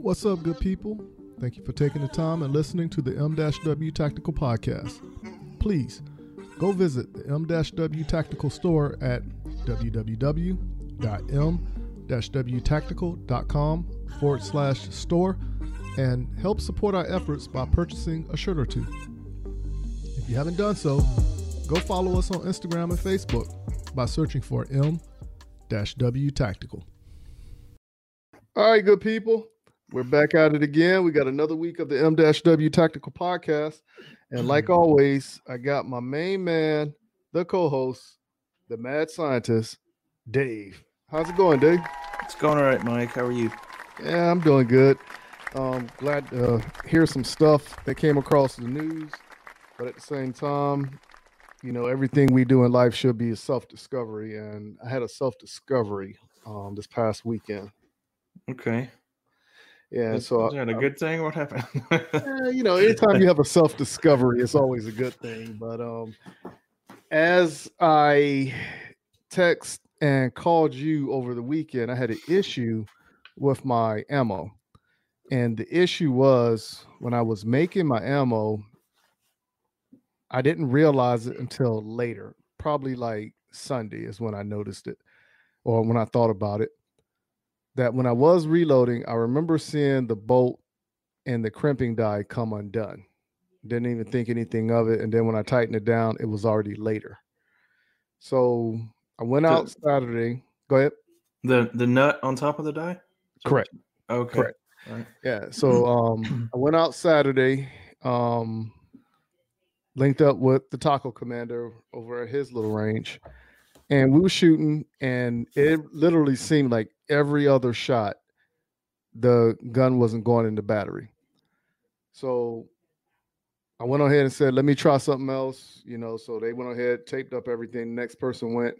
What's up, good people? Thank you for taking the time and listening to the M-W Tactical Podcast. Please go visit the M-W Tactical store at www.m-wtactical.com forward slash store and help support our efforts by purchasing a shirt or two. If you haven't done so, go follow us on Instagram and Facebook by searching for M-W Tactical. All right, good people. We're back at it again. We got another week of the M-W Tactical Podcast. And like always, I got my main man, the co-host, the mad scientist, Dave. How's it going, Dave? It's going all right, Mike. How are you? Yeah, I'm doing good. Um, glad to hear some stuff that came across the news, but at the same time, you know, everything we do in life should be a self-discovery, and I had a self-discovery um, this past weekend. Okay. Yeah, Is, so is that a I- good thing? What happened? Eh, you know, anytime you have a self discovery, it's always a good thing. But um, as I text and called you over the weekend, I had an issue with my ammo. And the issue was when I was making my ammo, I didn't realize it until later, probably like Sunday is when I noticed it or when I thought about it. That when I was reloading, I remember seeing the bolt and the crimping die come undone. Didn't even think anything of it. And then when I tightened it down, it was already later. So I went out Saturday. Go ahead. the the nut on top of the die? Correct. Okay. Correct. Right. Yeah. So um I went out Saturday, um linked up with the taco commander over at his little range. And we were shooting, and it literally seemed like every other shot, the gun wasn't going in the battery. So I went ahead and said, let me try something else, you know. So they went ahead, taped up everything. Next person went.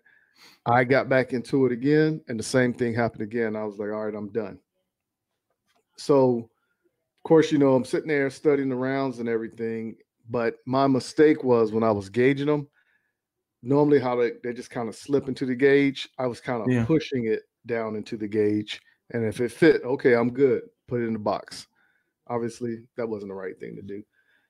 I got back into it again, and the same thing happened again. I was like, all right, I'm done. So, of course, you know, I'm sitting there studying the rounds and everything. But my mistake was when I was gauging them, normally how they, they just kind of slip into the gauge. I was kind of Yeah. pushing it down into the gauge. And if it fit, okay, I'm good. Put it in the box. Obviously, that wasn't the right thing to do.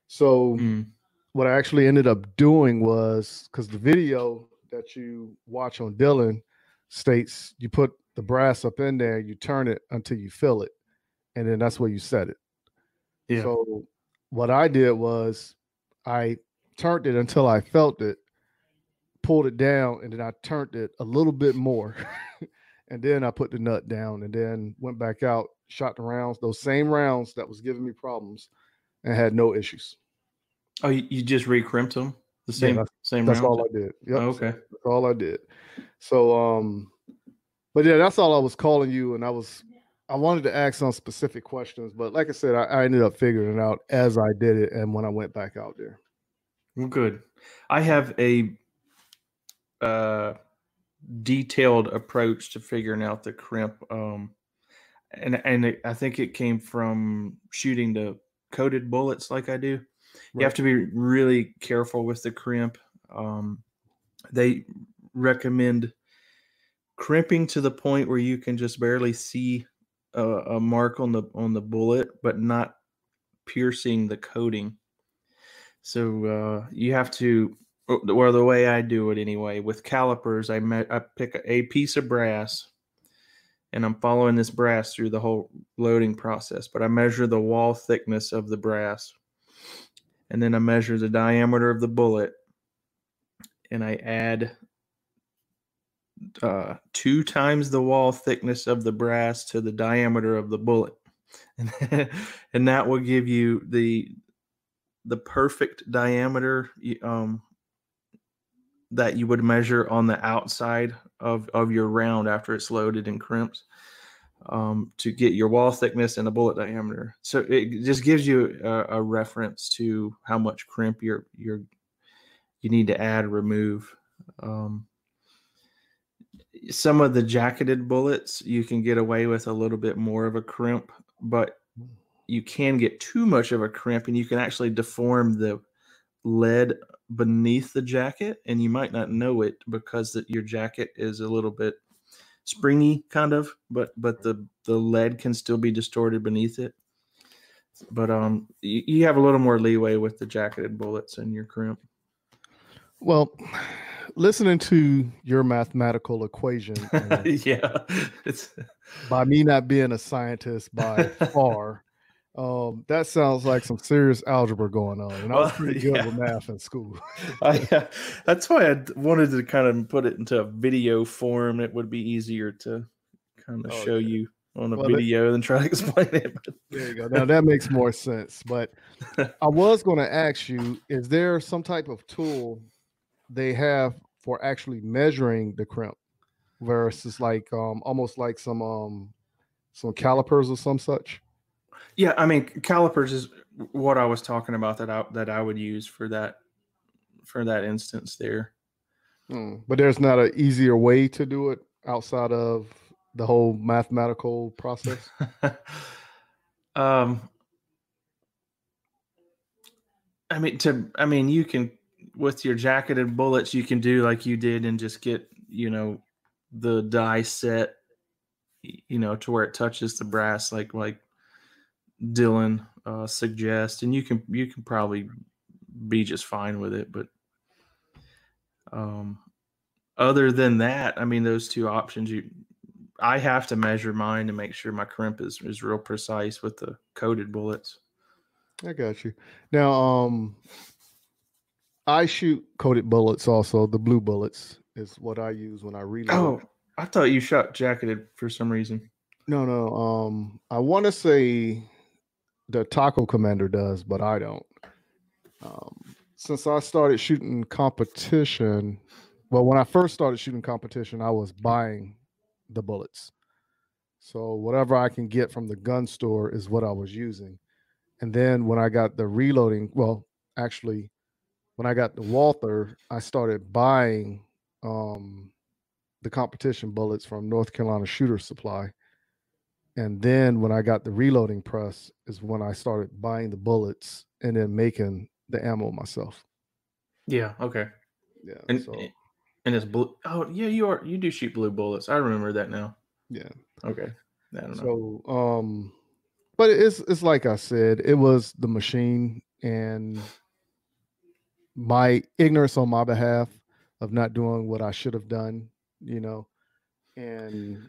So, Mm. what I actually ended up doing was because the video that you watch on Dillon states you put the brass up in there, you turn it until you fill it, and then that's where you set it. Yeah. So what I did was I turned it until I felt it, pulled it down, and then I turned it a little bit more. and then I put the nut down and then went back out, shot the rounds, those same rounds that was giving me problems and had no issues. oh, you, you just re-crimped them? The Yeah, same that's- same That's all I did. Yep. Oh, okay. That's all I did. So um but yeah, that's all I was calling you and I was I wanted to ask some specific questions, but like I said, I, I ended up figuring it out as I did it and when I went back out there. Well, good. I have a uh, detailed approach to figuring out the crimp, um, and and it, I think it came from shooting the coated bullets like I do. You have to be really careful with the crimp. Um, they recommend crimping to the point where you can just barely see a, a mark on the on the bullet, but not piercing the coating. So uh, you have to, or the way I do it anyway, with calipers, I me- I pick a, a piece of brass, and I'm following this brass through the whole loading process. But I measure the wall thickness of the brass, and then I measure the diameter of the bullet, and I add uh, two times the wall thickness of the brass to the diameter of the bullet, and, and that will give you the the perfect diameter um, that you would measure on the outside of, of your round after it's loaded and crimps um, to get your wall thickness and the bullet diameter. So it just gives you a, a reference to how much crimp you're, you're you need to add or remove. Um, some of the jacketed bullets you can get away with a little bit more of a crimp, but you can get too much of a crimp and you can actually deform the lead beneath the jacket and you might not know it because that your jacket is a little bit springy kind of, but but the the lead can still be distorted beneath it. But um, you, you have a little more leeway with the jacketed bullets and your crimp. Well, listening to your mathematical equation, yeah, it's by me not being a scientist by far, um, that sounds like some serious algebra going on. And I was pretty good yeah. with math in school. I, uh, that's why I wanted to kind of put it into a video form. It would be easier to kind of Oh, show yeah. you on a Well, that- video than try to explain it. But There you go. Now that makes more sense. But I was going to ask you: Is there some type of tool they have for actually measuring the crimp, versus like um almost like some um some calipers or some such? Yeah, I mean, calipers is what I was talking about that I that I would use for that for that instance there. Hmm, But there's not an easier way to do it outside of the whole mathematical process. um, I mean, to I mean, you can with your jacketed bullets, you can do like you did and just get you know the die set, you know, to where it touches the brass, like like Dillon uh, suggests, and you can you can probably be just fine with it. But um, other than that, I mean, those two options, you I have to measure mine to make sure my crimp is is real precise with the coated bullets. I got you. Now, um, I shoot coated bullets. Also, the blue bullets is what I use when I reload. Oh, I thought you shot jacketed for some reason. No, no. Um, I want to say the Taco Commander does, but I don't. Um, since I started shooting competition, well, when I first started shooting competition, I was buying the bullets. So whatever I can get from the gun store is what I was using. And then when I got the reloading, well, actually, when I got the Walther, I started buying um, the competition bullets from North Carolina Shooter Supply. And then when I got the reloading press is when I started buying the bullets and then making the ammo myself. Yeah. Okay. Yeah. And so and it's blue. Oh yeah, you are. You do shoot blue bullets. I remember that now. yeah. Okay. I don't know. So um but it's it's like I said, it was the machine and my ignorance on my behalf of not doing what I should have done, you know. And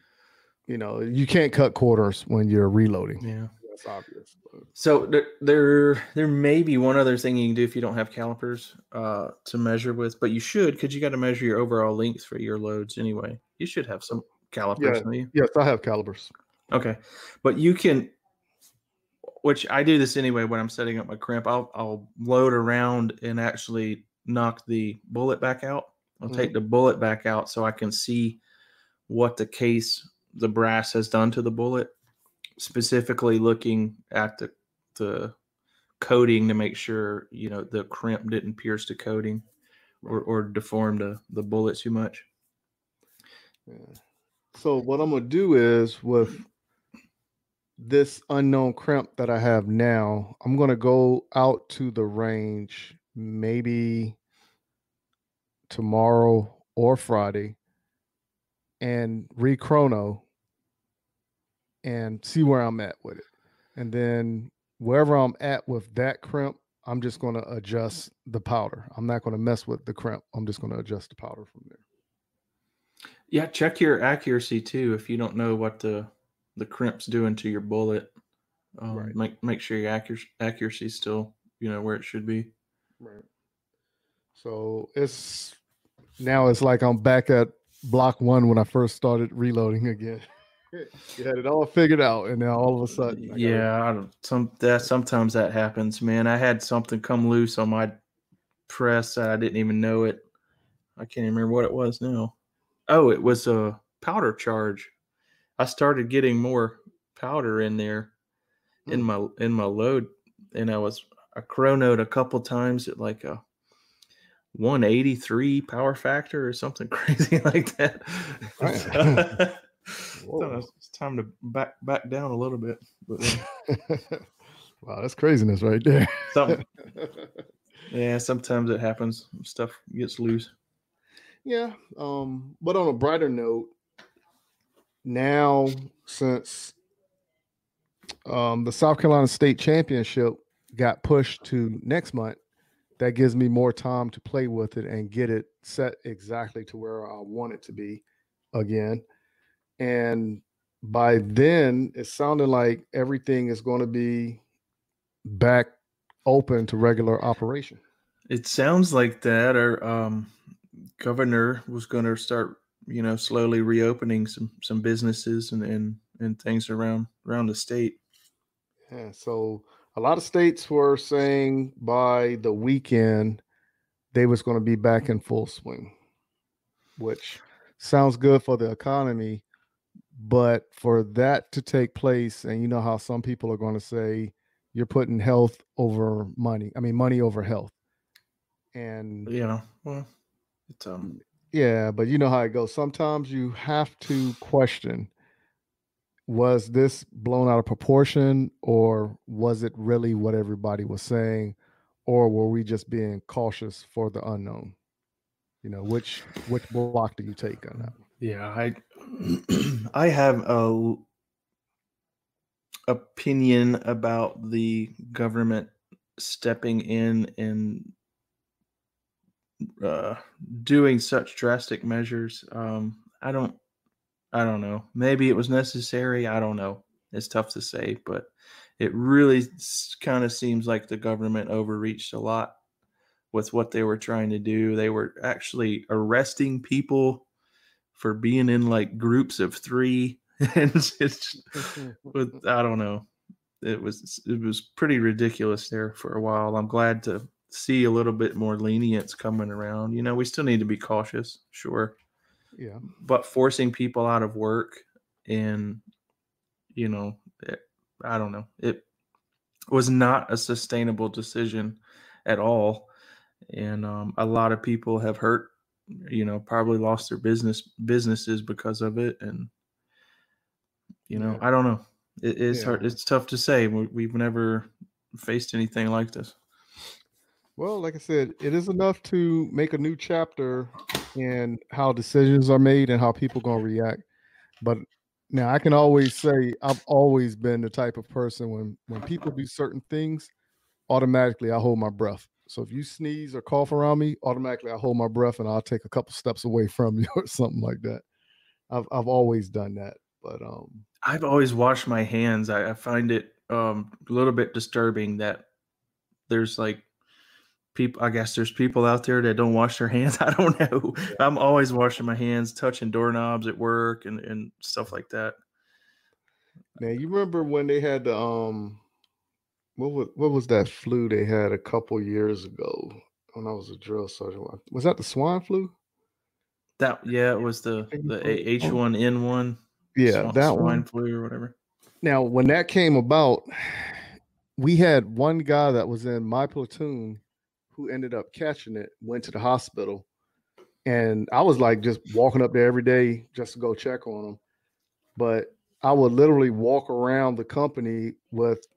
you know, you can't cut quarters when you're reloading. yeah. That's obvious. But So there, there, there may be one other thing you can do if you don't have calipers uh, to measure with, but you should because you got to measure your overall length for your loads anyway. You should have some calipers, Yeah. yes, I have calipers. Okay, but you can, which I do this anyway when I'm setting up my crimp. I'll I'll load around and actually knock the bullet back out. I'll take the bullet back out so I can see what the case, the brass has done to the bullet. Specifically, looking at the the coating to make sure you know the crimp didn't pierce the coating or, or deform the, the bullet too much. Yeah. So what I'm gonna do is with this unknown crimp that I have now, I'm gonna go out to the range maybe tomorrow or Friday and re-chrono and see where I'm at with it. And then wherever I'm at with that crimp, I'm just gonna adjust the powder. I'm not gonna mess with the crimp. I'm just gonna adjust the powder from there. Yeah, check your accuracy too. If you don't know what the the crimp's doing to your bullet, um, Right. make make sure your accuracy accuracy still you know where it should be. Right. So it's now it's like I'm back at block one when I first started reloading again. you had it all figured out, and now all of a sudden, I Yeah, I don't, some that sometimes that happens, man. I had something come loose on my press that I didn't even know it. I can't even remember what it was now. Oh, it was a powder charge. I started getting more powder in there in Mm. my in my load, and I was I chronoed a couple times at like a 183 power factor or something crazy like that. Right. So, it's time to back back down a little bit. But wow, that's craziness right there. yeah, sometimes it happens. Stuff gets loose. yeah. Um, but on a brighter note, now since um, the South Carolina State Championship got pushed to next month, that gives me more time to play with it and get it set exactly to where I want it to be again. And by then, it sounded like everything is going to be back open to regular operation. It sounds like that. Our um, governor was going to start, you know, slowly reopening some some businesses and and, and things around around the state. Yeah. So a lot of states were saying by the weekend they was going to be back in full swing, which sounds good for the economy. But for that to take place, and you know how some people are going to say you're putting health over money. I mean, money over health. And you know, well, it's um, yeah, but you know how it goes. Sometimes you have to question was this blown out of proportion or was it really what everybody was saying or were we just being cautious for the unknown? You know which which block do you take on that yeah i i have a opinion about the government stepping in and uh, doing such drastic measures. Um, i don't I don't know. Maybe it was necessary. I don't know. It's tough to say, but it really kind of seems like the government overreached a lot with what they were trying to do. They were actually arresting people for being in like groups of three, and it's with I don't know. It was it was pretty ridiculous there for a while. I'm glad to see a little bit more lenience coming around. You know, we still need to be cautious, sure yeah. But forcing people out of work and, you know, it, eh, I don't know. It was not a sustainable decision at all. And um, a lot of people have hurt, you know, probably lost their business businesses because of it. And, you know, yeah. I don't know. It, it's yeah. hard. It's tough to say. We, have never faced anything like this. Well, like I said, it is enough to make a new chapter in how decisions are made and how people gonna react. But now I can always say I've always been the type of person when when people do certain things, automatically I hold my breath. So if you sneeze or cough around me, automatically I hold my breath and I'll take a couple steps away from you or something like that. I've I've always done that. But um I've always washed my hands. I, I find it um a little bit disturbing that there's like people i guess there's people out there that don't wash their hands i don't know yeah. i'm always washing my hands touching doorknobs at work and, and stuff like that. Now you remember when they had the um what was what was that flu they had a couple years ago when i was a drill sergeant? Was that the swine flu? That yeah it was the the h1n1 yeah that swine one flu or whatever. Now when that came about we had one guy that was in my platoon who ended up catching it went to the hospital. And I was like just walking up there every day just to go check on him. But I would literally walk around the company with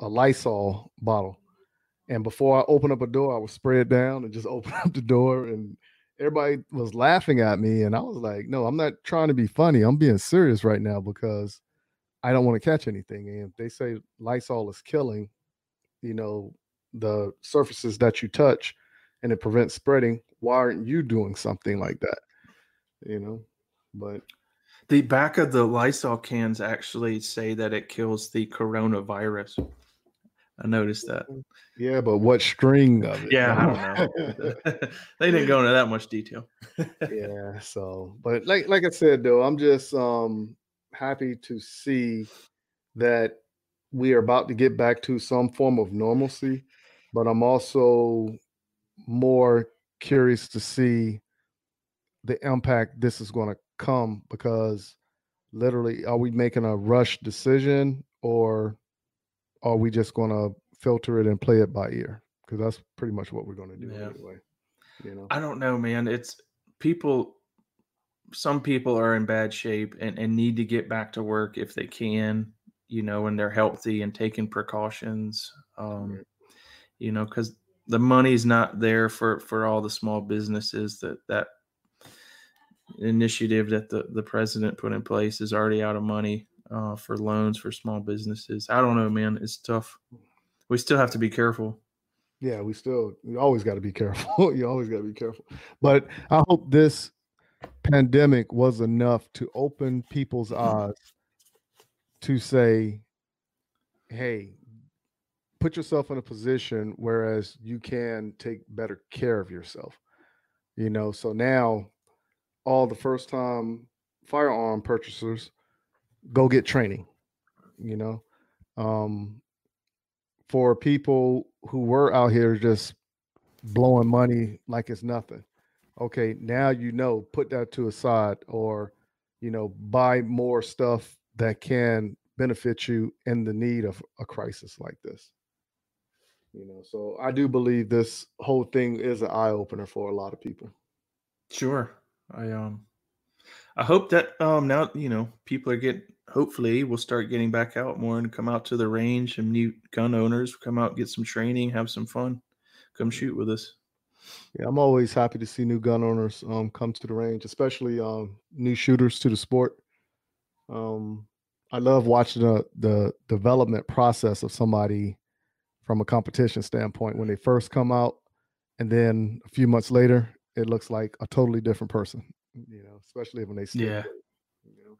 a Lysol bottle. And before I open up a door, I would spray it down and just open up the door. And everybody was laughing at me. And I was like, no, I'm not trying to be funny. I'm being serious right now because I don't want to catch anything. And if they say Lysol is killing, you know, the surfaces that you touch and it prevents spreading why aren't you doing something like that? You know but the back of the lysol cans actually say that it kills the coronavirus. I noticed that. Yeah but what string of it? Yeah i don't know. They didn't go into that much detail. Yeah so but like like i said though i'm just um happy to see that we are about to get back to some form of normalcy but I'm also more curious to see the impact this is going to come because literally are we making a rush decision or are we just going to filter it and play it by ear? Because that's pretty much what we're going to do yeah. anyway you know? I don't know man. It's people some people are in bad shape and, and need to get back to work if they can you know and they're healthy and taking precautions um, you know, because the money's not there for for all the small businesses that that initiative that the, the president put in place is already out of money uh, for loans for small businesses. I don't know, man. It's tough. We still have to be careful. Yeah, we still you always got to be careful. you always got to be careful. But I hope this pandemic was enough to open people's eyes to say, "Hey, put yourself in a position whereas you can take better care of yourself." You know, so now all the first time firearm purchasers go get training. You know, um, for people who were out here just blowing money like it's nothing. Okay, now you know, put that to a side or you know, buy more stuff that can benefit you in the need of a crisis like this. You know, so I do believe this whole thing is an eye opener for a lot of people. Sure. I um I hope that um now, you know, people are getting hopefully we'll start getting back out more and come out to the range and new gun owners come out, get some training, have some fun, come shoot with us. Yeah, I'm always happy to see new gun owners um, come to the range, especially um, new shooters to the sport. Um, I love watching the the development process of somebody from a competition standpoint when they first come out, and then a few months later, it looks like a totally different person. You know, especially when they stay. Yeah. You know?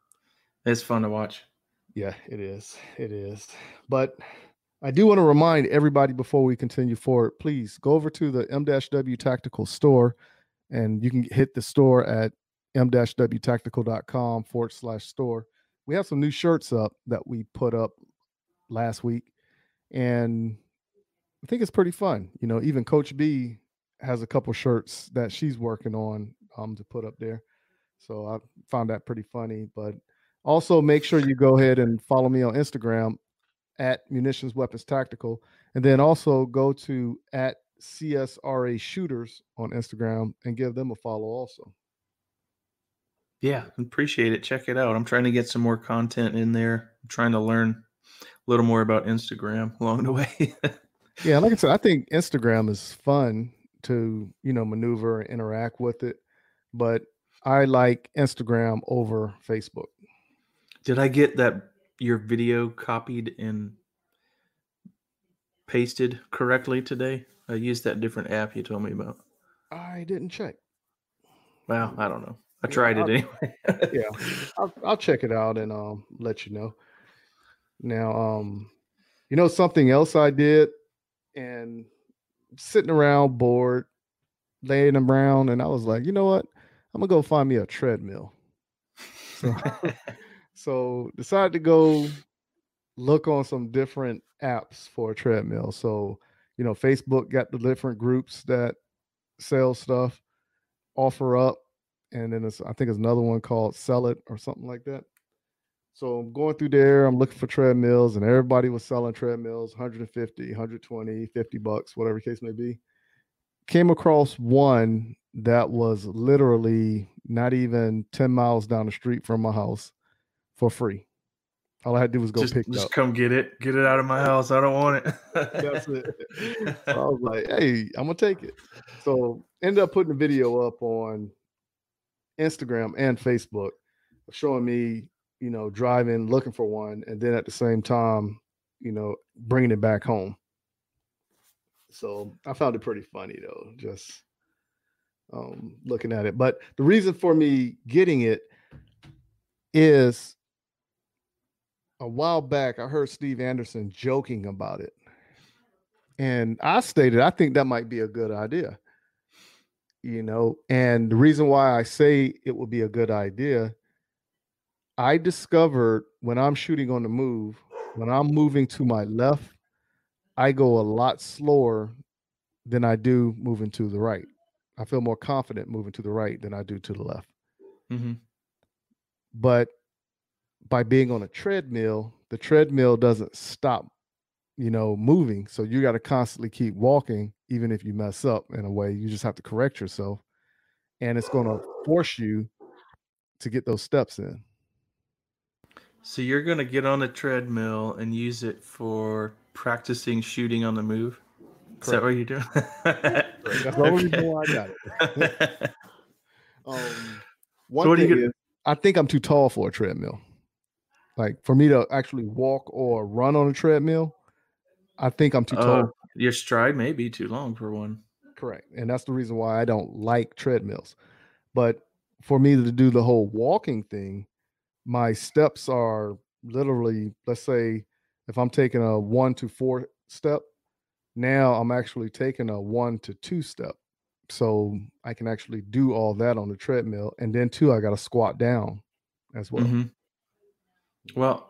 It's fun to watch. Yeah, it is. It is. But I do want to remind everybody before we continue forward, please go over to the M-W Tactical store and you can hit the store at m-wtactical.com forward slash store. We have some new shirts up that we put up last week. And I think it's pretty fun. You know, even Coach B has a couple shirts that she's working on um, to put up there. So I found that pretty funny. But also make sure you go ahead and follow me on Instagram at Munitions Weapons Tactical, and then also go to at CSRA Shooters on Instagram and give them a follow also. Yeah, appreciate it. Check it out. I'm trying to get some more content in there. I'm trying to learn a little more about Instagram along the way. yeah, like I said, I think Instagram is fun to, you know, maneuver and interact with it, but I like Instagram over Facebook. Did I get that your video copied and pasted correctly today? I used that different app you told me about. I didn't check. Well, I don't know. I tried yeah, it anyway. yeah, I'll, I'll, check it out and um, let you know. Now, um, you know something else I did, and sitting around bored, laying around, and I was like, you know what? I'm gonna go find me a treadmill. So So decided to go look on some different apps for a treadmill. So, you know, Facebook got the different groups that sell stuff, OfferUp, and then I think there's another one called Sell It or something like that. So I'm going through there, I'm looking for treadmills, and everybody was selling treadmills 150, 120, 50 bucks, whatever case may be. Came across one that was literally not even 10 miles down the street from my house for free. All I had to do was go just, pick just up. come get it. Get it out of my house. I don't want it. That's it. So I was like, hey, I'm gonna take it. So ended up putting a video up on Instagram and Facebook showing me, you know, driving, looking for one, and then at the same time, you know, bringing it back home. So I found it pretty funny though, just um, looking at it. But the reason for me getting it is a while back, I heard Steve Anderson joking about it. And I stated, I think that might be a good idea. You know, and the reason why I say it would be a good idea, I discovered when I'm shooting on the move, when I'm moving to my left, I go a lot slower than I do moving to the right. I feel more confident moving to the right than I do to the left. Mm-hmm. But by being on a treadmill, the treadmill doesn't stop, you know, moving. So you got to constantly keep walking, even if you mess up in a way. You just have to correct yourself. And it's going to force you to get those steps in. So you're going to get on a treadmill and use it for practicing shooting on the move? Correct. Is that what you're doing? That's the only reason why I got it. um, One So what do you is, I think I'm too tall for a treadmill. Like for me to actually walk or run on a treadmill, I think I'm too Uh, tall. your stride may be too long for one. Correct. And that's the reason why I don't like treadmills. But for me to do the whole walking thing, my steps are literally, let's say, if I'm taking a one to four step, now I'm actually taking a one to two step. So I can actually do all that on the treadmill. And then, two, I got to squat down as well. Mhm. Well,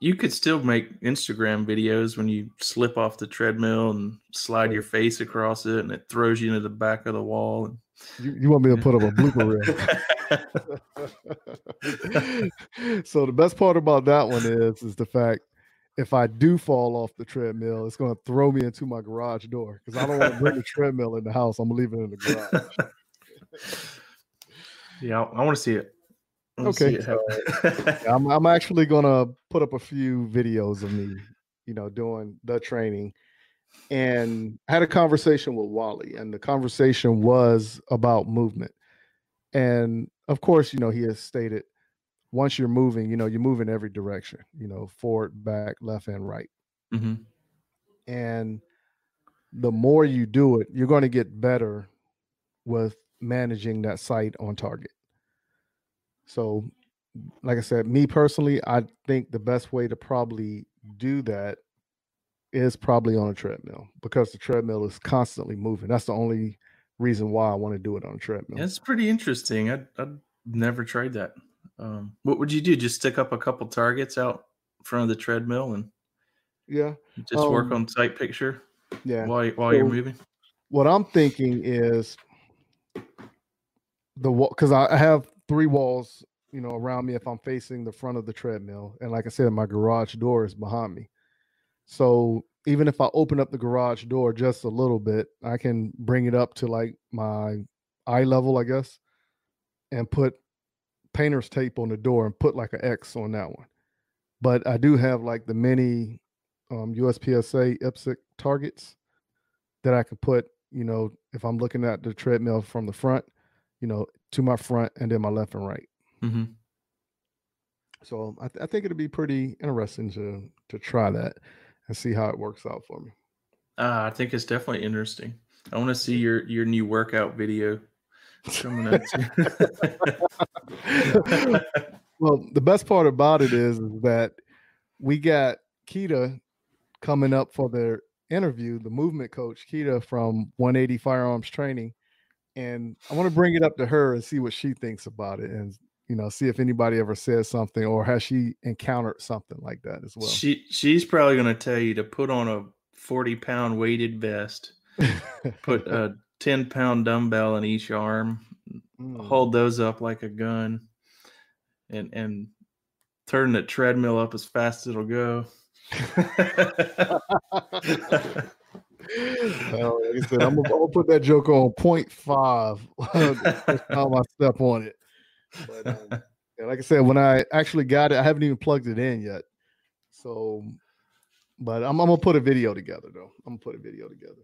you could still make Instagram videos when you slip off the treadmill and slide your face across it, and it throws you into the back of the wall. and- You, you want me to put up a blooper reel? so the best part about that one is is the fact if I do fall off the treadmill, it's going to throw me into my garage door because I don't want to bring the treadmill in the house. I'm leaving it in the garage. yeah, I, want to see it. I wanna see Okay, I'm, I'm actually going to put up a few videos of me, you know, doing the training. And I had a conversation with Wally, and the conversation was about movement. And of course, you know, he has stated once you're moving, you know, you move in every direction, you know, forward, back, left, and right. Mhm. And the more you do it, you're going to get better with managing that sight on target. So, like I said, me personally, I think the best way to probably do that is probably on a treadmill because the treadmill is constantly moving. That's the only reason why I want to do it on a treadmill. That's pretty interesting. I'd, I'd never tried that. Um, what would you do? Just stick up a couple targets out front of the treadmill and Yeah. just work Um, on sight picture Yeah. while while you're moving. what I'm thinking is the wall because I I have three walls, you know, around me if I'm facing the front of the treadmill, and like I said, my garage door is behind me. So even if I open up the garage door just a little bit, I can bring it up to like my eye level, I guess, and put painter's tape on the door and put like an X on that one. But I do have like the mini um, USPSA IPSC targets that I can put, you know, if I'm looking at the treadmill from the front, you know, to my front and then my left and right. hmm So I, th- I think it'd be pretty interesting to to try that and see how it works out for me. Uh, I think it's definitely interesting. I want to see your your new workout video coming out. too. well, the best part about it is, is that we got Kita coming up for their interview, the movement coach, Kita from 180 Firearms Training. And I want to bring it up to her and see what she thinks about it and you know, see if anybody ever says something or has she encountered something like that as well. she she's probably going to tell you to put on a forty pound weighted vest, put a ten pound dumbbell in each arm, Mm. hold those up like a gun, and and turn the treadmill up as fast as it'll go. Like I said, I'm gonna, I'm gonna put that joke on point five. Time I step on it. But um, yeah, like I said, when I actually got it, I haven't even plugged it in yet. So, but I'm, I'm gonna put a video together though. I'm gonna put a video together.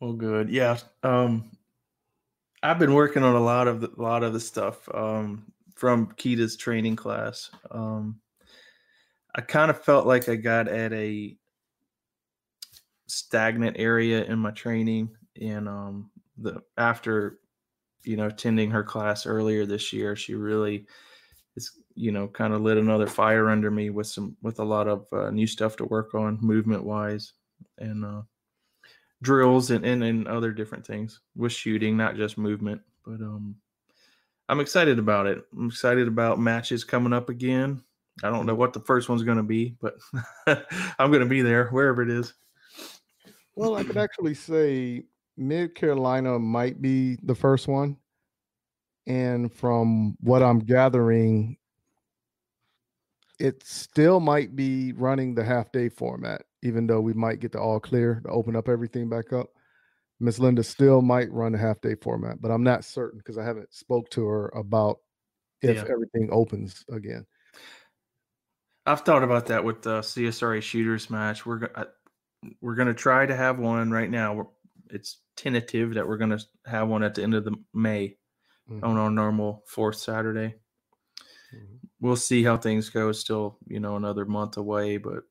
Well, good. Yeah. Um, I've been working on a lot of the, a lot of the stuff um, from Kita's training class. Um, I kind of felt like I got at a stagnant area in my training, and um, the after you know attending her class earlier this year, she really is you know kind of lit another fire under me with some with a lot of uh, new stuff to work on movement wise, and uh, drills and, and and other different things with shooting, not just movement. But um, I'm excited about it. I'm excited about matches coming up again. I don't know what the first one's going to be, but I'm going to be there wherever it is. Well, I could actually say Mid Carolina might be the first one. And from what I'm gathering, it still might be running the half day format, even though we might get the all clear to open up everything back up. Miss Linda still might run the half day format, but I'm not certain because I haven't spoke to her about if Yeah. everything opens again. I've thought about that with the CSRA shooters match. We're I- we're going to try to have one right now. We're, it's tentative that we're going to have one at the end of the May mm-hmm. on our normal fourth Saturday. Mm-hmm. We'll see how things go. It's still, you know, another month away, but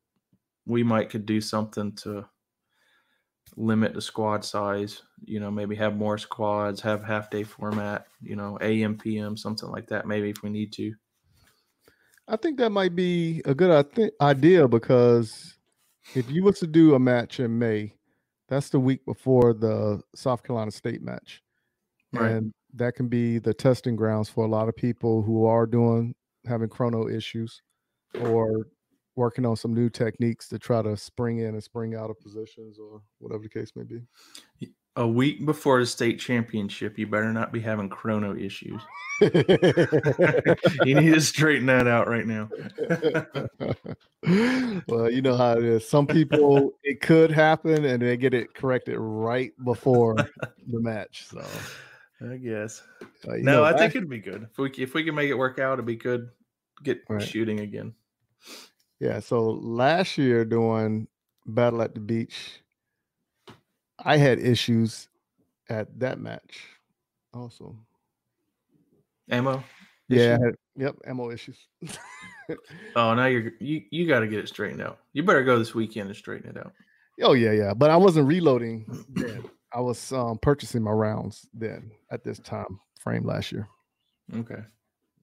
we might could do something to limit the squad size. You know, maybe have more squads, have half day format. You know, AM, PM, something like that. Maybe if we need to. I think that might be a good idea because if you was to do a match in May, that's the week before the South Carolina State match. Right. And that can be the testing grounds for a lot of people who are doing having chrono issues or working on some new techniques to try to spring in and spring out of positions or whatever the case may be. A week before the state championship, you better not be having chrono issues. you need to straighten that out right now. well, you know how it is. Some people it could happen and they get it corrected right before the match. So I guess. Uh, no, know, I think it'd be good. If we if we can make it work out, it'd be good. Get right. shooting again. Yeah. So last year doing Battle at the Beach, I had issues at that match also. Ammo? Yeah. Had, yep. Ammo issues. oh, now you're you you got to get it straightened out. You better go this weekend and straighten it out. Oh yeah, yeah. But I wasn't reloading then. I was um, purchasing my rounds then at this time frame last year. Okay.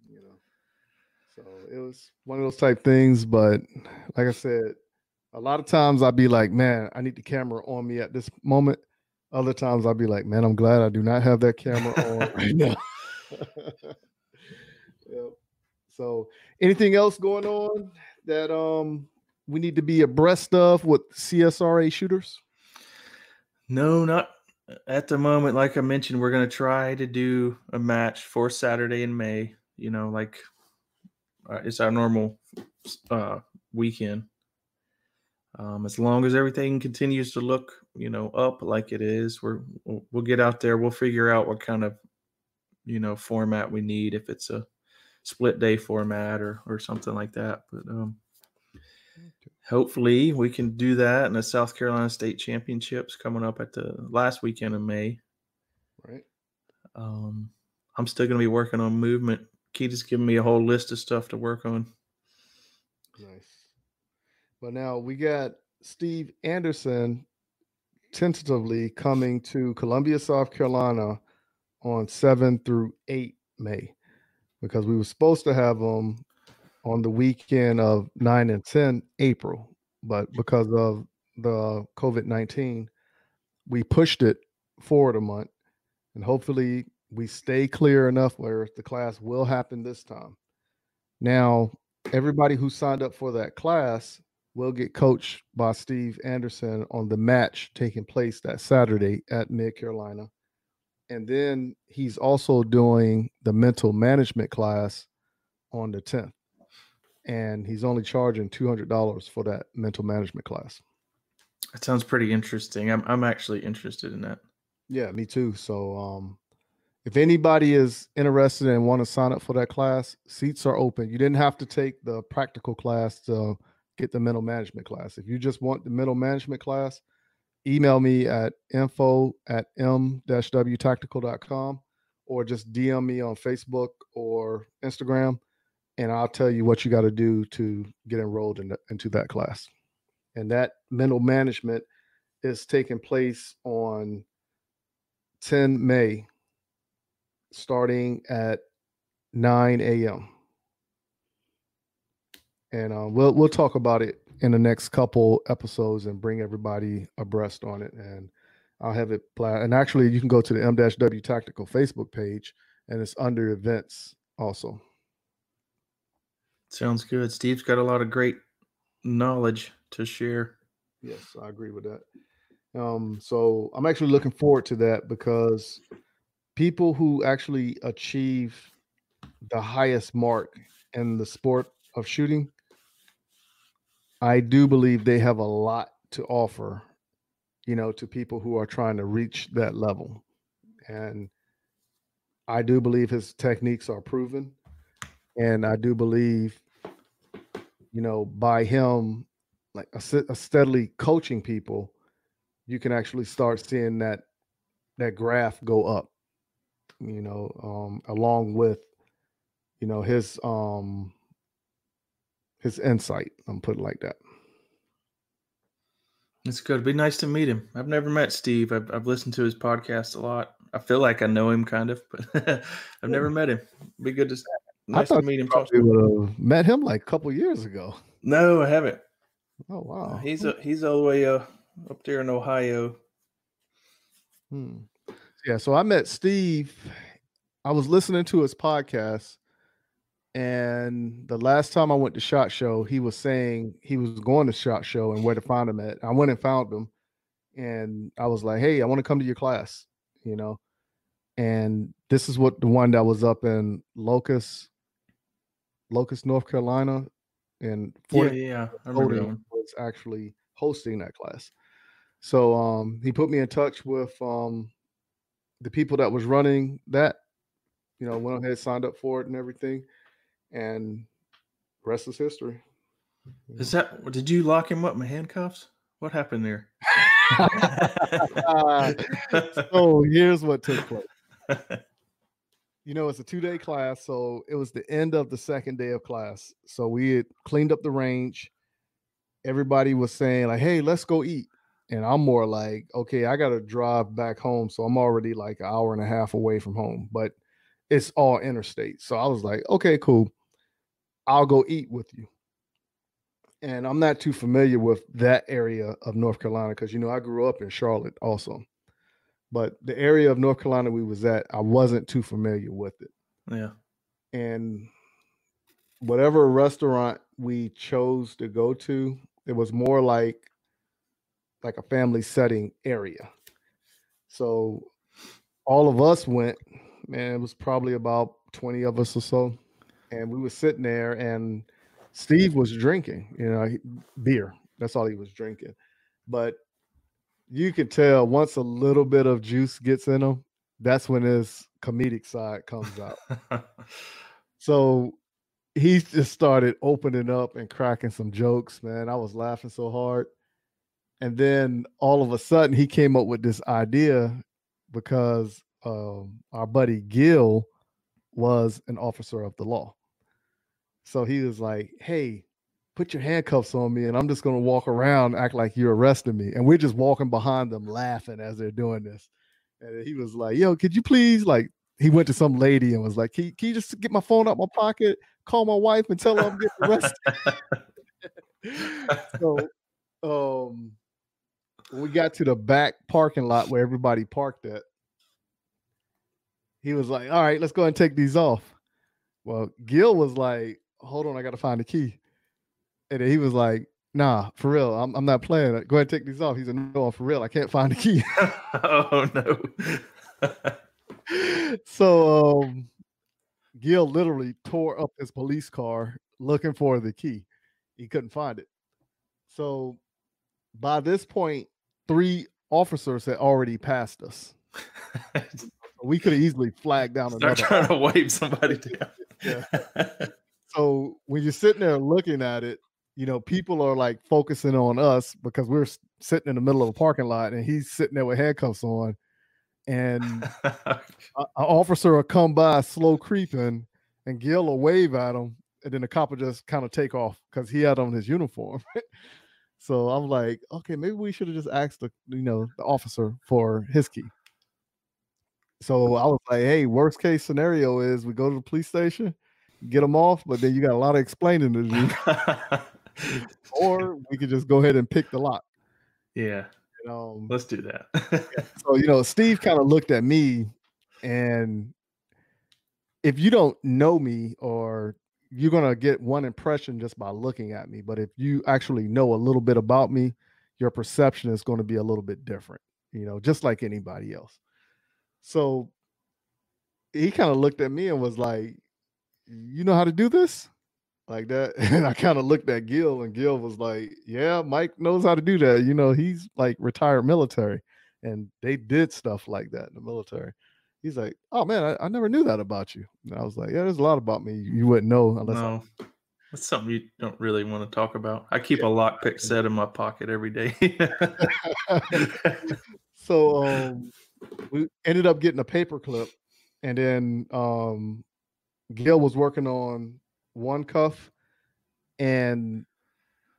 You know, so it was one of those type things. But like I said, a lot of times I'd be like, man, I need the camera on me at this moment. Other times I'd be like, man, I'm glad I do not have that camera on right now. yep. So anything else going on that um we need to be abreast of with CSRA shooters? No, not at the moment, like I mentioned, we're gonna try to do a match for Saturday in May. You know, like uh, it's our normal uh, weekend. Um, as long as everything continues to look, you know, up like it is, we're we'll, we'll get out there. We'll figure out what kind of, you know, format we need. If it's a split day format or or something like that. But um, hopefully we can do that in the South Carolina State Championships coming up at the last weekend of May. Right. Um, I'm still going to be working on movement. Keith Keita's giving me a whole list of stuff to work on. Nice. But now we got Steve Anderson tentatively coming to Columbia, South Carolina on 7 through 8 May because we were supposed to have him on the weekend of 9 and 10 April, but because of the COVID 19, we pushed it forward a month. And hopefully, we stay clear enough where the class will happen this time. Now, everybody who signed up for that class will get coached by Steve Anderson on the match taking place that Saturday at Mid Carolina. And then he's also doing the mental management class on the 10th and he's only charging two hundred dollars for that mental management class. That sounds pretty interesting. I'm I'm actually interested in that. Yeah, me too. So um if anybody is interested and want to sign up for that class, seats are open. You didn't have to take the practical class to get the mental management class. If you just want the mental management class, email me at info at m-wtactical.com or just DM me on Facebook or Instagram and I'll tell you what you got to do to get enrolled in the, into that class. And that mental management is taking place on 10 May, starting at 9 a.m. And uh, we'll we'll talk about it in the next couple episodes and bring everybody abreast on it. And I'll have it planned. And actually, you can go to the M-W Tactical Facebook page, and it's under events also. Sounds good. Steve's got a lot of great knowledge to share. Yes, I agree with that. Um, so I'm actually looking forward to that because people who actually achieve the highest mark in the sport of shooting, I do believe they have a lot to offer, you know, to people who are trying to reach that level. And I do believe his techniques are proven. And I do believe, you know, by him like a, a steadily coaching people, you can actually start seeing that that graph go up. you know, um, along with, you know, his um his insight. I'm put it like that. It's good. It'd be nice to meet him. I've never met Steve. I've, I've listened to his podcast a lot. I feel like I know him kind of, but I've never met him. It'd be good to nice to meet him. We would have met him like a couple years ago. No, I haven't. Oh wow. He's a, he's all the way uh, up there in Ohio. Hmm. Yeah, so I met Steve. I was listening to his podcast, and the last time I went to Shot Show, he was saying he was going to Shot Show and where to find him at. I went and found him, and I was like, "Hey, I want to come to your class," you know. And this is what the one that was up in Locust, Locust, North Carolina, and yeah, yeah, I remember was actually hosting that class. So um, he put me in touch with um, the people that was running that. You know, went ahead, signed up for it, and everything, and rest is history. Is that? Did you lock him up in handcuffs? What happened there? so here's what took place. You know, it's a two day class, so it was the end of the second day of class. So we had cleaned up the range. Everybody was saying like, "Hey, let's go eat." and I'm more like, okay, I got to drive back home, so I'm already like an hour and a half away from home, but it's all interstate. So I was like, okay, cool. I'll go eat with you. And I'm not too familiar with that area of North Carolina because you know I grew up in Charlotte also, but the area of North Carolina we was at, I wasn't too familiar with it. Yeah. And whatever restaurant we chose to go to, it was more like like a family setting area. So all of us went, man, it was probably about 20 of us or so. And we were sitting there and Steve was drinking, you know, beer. That's all he was drinking. But you could tell once a little bit of juice gets in him, that's when his comedic side comes out. so he just started opening up and cracking some jokes, man. I was laughing so hard. And then all of a sudden, he came up with this idea because um, our buddy Gil was an officer of the law. So he was like, Hey, put your handcuffs on me, and I'm just to walk around, act like you're arresting me. And we're just walking behind them, laughing as they're doing this. And he was like, Yo, could you please, like, he went to some lady and was like, Can, can you just get my phone out my pocket, call my wife, and tell her I'm getting arrested? so, um, we got to the back parking lot where everybody parked at, he was like, "All right, let's go and take these off." Well, Gil was like, "Hold on, I got to find the key," and he was like, "Nah, for real, I'm, I'm not playing. Go ahead and take these off." He said, "No, for real, I can't find the key." oh no! so um, Gil literally tore up his police car looking for the key. He couldn't find it. So by this point, three officers had already passed us. we could have easily flagged down Start another. trying to wave somebody down. So when you're sitting there looking at it, you know, people are like focusing on us because we're sitting in the middle of a parking lot and he's sitting there with handcuffs on. And an officer will come by slow creeping and Gil will wave at him. And then the cop will just kind of take off because he had on his uniform. So I'm like, okay, maybe we should have just asked the you know the officer for his key. So I was like, hey, worst case scenario is we go to the police station, get them off, but then you got a lot of explaining to do. or we could just go ahead and pick the lock. Yeah. um, Let's do that. so you know, Steve kind of looked at me, and if you don't know me or you're going to get one impression just by looking at me. But if you actually know a little bit about me, your perception is going to be a little bit different, you know, just like anybody else. So he kind of looked at me and was like, You know how to do this? Like that. And I kind of looked at Gil, and Gil was like, Yeah, Mike knows how to do that. You know, he's like retired military, and they did stuff like that in the military he's like, "Oh man, I, I, never knew that about you." And I was like, "Yeah, there's a lot about me you wouldn't know unless." No, I... that's something you don't really want to talk about. I keep yeah. a lockpick set in my pocket every day. so um, we ended up getting a paper clip, and then um, Gil was working on one cuff, and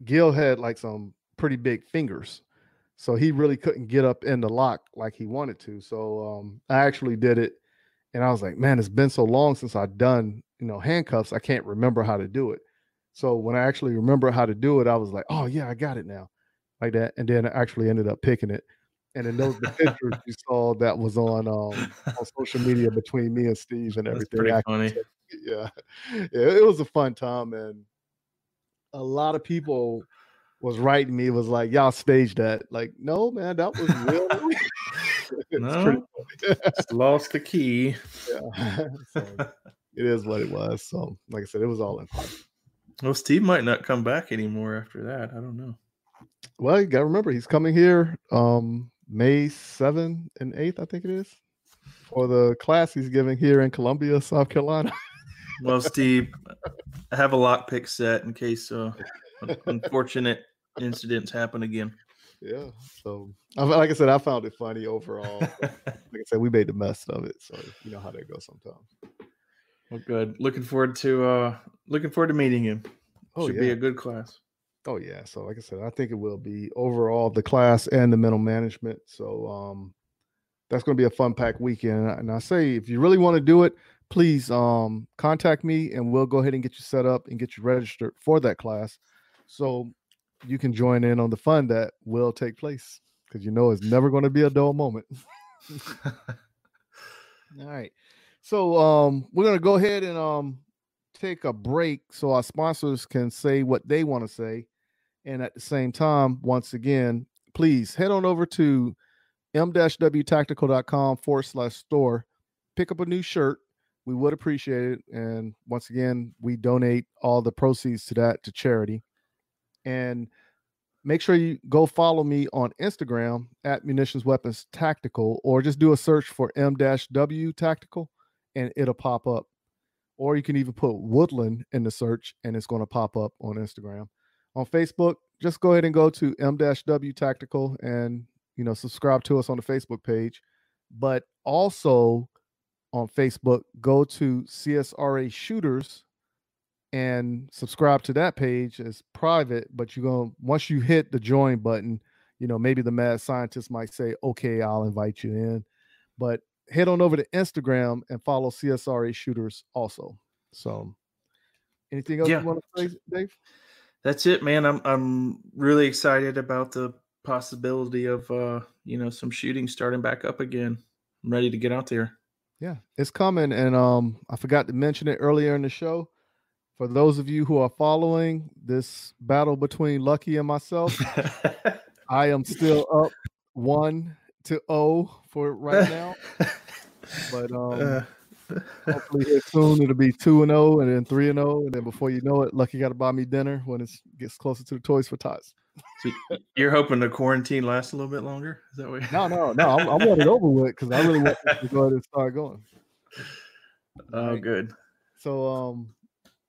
Gil had like some pretty big fingers, so he really couldn't get up in the lock like he wanted to. So um, I actually did it, and I was like, man, it's been so long since I've done you know handcuffs. I can't remember how to do it. So when I actually remember how to do it, I was like, oh yeah, I got it now, like that. And then I actually ended up picking it. And then those the pictures you saw that was on um, on social media between me and Steve and That's everything. pretty I- funny. Yeah, yeah, it was a fun time, and a lot of people was writing me was like, "Y'all staged that." Like, no, man, that was real. No. Lost the key. yeah. so, it is what it was. So, like I said, it was all in fun. Well, Steve might not come back anymore after that. I don't know. Well, you gotta remember he's coming here um May 7th and 8th, I think it is, for the class he's giving here in Columbia, South Carolina. Well, Steve, I have a lockpick set in case uh, unfortunate incidents happen again. yeah. So I- like I said, I found it funny overall. like I said, we made the best of it. So you know how that goes sometimes. Well, good. Looking forward to uh, looking forward to meeting him. Oh Should yeah. be a good class. Oh yeah. So like I said, I think it will be overall the class and the mental management. So um that's going to be a fun pack weekend. And I say if you really want to do it, please um contact me and we'll go ahead and get you set up and get you registered for that class. So you can join in on the fun that will take place because you know it's never going to be a dull moment. All right. So um we're gonna go ahead and um take a break so our sponsors can say what they want to say. And at the same time, once again, please head on over to m-wtactical.com forward slash store. Pick up a new shirt. We would appreciate it. And once again, we donate all the proceeds to that to charity. And make sure you go follow me on Instagram at Munitions Weapons Tactical, or just do a search for M-W Tactical and it'll pop up. Or you can even put Woodland in the search and it's going to pop up on Instagram. On Facebook, just go ahead and go to M-W Tactical and you know subscribe to us on the Facebook page. But also on Facebook, go to CSRA Shooters and subscribe to that page as private. But you're gonna once you hit the join button, you know maybe the mad scientist might say, "Okay, I'll invite you in." But head on over to Instagram and follow CSRA Shooters also. So, anything else Yeah. you want to say, Dave? That's it, man. I'm I'm really excited about the possibility of uh, you know, some shooting starting back up again. I'm ready to get out there. Yeah, it's coming, and um, I forgot to mention it earlier in the show. For those of you who are following this battle between Lucky and myself, I am still up one to zero for right now. But um, Uh, hopefully here soon it'll be two and zero, and then three and zero, and then before you know it, Lucky got to buy me dinner when it gets closer to the Toys for Tots. So you're hoping the quarantine lasts a little bit longer? Is that what? No, no, no, I'm, I want it over with because I really want to go ahead and start going. Oh, Right. good. So um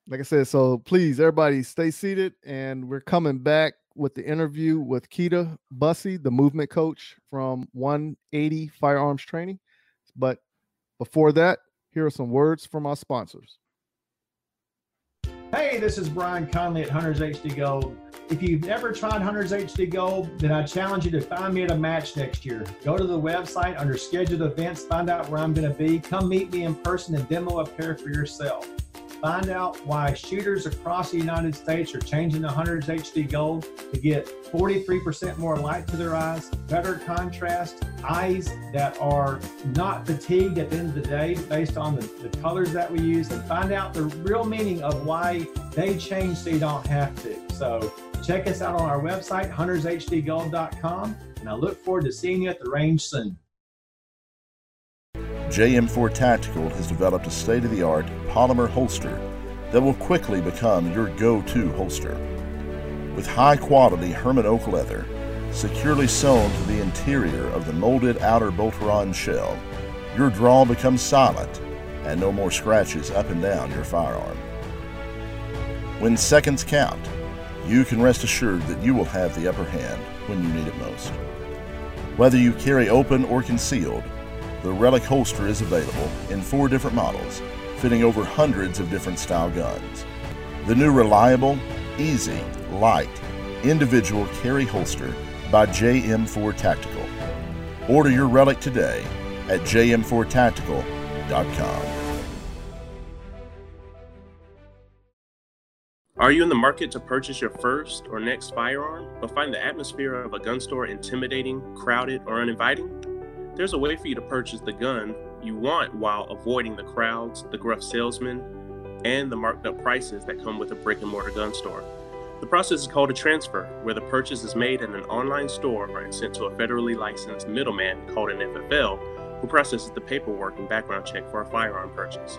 like I said, so please everybody stay seated and we're coming back with the interview with Keita Bussey, the movement coach from 180 Firearms Training. But before that, here are some words from our sponsors. Hey, this is Brian Conley at Hunters HD Gold. If you've never tried Hunters HD Gold, then I challenge you to find me at a match next year. Go to the website under scheduled events, find out where I'm going to be. Come meet me in person and demo a pair for yourself. Find out why shooters across the United States are changing to Hunters HD Gold to get 43% more light to their eyes, better contrast, eyes that are not fatigued at the end of the day based on the, the colors that we use, and find out the real meaning of why they change so you don't have to. So check us out on our website, huntershdgold.com, and I look forward to seeing you at the range soon. JM4 Tactical has developed a state of the art polymer holster that will quickly become your go to holster. With high quality Hermann Oak leather securely sewn to the interior of the molded outer Boltaron shell, your draw becomes silent and no more scratches up and down your firearm. When seconds count, you can rest assured that you will have the upper hand when you need it most. Whether you carry open or concealed, the Relic holster is available in four different models, fitting over hundreds of different style guns. The new reliable, easy, light, individual carry holster by JM4 Tactical. Order your Relic today at jm4tactical.com. Are you in the market to purchase your first or next firearm, but find the atmosphere of a gun store intimidating, crowded, or uninviting? There's a way for you to purchase the gun you want while avoiding the crowds, the gruff salesmen, and the marked up prices that come with a brick and mortar gun store. The process is called a transfer, where the purchase is made in an online store and sent to a federally licensed middleman called an FFL, who processes the paperwork and background check for a firearm purchase.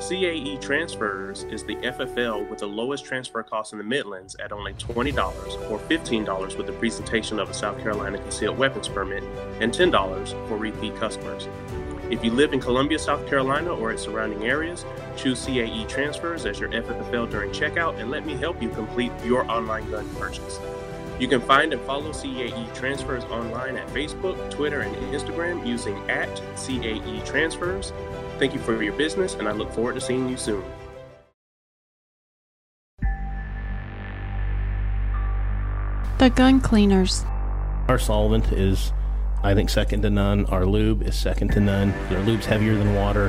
CAE Transfers is the FFL with the lowest transfer cost in the Midlands at only $20 or $15 with the presentation of a South Carolina concealed weapons permit and $10 for repeat customers. If you live in Columbia, South Carolina or its surrounding areas, choose CAE Transfers as your FFL during checkout and let me help you complete your online gun purchase. You can find and follow CAE Transfers online at Facebook, Twitter, and Instagram using at CAE Transfers. Thank you for your business, and I look forward to seeing you soon. The Gun Cleaners. Our solvent is, I think, second to none. Our lube is second to none. Our lube's heavier than water,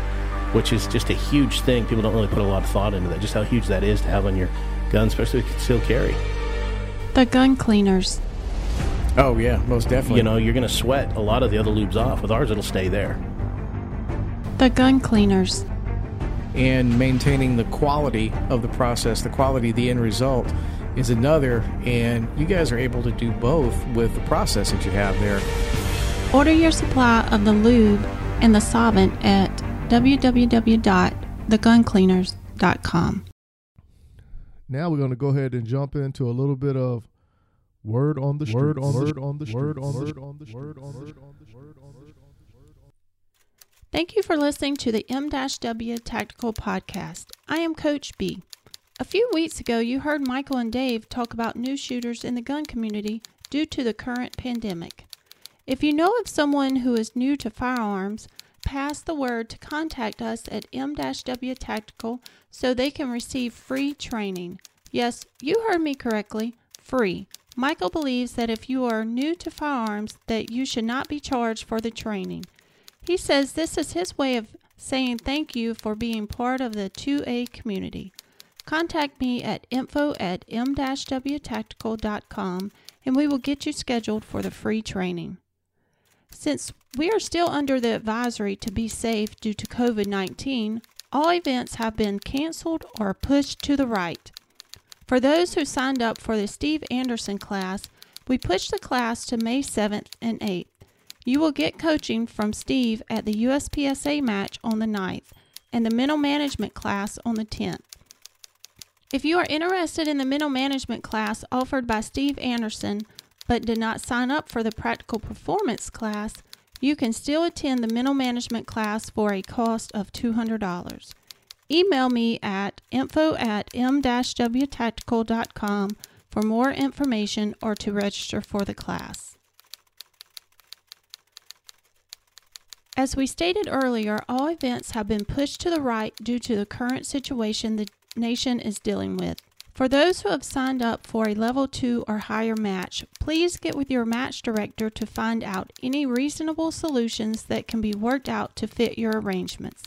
which is just a huge thing. People don't really put a lot of thought into that, just how huge that is to have on your gun, especially with concealed carry. The Gun Cleaners. Oh yeah, most definitely. You know, you're going to sweat a lot of the other lubes off. With ours, it'll stay there. The Gun Cleaners. and maintaining the quality of the process, the quality of the end result is another. And you guys are able to do both with the process that you have there. Order your supply of the lube and the solvent at www.theguncleaners.com. Now we're going to go ahead and jump into a little bit of word on the street. Word on the word on the word on the word on the word on the Thank you for listening to the M-W Tactical Podcast. I am Coach B. A few weeks ago, you heard Michael and Dave talk about new shooters in the gun community due to the current pandemic. If you know of someone who is new to firearms, pass the word to contact us at M-W Tactical so they can receive free training. Yes, you heard me correctly, free. Michael believes that if you are new to firearms that you should not be charged for the training. He says this is his way of saying thank you for being part of the 2A community. Contact me at info at m-wtactical.com and we will get you scheduled for the free training. Since we are still under the advisory to be safe due to COVID 19, all events have been canceled or pushed to the right. For those who signed up for the Steve Anderson class, we pushed the class to May 7th and 8th. You will get coaching from Steve at the USPSA match on the 9th and the mental management class on the 10th. If you are interested in the mental management class offered by Steve Anderson but did not sign up for the practical performance class, you can still attend the mental management class for a cost of $200. Email me at info at m-wtactical.com for more information or to register for the class. As we stated earlier, all events have been pushed to the right due to the current situation the nation is dealing with. For those who have signed up for a level 2 or higher match, please get with your match director to find out any reasonable solutions that can be worked out to fit your arrangements.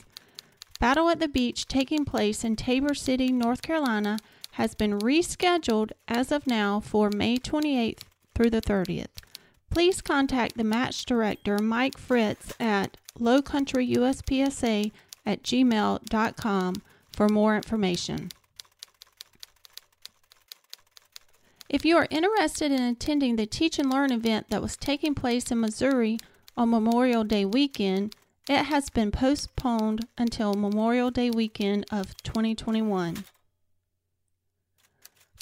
Battle at the Beach taking place in Tabor City, North Carolina has been rescheduled as of now for May 28th through the 30th. Please contact the match director Mike Fritz at lowcountryuspsa at gmail.com for more information. If you are interested in attending the Teach and Learn event that was taking place in Missouri on Memorial Day weekend, it has been postponed until Memorial Day weekend of 2021.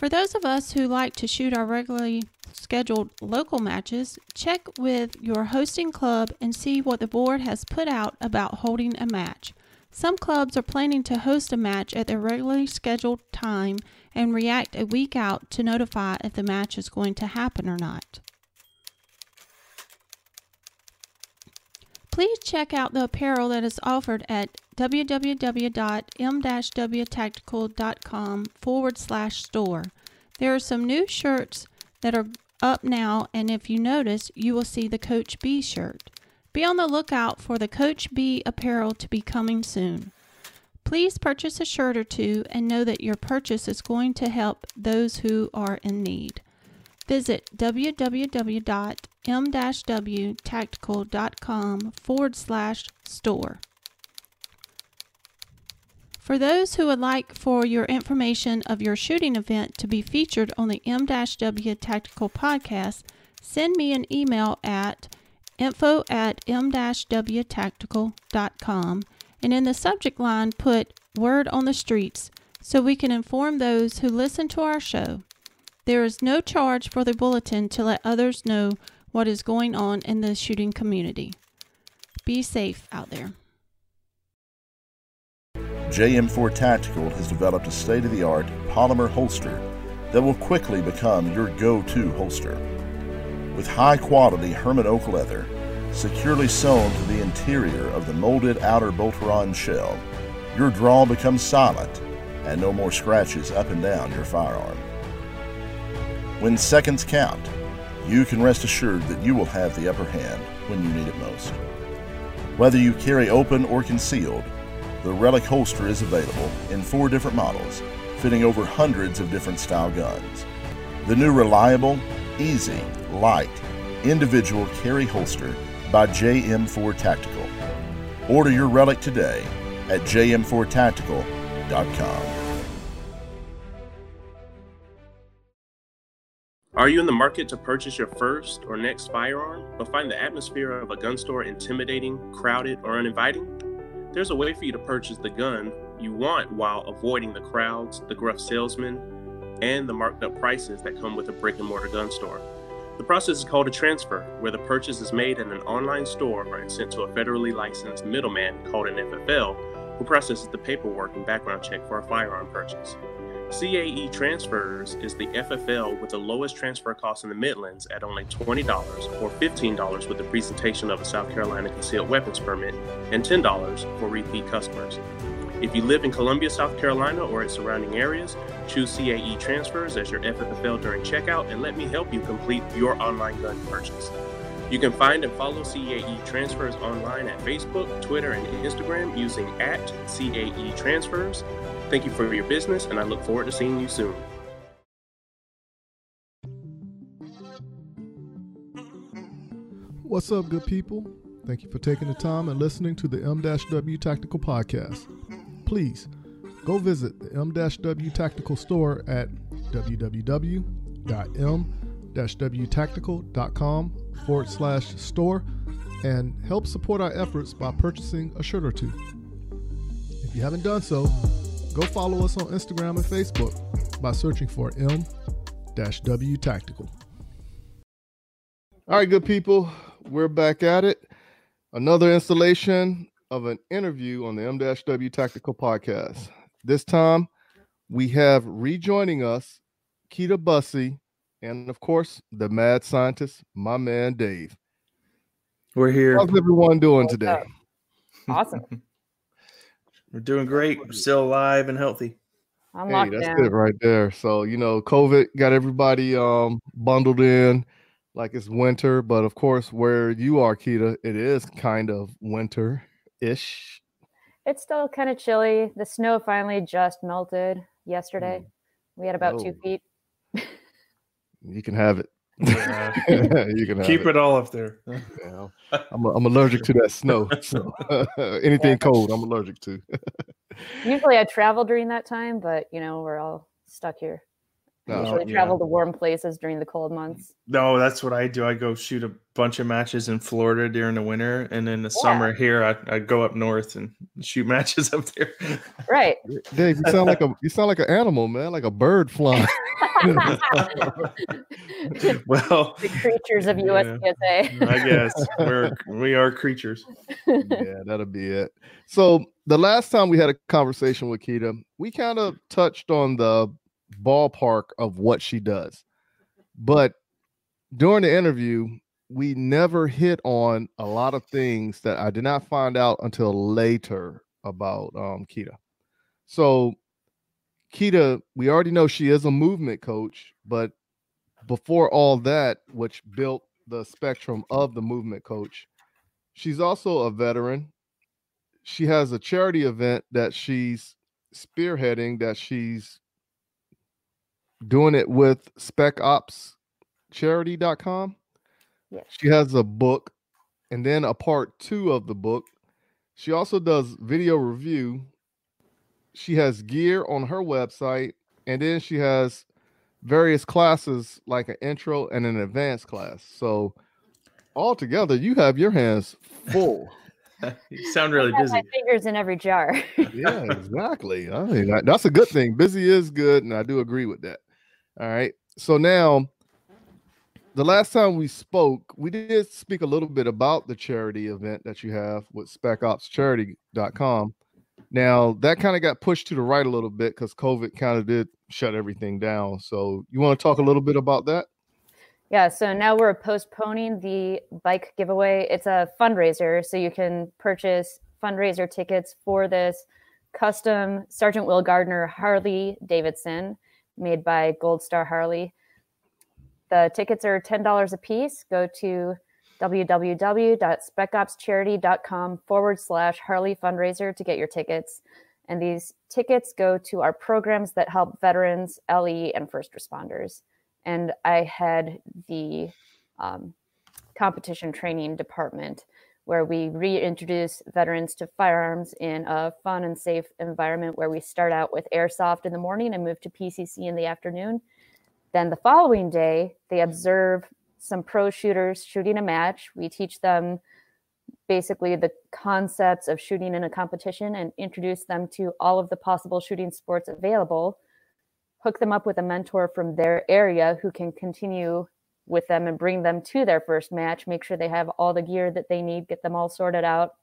For those of us who like to shoot our regularly scheduled local matches, check with your hosting club and see what the board has put out about holding a match. Some clubs are planning to host a match at their regularly scheduled time and react a week out to notify if the match is going to happen or not. Please check out the apparel that is offered at www.m-wtactical.com forward slash store. There are some new shirts that are up now, and if you notice, you will see the Coach B shirt. Be on the lookout for the Coach B apparel to be coming soon. Please purchase a shirt or two and know that your purchase is going to help those who are in need. Visit www.m-wtactical.com forward slash store. For those who would like for your information of your shooting event to be featured on the M-W Tactical podcast, send me an email at info at m-wtactical.com and in the subject line put word on the streets so we can inform those who listen to our show. There is no charge for the bulletin to let others know what is going on in the shooting community. Be safe out there. JM4 Tactical has developed a state of the art polymer holster that will quickly become your go to holster. With high quality Hermann Oak leather, securely sewn to the interior of the molded outer Boltaron shell, your draw becomes silent and no more scratches up and down your firearm. When seconds count, you can rest assured that you will have the upper hand when you need it most. Whether you carry open or concealed, the Relic holster is available in four different models, fitting over hundreds of different style guns. The new reliable, easy, light, individual carry holster by JM4 Tactical. Order your Relic today at jm4tactical.com. Are you in the market to purchase your first or next firearm, but find the atmosphere of a gun store intimidating, crowded, or uninviting? There's a way for you to purchase the gun you want while avoiding the crowds, the gruff salesmen, and the marked up prices that come with a brick and mortar gun store. The process is called a transfer, where the purchase is made in an online store and sent to a federally licensed middleman called an FFL, who processes the paperwork and background check for a firearm purchase. CAE Transfers is the FFL with the lowest transfer cost in the Midlands at only $20 or $15 with the presentation of a South Carolina concealed weapons permit and $10 for repeat customers. If you live in Columbia, South Carolina or its surrounding areas, choose CAE Transfers as your FFL during checkout and let me help you complete your online gun purchase. You can find and follow CAE Transfers online at Facebook, Twitter, and Instagram using at CAE Transfers. Thank you for your business, and I look forward to seeing you soon. What's up, good people? Thank you for taking the time and listening to the M-W Tactical Podcast. Please go visit the M-W Tactical store at www.m-wtactical.com forward slash store and help support our efforts by purchasing a shirt or two. If you haven't done so, go follow us on Instagram and Facebook by searching for M-W Tactical. All right, good people, we're back at it. Another installation of an interview on the M-W Tactical Podcast. This time, we have rejoining us Keita Bussey and, of course, the mad scientist, my man Dave. We're here. How's everyone doing today? Awesome. We're doing great. We're still alive and healthy. I'm Hey, that's down. it right there. So, you know, COVID got everybody um bundled in like it's winter, but of course, where you are, Keita, it is kind of winter-ish. It's still kind of chilly. The snow finally just melted yesterday. We had about two feet. You can have it. Yeah. you can have Keep it. it all up there. Yeah, I'm, I'm allergic to that snow. So anything cold, I'm allergic to. Usually I travel during that time, but you know, we're all stuck here. I No, usually yeah. travel to warm places during the cold months. No, that's what I do. I go shoot a bunch of matches in Florida during the winter, and in the Yeah. summer here, I, I go up north and shoot matches up there. Right. Dave, you sound like a you sound like an animal, man, like a bird flying. well, the creatures of Yeah. USPSA. I guess we're we are creatures. yeah, that'll be it. So the last time we had a conversation with Keita, we kind of touched on the ballpark of what she does. But during the interview, we never hit on a lot of things that I did not find out until later about um, Kita. So, Kita, we already know she is a movement coach, but before all that, which built the spectrum of the movement coach, she's also a veteran. She has a charity event that she's spearheading, that she's doing it with specopscharity.com. Yes. She has a book and then a part two of the book. She also does video review. She has gear on her website, and then she has various classes like an intro and an advanced class. So altogether, you have your hands full. you sound really I have busy. my fingers in every jar. yeah, exactly. I mean, that's a good thing. Busy is good, and I do agree with that. All right. So now, the last time we spoke, we did speak a little bit about the charity event that you have with specopscharity.com. Now, that kind of got pushed to the right a little bit because COVID kind of did shut everything down. So, you want to talk a little bit about that? Yeah, so now we're postponing the bike giveaway. It's a fundraiser, so you can purchase fundraiser tickets for this custom Sergeant Will Gardner Harley Davidson made by Gold Star Harley. The tickets are $10 a piece. Go to www.specopscharity.com forward slash Harley fundraiser to get your tickets. And these tickets go to our programs that help veterans, LE, and first responders and I had the um, competition training department where we reintroduce veterans to firearms in a fun and safe environment where we start out with airsoft in the morning and move to PCC in the afternoon. Then the following day, they observe some pro shooters shooting a match. We teach them basically the concepts of shooting in a competition and introduce them to all of the possible shooting sports available hook them up with a mentor from their area who can continue with them and bring them to their first match, make sure they have all the gear that they need, get them all sorted out,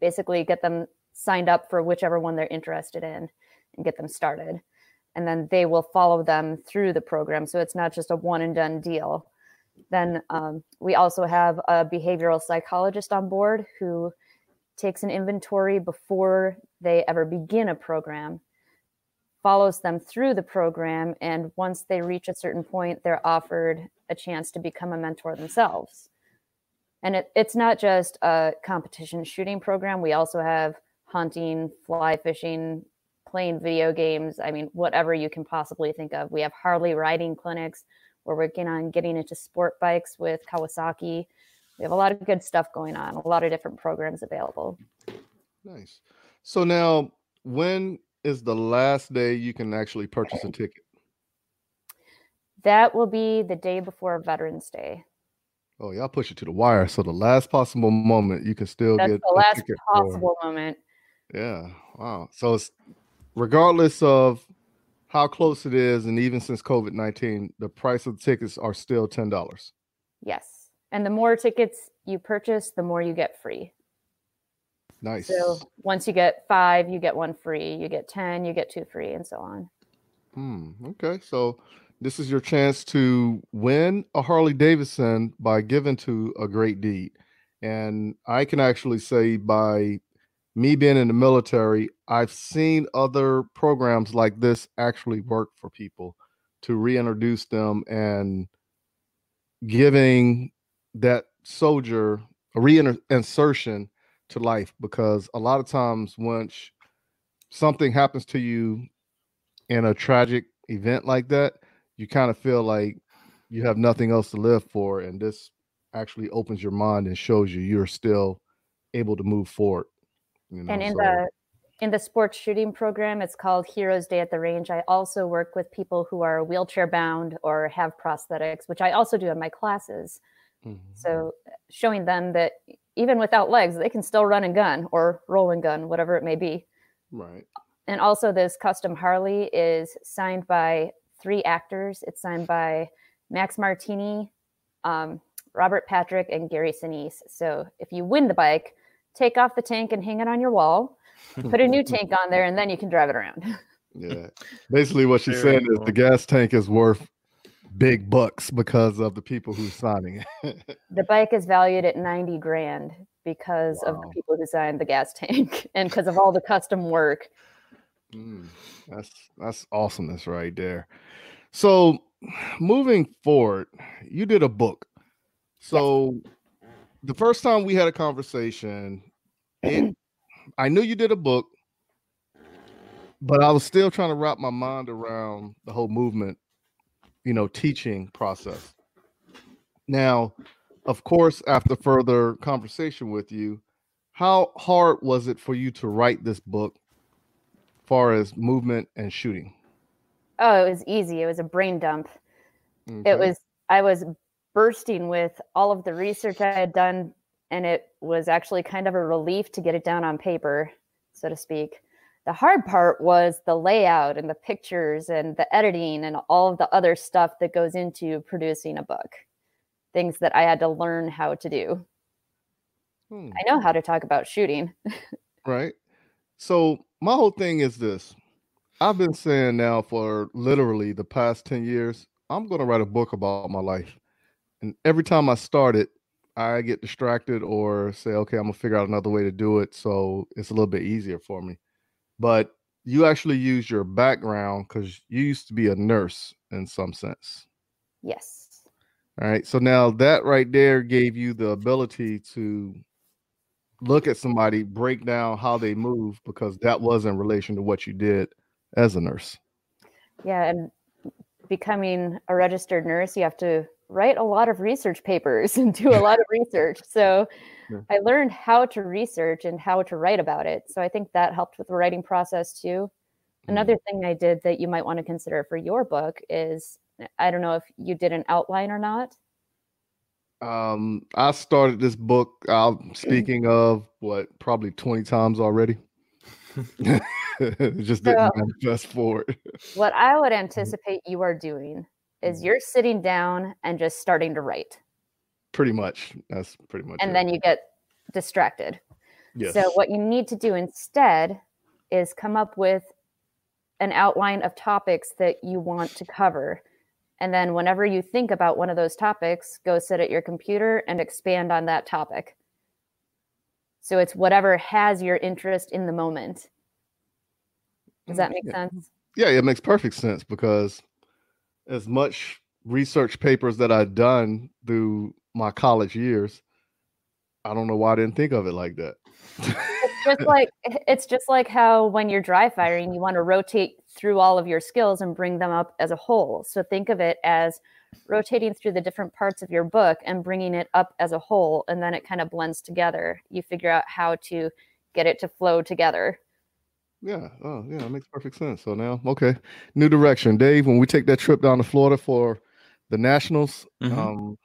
basically get them signed up for whichever one they're interested in and get them started. And then they will follow them through the program. So it's not just a one and done deal. Then um, we also have a behavioral psychologist on board who takes an inventory before they ever begin a program follows them through the program. And once they reach a certain point, they're offered a chance to become a mentor themselves. And it, it's not just a competition shooting program. We also have hunting, fly fishing, playing video games. I mean, whatever you can possibly think of. We have Harley riding clinics. We're working on getting into sport bikes with Kawasaki. We have a lot of good stuff going on, a lot of different programs available. Nice. So now, when is the last day you can actually purchase a ticket? That will be the day before Veterans Day. Oh, y'all push it to the wire. So the last possible moment you can still That's get the last ticket for- possible moment. Yeah. Wow. So it's regardless of how close it is, and even since COVID nineteen, the price of the tickets are still ten dollars. Yes. And the more tickets you purchase, the more you get free. Nice. So once you get five, you get one free. You get 10, you get two free, and so on. Hmm. Okay. So this is your chance to win a Harley Davidson by giving to a great deed. And I can actually say by me being in the military, I've seen other programs like this actually work for people to reintroduce them and giving that soldier a reinsertion to life because a lot of times once something happens to you in a tragic event like that, you kind of feel like you have nothing else to live for. And this actually opens your mind and shows you you're still able to move forward. You know, and in so- the in the sports shooting program, it's called Heroes Day at the Range. I also work with people who are wheelchair bound or have prosthetics, which I also do in my classes. Mhm. So showing them that even without legs, they can still run and gun or roll and gun, whatever it may be. right. and also this custom Harley is signed by three actors. It's signed by Max Martini, um, Robert Patrick, and Gary Sinise. So if you win the bike, take off the tank and hang it on your wall. Put a new tank on there, and then you can drive it around. Yeah. Basically, what she's Very saying is the gas tank is worth big bucks because of the people who's signing it. The bike is valued at 90 grand because of the people who signed the gas tank and because of all the custom work. Mm, that's that's awesomeness right there. So moving forward, you did a book. So the first time we had a conversation, it, I knew you did a book, but I was still trying to wrap my mind around the whole movement, you know, teaching process. Now, of course, after further conversation with you, how hard was it for you to write this book far as movement and shooting? Oh, it was easy. It was a brain dump. Okay. It was, I was bursting with all of the research I had done, and it was actually kind of a relief to get it down on paper, so to speak. The hard part was the layout and the pictures and the editing and all of the other stuff that goes into producing a book. Things that I had to learn how to do. Hmm, I know how to talk about shooting. right. So my whole thing is this. I've been saying now for literally the past 10 years, I'm going to write a book about my life. And every time I start it, I get distracted or say, okay, I'm going to figure out another way to do it. So it's a little bit easier for me. But you actually use your background because you used to be a nurse in some sense. Yes. All right. So now that right there gave you the ability to look at somebody, break down how they move, because that was in relation to what you did as a nurse. Yeah, and becoming a registered nurse, you have to write a lot of research papers and do a lot of research. So Yeah. I learned how to research and how to write about it. So I think that helped with the writing process too. Mm-hmm. Another thing I did that you might want to consider for your book is I don't know if you did an outline or not. Um, I started this book. I'm mm. speaking of what probably 20 times already. it just didn't So- manifest forward. What I would mm-hmm. anticipate you are doing is you're sitting down and just starting to write, Pretty much. That's pretty much. and it. then you get distracted. yes. So, what you need to do instead is come up with an outline of topics that you want to cover. And then, whenever you think about one of those topics, go sit at your computer and expand on that topic. So, it's whatever has your interest in the moment. Does mm, that make Yeah. sense? Yeah, it makes perfect sense because as much research papers that I've done through my college years, I don't know why I didn't think of it like that. It's just like eh, it's just like how when you're dry firing, you want to rotate through all of your skills and bring them up as a whole. So think of it as rotating through the different parts of your book and bringing it up as a whole, and then it kind of blends together. You figure out how to get it to flow together. Yeah, oh yeah, it makes perfect sense. So now, okay, new direction, Dave. When we take that trip down to Florida for the Nationals, Mhm. um,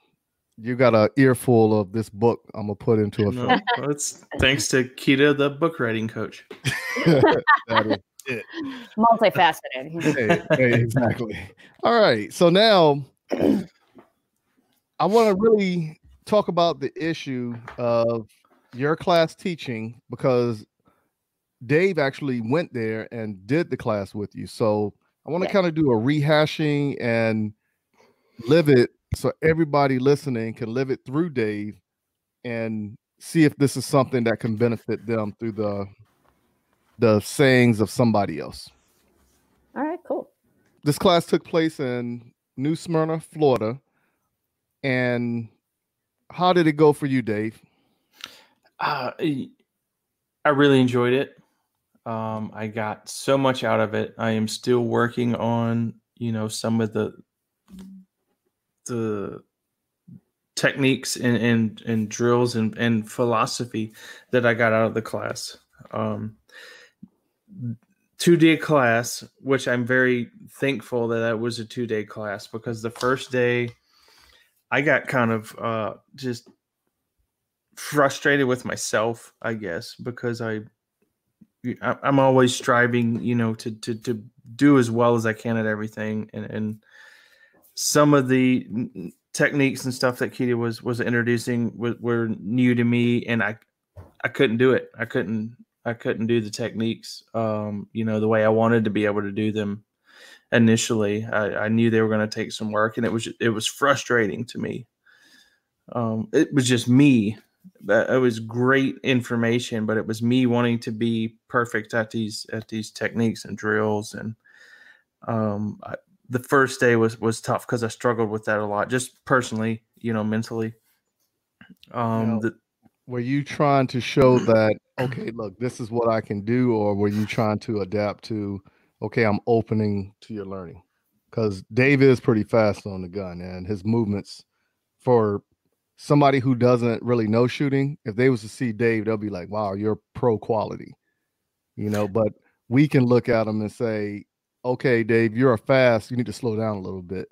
you got a earful of this book. I'm gonna put into a No, film. well, it's thanks to Kita, the book writing coach. That is Multifaceted. hey, hey, exactly. All right. So now I want to really talk about the issue of your class teaching because Dave actually went there and did the class with you. So I want to Yeah. kind of do a rehashing and live it so everybody listening can live it through Dave and see if this is something that can benefit them through the the sayings of somebody else All right, cool. this class took place in New Smyrna, Florida. And how did it go for you, Dave? Uh, I I really enjoyed it. Um, I got so much out of it. I am still working on, you know, some of the the techniques and and, and drills and, and philosophy that I got out of the class. Um, two day class, which I'm very thankful that that was a two day class because the first day I got kind of uh, just frustrated with myself, I guess, because I I- I'm always striving, you know, to to to do as well as I can at everything, and and some of the techniques and stuff that Kita was was introducing were, were new to me, and I I couldn't do it. I couldn't I couldn't do the techniques, um, you know, the way I wanted to be able to do them, initially. I, I knew they were going to take some work, and it was it was frustrating to me. Um, it was just me. It was great information, but it was me wanting to be perfect at these at these techniques and drills. And um, I, the first day was was tough because I struggled with that a lot, just personally, you know, mentally. Um, Now, the, were you trying to show that okay, look, this is what I can do, or were you trying to adapt to okay, I'm opening to your learning? Because Dave is pretty fast on the gun, and his movements for somebody who doesn't really know shooting, if they was to see Dave, they'll be like, "Wow, you're pro quality," you know. But we can look at him and say, "Okay, Dave, you're a fast. You need to slow down a little bit."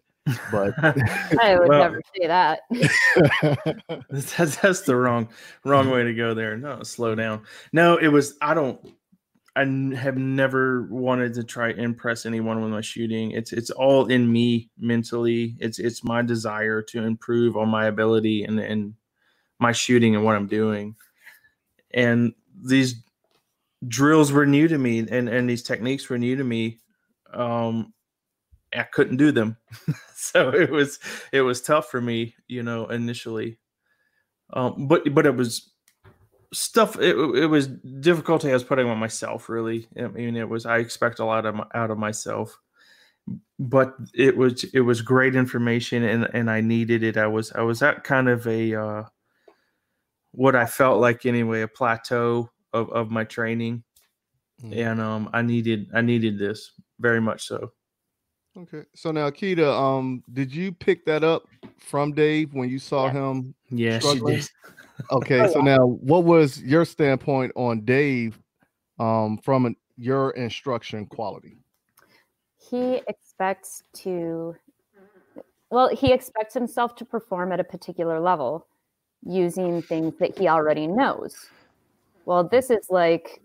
But I would Well- never say that. that's, that's the wrong wrong way to go there. No, slow down. No, it was. I don't. I have never wanted to try impress anyone with my shooting. It's it's all in me mentally. It's it's my desire to improve on my ability and and my shooting and what I'm doing. And these drills were new to me, and and these techniques were new to me. Um, I couldn't do them, so it was it was tough for me, you know, initially. Um, but but it was stuff. It, it was difficulty I was putting on myself. Really, I mean, it was I expect a lot of out of myself, but it was it was great information, and and I needed it. I was I was at kind of a uh, what I felt like anyway, a plateau of of my training, Mm. and um, I needed I needed this very much so. okay, so now Kita, um, did you pick that up from Dave when you saw Yeah. him Yeah, she did. Okay, Oh, so now what was your standpoint on Dave um, from an, your instruction quality? he expects to well he expects himself to perform at a particular level using things that he already knows. Well this is like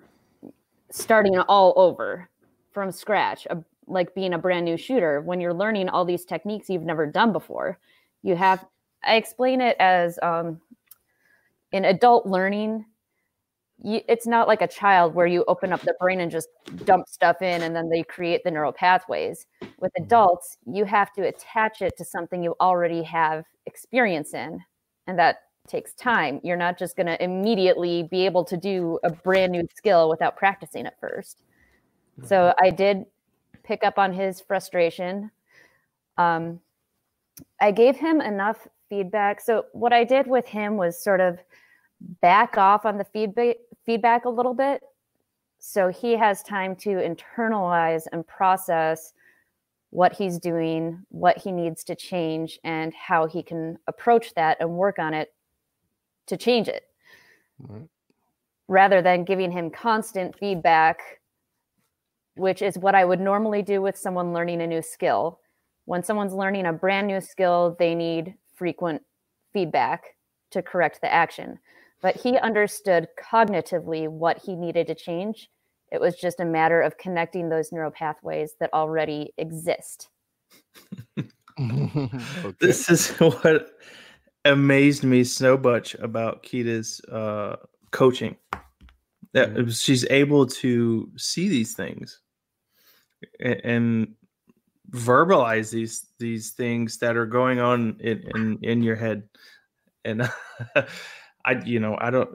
starting all over from scratch a, like being a brand new shooter. When you're learning all these techniques you've never done before you have i explain it as um, in adult learning you, it's not like a child where you open up the brain and just dump stuff in and then they create the neural pathways. With adults, you have to attach it to something you already have experience in, and that takes time. You're not just going to immediately be able to do a brand new skill without practicing it first. So I did pick up on his frustration. Um, I gave him enough feedback. So what I did with him was sort of back off on the feedback feedback a little bit. So he has time to internalize and process what he's doing what he needs to change and how he can approach that and work on it to change it. Right. rather than giving him constant feedback which is what i would normally do with someone learning a new skill. When someone's learning a brand new skill they need frequent feedback to correct the action but he understood cognitively what he needed to change. It was just a matter of connecting those neural pathways that already exist. okay. This is what amazed me so much about Kita's uh, coaching. That Mhm. was- she's able to see these things a- and verbalize these these things that are going on in in, in your head. And I, you know, I don't.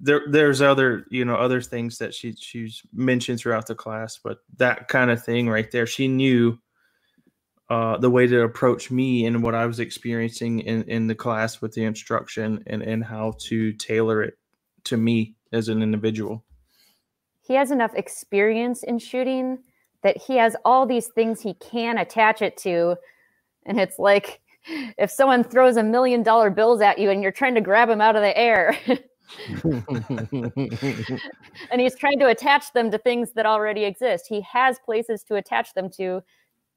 There, there's other, you know, other things that she she's mentioned throughout the class, but that kind of thing right there, she knew uh, the way to approach me and what I was experiencing in, in the class with the instruction and, and how to tailor it to me as an individual. He has enough experience in shooting that he has all these things he can attach it to. And it's like if someone throws a million dollar bills at you and you're trying to grab them out of the air and he's trying to attach them to things that already exist. He has places to attach them to,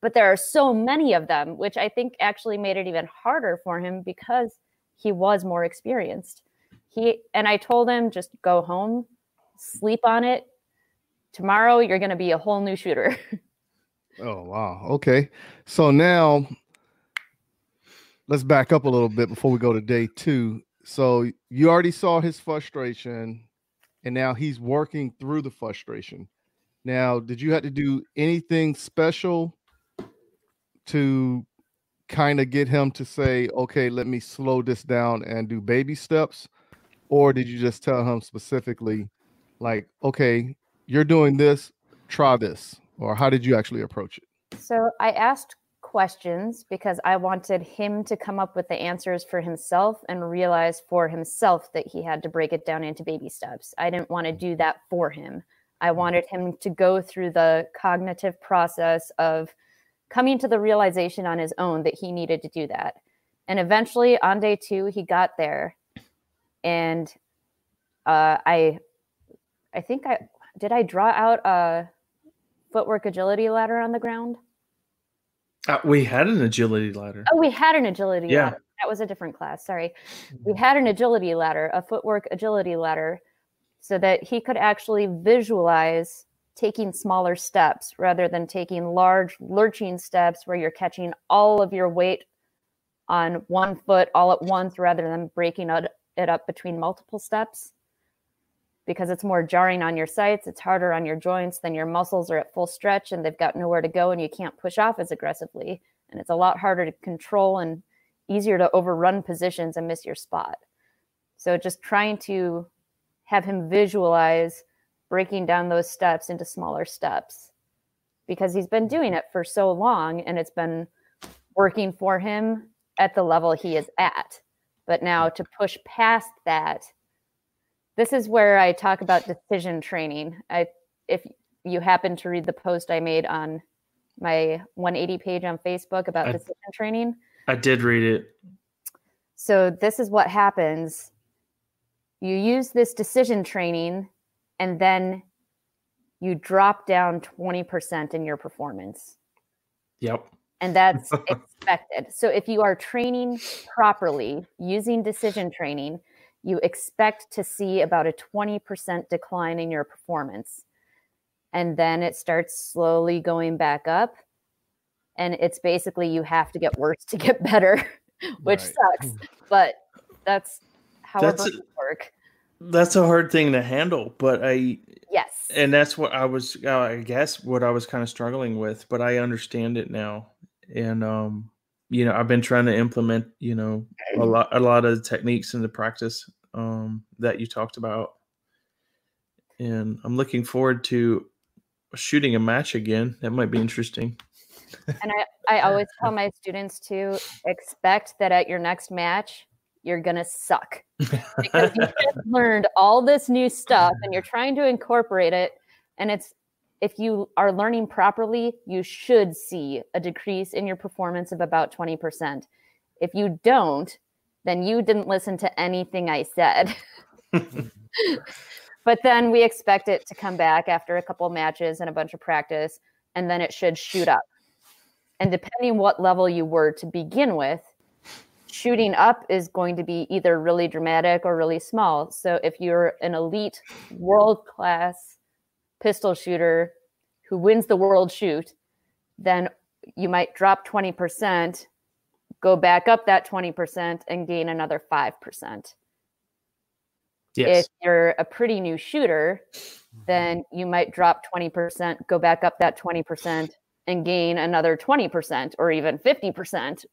but there are so many of them, which I think actually made it even harder for him because he was more experienced. He and I told him just go home, sleep on it. Tomorrow you're going to be a whole new shooter. oh wow. Okay. So now let's back up a little bit before we go to day two. So you already saw his frustration, and now he's working through the frustration. Now, did you have to do anything special to kind of get him to say, okay, let me slow this down and do baby steps? Or did you just tell him specifically, like, okay, you're doing this, try this? Or how did you actually approach it? So I asked questions because I wanted him to come up with the answers for himself and realize for himself that he had to break it down into baby steps. I didn't want to do that for him. I wanted him to go through the cognitive process of coming to the realization on his own that he needed to do that. And eventually on day two, he got there. And uh, I, I think I did I draw out a footwork agility ladder on the ground. Uh, we had an agility ladder. Oh, we had an agility Yeah. ladder. That was a different class. Sorry. We had an agility ladder, a footwork agility ladder, so that he could actually visualize taking smaller steps rather than taking large lurching steps where you're catching all of your weight on one foot all at once rather than breaking it it up between multiple steps because it's more jarring on your sights, it's harder on your joints, then your muscles are at full stretch and they've got nowhere to go and you can't push off as aggressively. And it's a lot harder to control and easier to overrun positions and miss your spot. So just trying to have him visualize breaking down those steps into smaller steps because he's been doing it for so long and it's been working for him at the level he is at. But now to push past that, this is where I talk about decision training. I, if you happen to read the post I made on my 180 page on Facebook about I- decision training, I did read it. so this is what happens. You use this decision training and then you drop down 20% in your performance. Yep. And that's expected. So if you are training properly using decision training, you expect to see about a 20% decline in your performance. And then it starts slowly going back up. And it's basically you have to get worse to get better, which Right. sucks. But that's how That's- brains work. That's a hard thing to handle, but I Yes. and that's what I was uh, I guess what I was kind of struggling with, but I understand it now. And um you know, I've been trying to implement, you know, a lot a lot of the techniques in the practice um that you talked about. And I'm looking forward to shooting a match again. That might be interesting. And I, I always tell my students to expect that at your next match, you're going to suck because you just learned all this new stuff and you're trying to incorporate it. And it's, if you are learning properly, you should see a decrease in your performance of about 20%. If you don't, then you didn't listen to anything I said. but then we expect it to come back after a couple matches and a bunch of practice, and then it should shoot up. And depending what level you were to begin with, shooting up is going to be either really dramatic or really small. So if you're an elite world class pistol shooter who wins the world shoot, then you might drop 20%, go back up that 20% and gain another 5%. Yes. If you're a pretty new shooter, mm-hmm. then you might drop 20%, go back up that 20% and gain another 20% or even 50%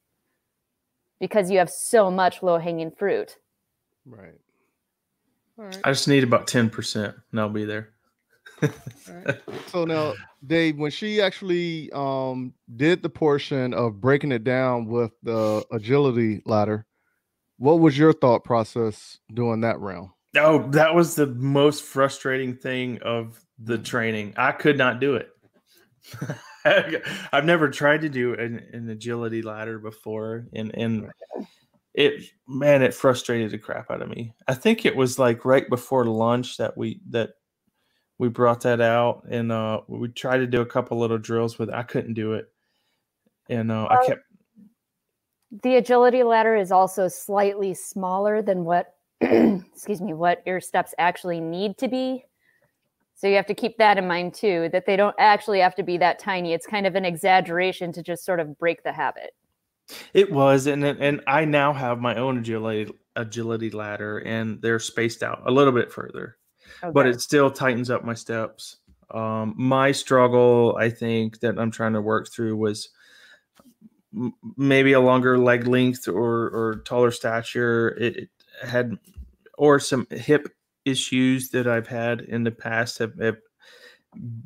because you have so much low hanging fruit. Right. All right. I just need about 10% and I'll be there. So now, Dave, when she actually um did the portion of breaking it down with the agility ladder, what was your thought process doing that round? Oh, that was the most frustrating thing of the training. I could not do it. I've never tried to do an, an agility ladder before, and and it man, it frustrated the crap out of me. I think it was like right before lunch that we that we brought that out, and uh, we tried to do a couple little drills with. I couldn't do it, and uh, I kept The agility ladder is also slightly smaller than what, excuse me, what your steps actually need to be. So you have to keep that in mind too, that they don't actually have to be that tiny. It's kind of an exaggeration to just sort of break the habit. It was, and and I now have my own agility agility ladder, and they're spaced out a little bit further, but it still tightens up my steps. Um, my struggle, I think, that I'm trying to work through was m- maybe a longer leg length or or taller stature. It, it had or some hip issues that I've had in the past have, have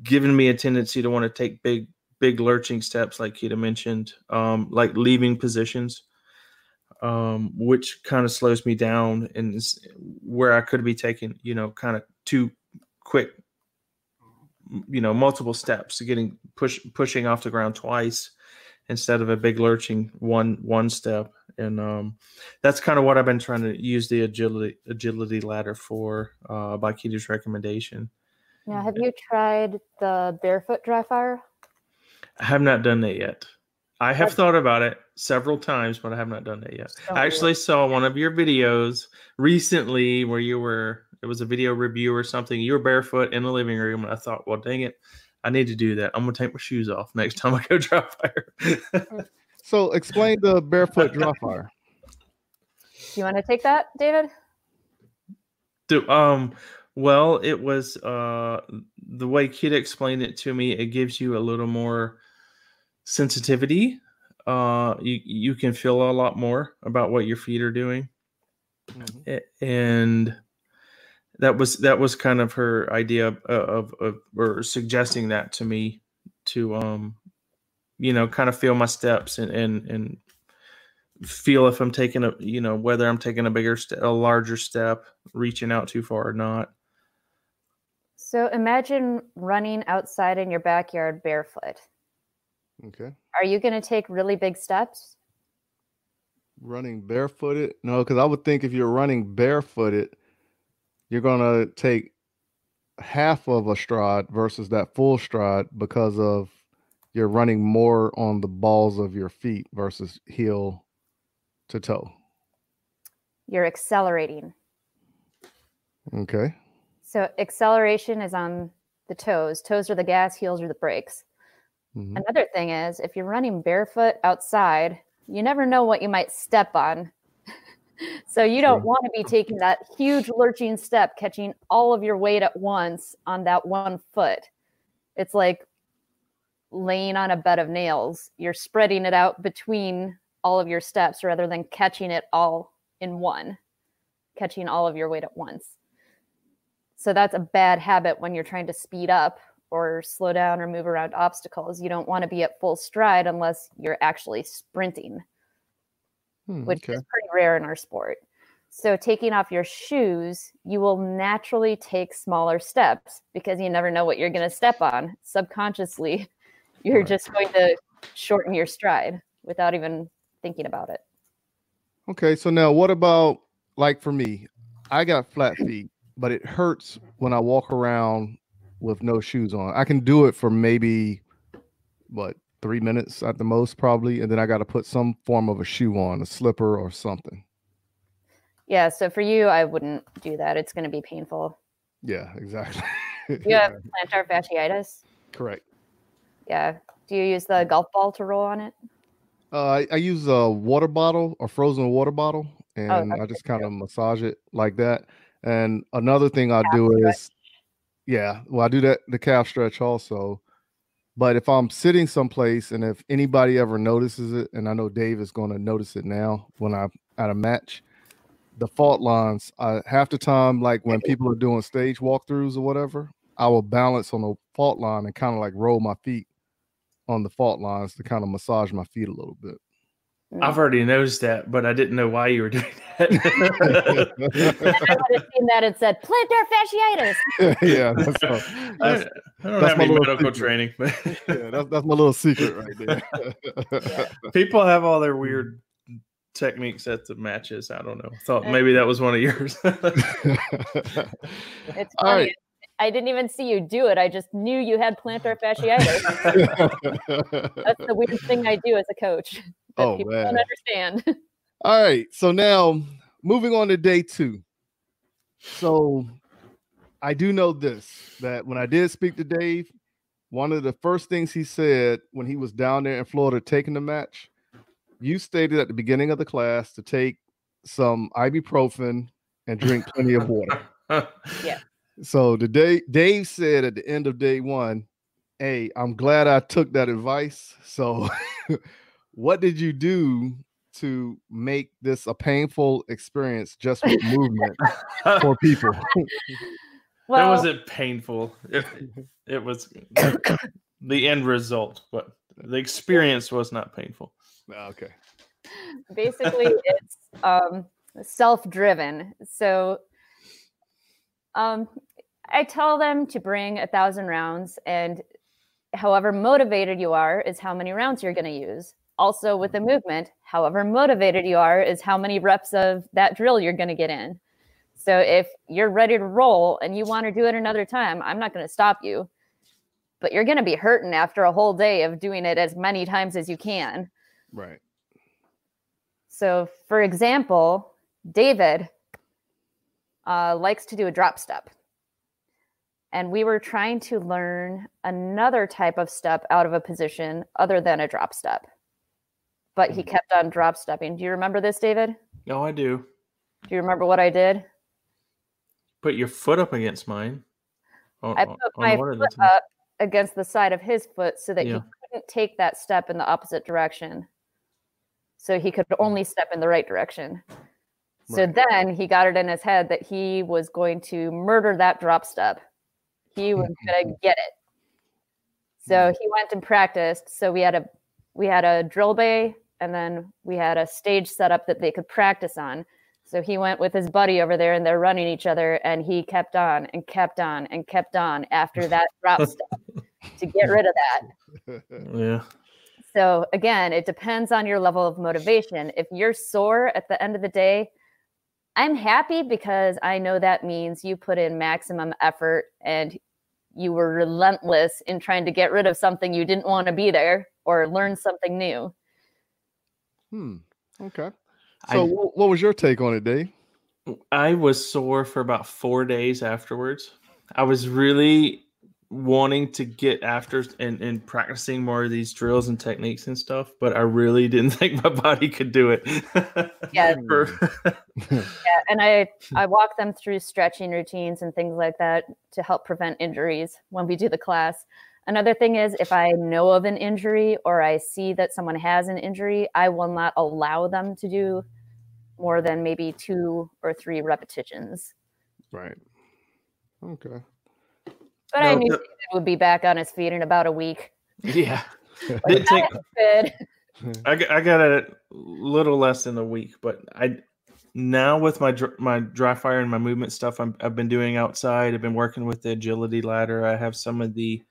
given me a tendency to want to take big big lurching steps, like Kita mentioned, um, like leaving positions, um, which kind of slows me down and where I could be taking, you know, kind of too quick, you know, multiple steps, getting push pushing off the ground twice instead of a big lurching one one step. And um, that's kind of what I've been trying to use the agility agility ladder for uh, by Kita's recommendation. Now, have you tried the barefoot dry fire? I have not done that yet. I have That's- thought about it several times, but I have not done that yet. So- I actually saw one of your videos recently where you were it was a video review or something. You were barefoot in the living room, and I thought, well, dang it, I need to do that. I'm gonna take my shoes off next time I go dry fire. So explain the barefoot dry fire. Do you want to take that, David? Do um well, it was uh the way Kid explained it to me, it gives you a little more sensitivity. Uh you you can feel a lot more about what your feet are doing. A- And that was that was kind of her idea of, of, of or suggesting that to me to um you know kind of feel my steps and and and feel if I'm taking a you know whether I'm taking a bigger step, a larger step, reaching out too far or not. So imagine running outside in your backyard barefoot. Okay. Are you going to take really big steps? Running barefooted? No, because I would think if you're running barefooted, you're gonna take half of a stride versus that full stride because of you're running more on the balls of your feet versus heel to toe. You're accelerating. Okay. So acceleration is on the toes. Toes are the gas, heels are the brakes. Mhm. Another thing is if you're running barefoot outside, you never know what you might step on. so you don't want to be taking that huge lurching step, catching all of your weight at once on that one foot. It's like laying on a bed of nails. You're spreading it out between all of your steps rather than catching it all in one, catching all of your weight at once. So that's a bad habit when you're trying to speed up or slow down or move around obstacles. You don't want to be at full stride unless you're actually sprinting, Hmm, which okay. is pretty rare in our sport. So taking off your shoes, you will naturally take smaller steps because you never know what you're going to step on. Subconsciously, you're Right. just going to shorten your stride without even thinking about it. Okay, so now what about like for me? I got flat feet, but it hurts when I walk around with no shoes on. I can do it for maybe what three minutes at the most, probably, and then I got to put some form of a shoe on, a slipper or something. Yeah, so for you, I wouldn't do that. It's going to be painful. Yeah, exactly. You have plantar fasciitis. correct. Yeah. Do you use the golf ball to roll on it? Uh, I, I use a water bottle, a frozen water bottle, and Oh, I just kind of massage it like that. And another thing I do is, yeah, well, I do that the calf stretch also. But if I'm sitting someplace and if anybody ever notices it, and I know Dave is going to notice it now when I'm at a match, the fault lines, half the time, like when people are doing stage walkthroughs or whatever, I will balance on the fault line and kind of like roll my feet on the fault lines to kind of massage my feet a little bit. I've mm. already noticed that, but I didn't know why you were doing that. I would have seen that and said plantar fasciitis. yeah, that's, all- I, that's, I don't that's have my any little medical secret. training, but yeah, that's, that's my little secret right there. people have all their weird techniques at the matches. I don't know. Thought maybe that was one of yours. It's funny. right. I didn't even see you do it. I just knew you had plantar fasciitis. That's the weird thing I do as a coach. Oh, people man. don't understand. All right. So now moving on to day two. So I do know this that when I did speak to Dave, one of the first things he said when he was down there in Florida taking the match, you stated at the beginning of the class to take some ibuprofen and drink plenty of water. Yeah. So the day Dave said at the end of day one, "Hey, I'm glad I took that advice." So, what did you do to make this a painful experience just with movement for people? Well, that wasn't painful. It, it was the end result, but the experience was not painful. Ah, okay. Basically, it's um, self-driven. So, um, I tell them to bring a thousand rounds, and however motivated you are is how many rounds you're going to use. Also, with the movement, however motivated you are is how many reps of that drill you're going to get in. So if you're ready to roll and you want to do it another time, I'm not going to stop you. But you're going to be hurting after a whole day of doing it as many times as you can. Right. So, for example, David uh, likes to do a drop step. And we were trying to learn another type of step out of a position other than a drop step. But he mm. kept on drop stepping. Do you remember this, David? No, I do. Do you remember what I did? Put your foot up against mine. On, I put my foot up against the side of his foot so that yeah. he couldn't take that step in the opposite direction. So he could only step in the right direction. So right. then he got it in his head that he was going to murder that drop step. He was going to get it. So he went and practiced. So we had a we had a drill bay and then we had a stage set up that they could practice on. So he went with his buddy over there and they're running each other and he kept on and kept on and kept on after that drop step to get rid of that. Yeah. So again, it depends on your level of motivation. If you're sore at the end of the day, I'm happy because I know that means you put in maximum effort and you were relentless in trying to get rid of something you didn't want to be there or learn something new. Hmm. Okay. So, I, what was your take on it, Dave? I was sore for about four days afterwards. I was really wanting to get after and, and practicing more of these drills and techniques and stuff, but I really didn't think my body could do it. yeah. yeah. And I, I walk them through stretching routines and things like that to help prevent injuries when we do the class. Another thing is if I know of an injury or I see that someone has an injury, I will not allow them to do more than maybe two or three repetitions. Right. Okay. But no, I knew the, David would be back on his feet in about a week. Yeah. Didn't take, I, I got it a little less than a week, but I now with my my dry fire and my movement stuff i have been doing outside. I've been working with the agility ladder. I have some of the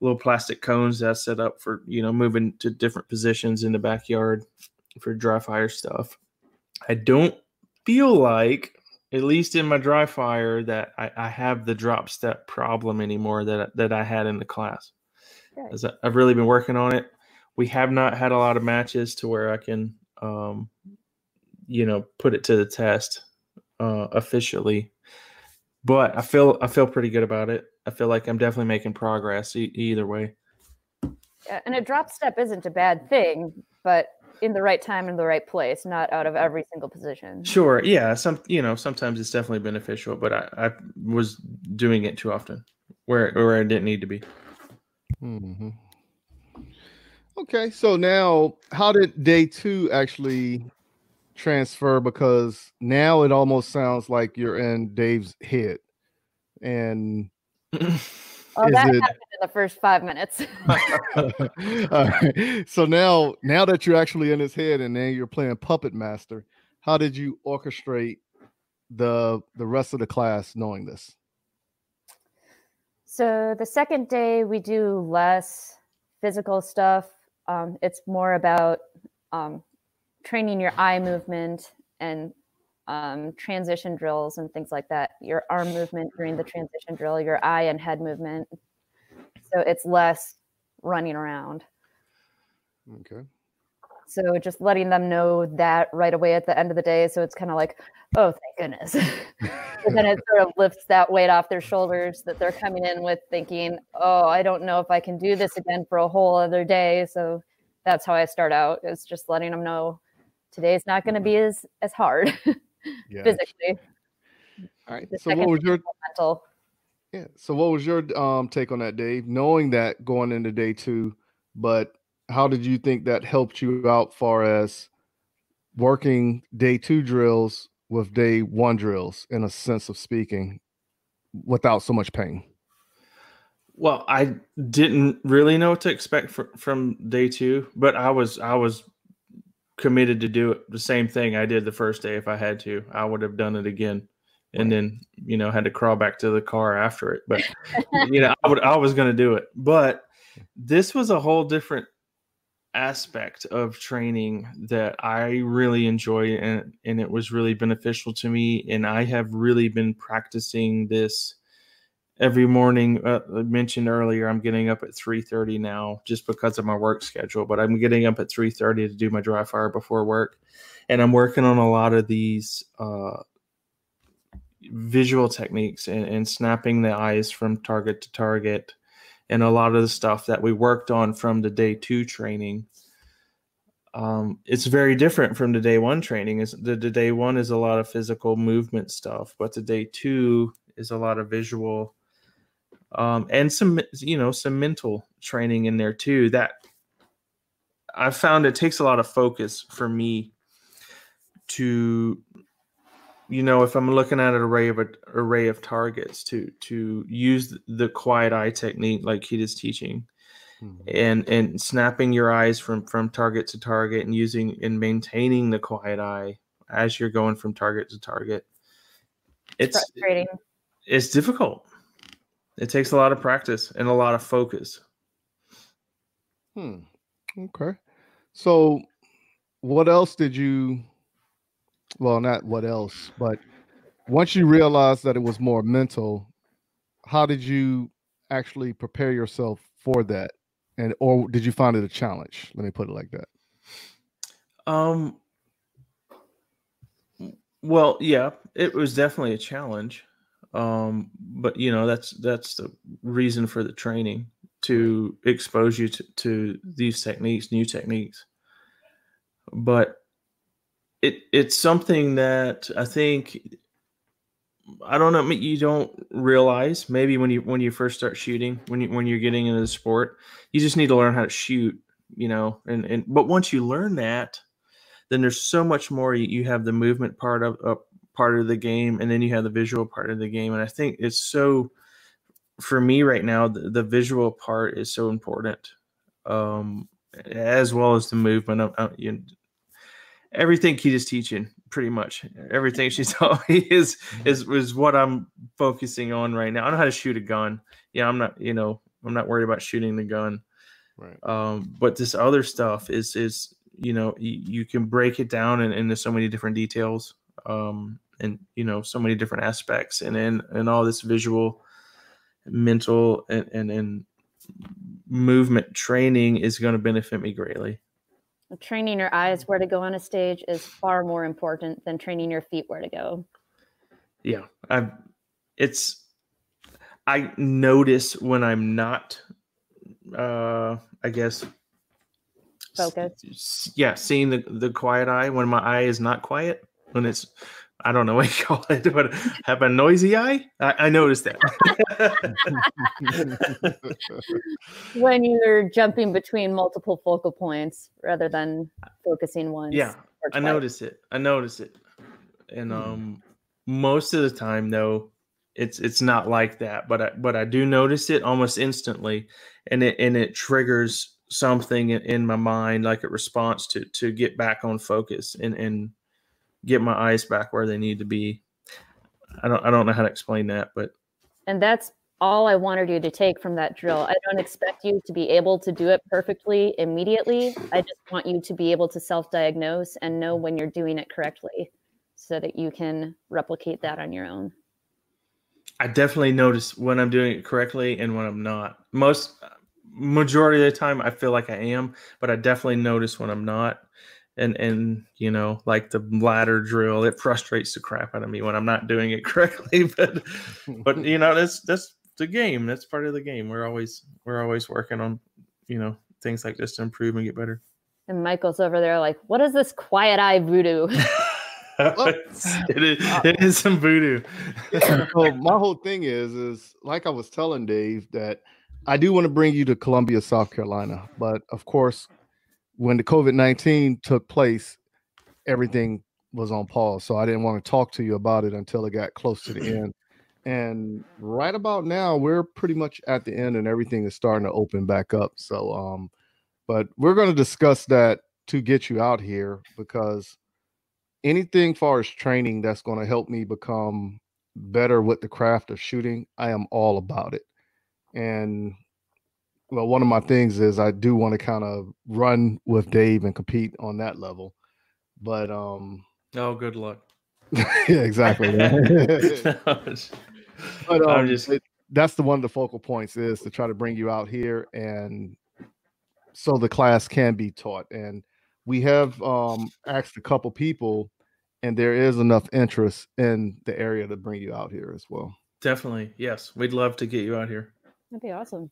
little plastic cones that I set up for you know moving to different positions in the backyard for dry fire stuff. I don't feel like at least in my dry fire that I, I have the drop step problem anymore that that I had in the class. As I've really been working on it. We have not had a lot of matches to where I can, um, you know, put it to the test uh, officially. But I feel I feel pretty good about it. I feel like I'm definitely making progress e- either way. Yeah, and a drop step isn't a bad thing, but in the right time in the right place, not out of every single position. Sure. Yeah. Some you know, sometimes it's definitely beneficial, but I, I was doing it too often where where I didn't need to be. Mm-hmm. Okay. So now how did day two actually transfer? Because now it almost sounds like you're in Dave's head. And Oh, that it... happened in the first five minutes. So now, now that you're actually in his head, and then you're playing puppet master, how did you orchestrate the the rest of the class knowing this? So the second day we do less physical stuff. Um, it's more about um, training your eye movement and um, transition drills and things like that. Your arm movement during the transition drill, your eye and head movement. So it's less running around. Okay. So just letting them know that right away at the end of the day. So it's kind of like, oh, thank goodness. and then it sort of lifts that weight off their shoulders that they're coming in with thinking, oh, I don't know if I can do this again for a whole other day. So that's how I start out is just letting them know today's not going to be as, as hard. yeah. physically. All right. The So what was your mental. yeah? So what was your um take on that, Dave? Knowing that going into day two, but how did you think that helped you out far as working day two drills with day one drills in a sense of speaking without so much pain? Well, I didn't really know what to expect fr- from day two, but I was I was committed to do it the same thing I did the first day if I had to. I would have done it again, and then you know had to crawl back to the car after it. But you know I would I was going to do it, but this was a whole different aspect of training that I really enjoy and and it was really beneficial to me and I have really been practicing this every morning uh, I mentioned earlier I'm getting up at 3:30 now just because of my work schedule but I'm getting up at 3:30 to do my dry fire before work. And I'm working on a lot of these uh, visual techniques and, and snapping the eyes from target to target and a lot of the stuff that we worked on from the day two training. Um, it's very different from the day one training is the, the day one is a lot of physical movement stuff but the day two is a lot of visual um, and some you know some mental training in there too that i found it takes a lot of focus for me to you know if i'm looking at an array of a array of targets to to use the quiet eye technique like he is teaching and and snapping your eyes from from target to target and using and maintaining the quiet eye as you're going from target to target it's Frustrating. it's difficult it takes a lot of practice and a lot of focus Hmm. Okay. So, what else did you? Well, not what else, but once you realized that it was more mental, how did you actually prepare yourself for that? And or did you find it a challenge? Let me put it like that. Um. Well, yeah, it was definitely a challenge. Um, but you know, that's that's the reason for the training to expose you to, to these techniques, new techniques. But it it's something that I think I don't know. You don't realize maybe when you when you first start shooting, when you when you're getting into the sport, you just need to learn how to shoot. You know, and and but once you learn that, then there's so much more. You, you have the movement part of uh, part of the game, and then you have the visual part of the game. And I think it's so for me right now. The, the visual part is so important, um, as well as the movement. I, I, you, everything Kita's teaching, pretty much everything she's taught me is is is what I'm focusing on right now. I know how to shoot a gun. Yeah, I'm not, you know, I'm not worried about shooting the gun. Right. Um, but this other stuff is is you know you, you can break it down in, into so many different details, um, and you know so many different aspects, and and and all this visual, mental, and and, and movement training is going to benefit me greatly. Training your eyes where to go on a stage is far more important than training your feet where to go. yeah i it's i notice when i'm not uh i guess Focus. s- yeah seeing the the quiet eye when my eye is not quiet when it's i don't know what you call it but have a noisy eye i, I noticed that When you're jumping between multiple focal points rather than focusing once. yeah i twice. notice it i notice it and Hmm. um most of the time though it's it's not like that but i but i do notice it almost instantly and it and it triggers something in, in my mind like a response to to get back on focus and and get my eyes back where they need to be i don't i don't know how to explain that but And that's all I wanted you to take from that drill. I don't expect you to be able to do it perfectly immediately. I just want you to be able to self diagnose and know when you're doing it correctly so that you can replicate that on your own. I definitely notice when I'm doing it correctly and when I'm not. Most majority of the time I feel like I am, but I definitely notice when I'm not. And and you know, like the ladder drill, it frustrates the crap out of me when I'm not doing it correctly. But but you know, that's that's the game. That's part of the game. We're always we're always working on, you know, things like this to improve and get better. And Michael's over there like, what is this quiet eye voodoo? it, is, uh, it is some voodoo. so my whole thing is, is like I was telling Dave that I do want to bring you to Columbia, South Carolina, but of course, when the COVID nineteen took place, everything was on pause. So I didn't want to talk to you about it until it got close to the end. And right about now, we're pretty much at the end, and everything is starting to open back up. So, um, but we're going to discuss that to get you out here because anything far as training that's going to help me become better with the craft of shooting, I am all about it. And well, one of my things is I do want to kind of run with Dave and compete on that level. But um oh, good luck. yeah, exactly. but um, just... it, that's the one of the focal points is to try to bring you out here and so the class can be taught. And we have um asked a couple people and there is enough interest in the area to bring you out here as well. Definitely. Yes. We'd love to get you out here. That'd be awesome.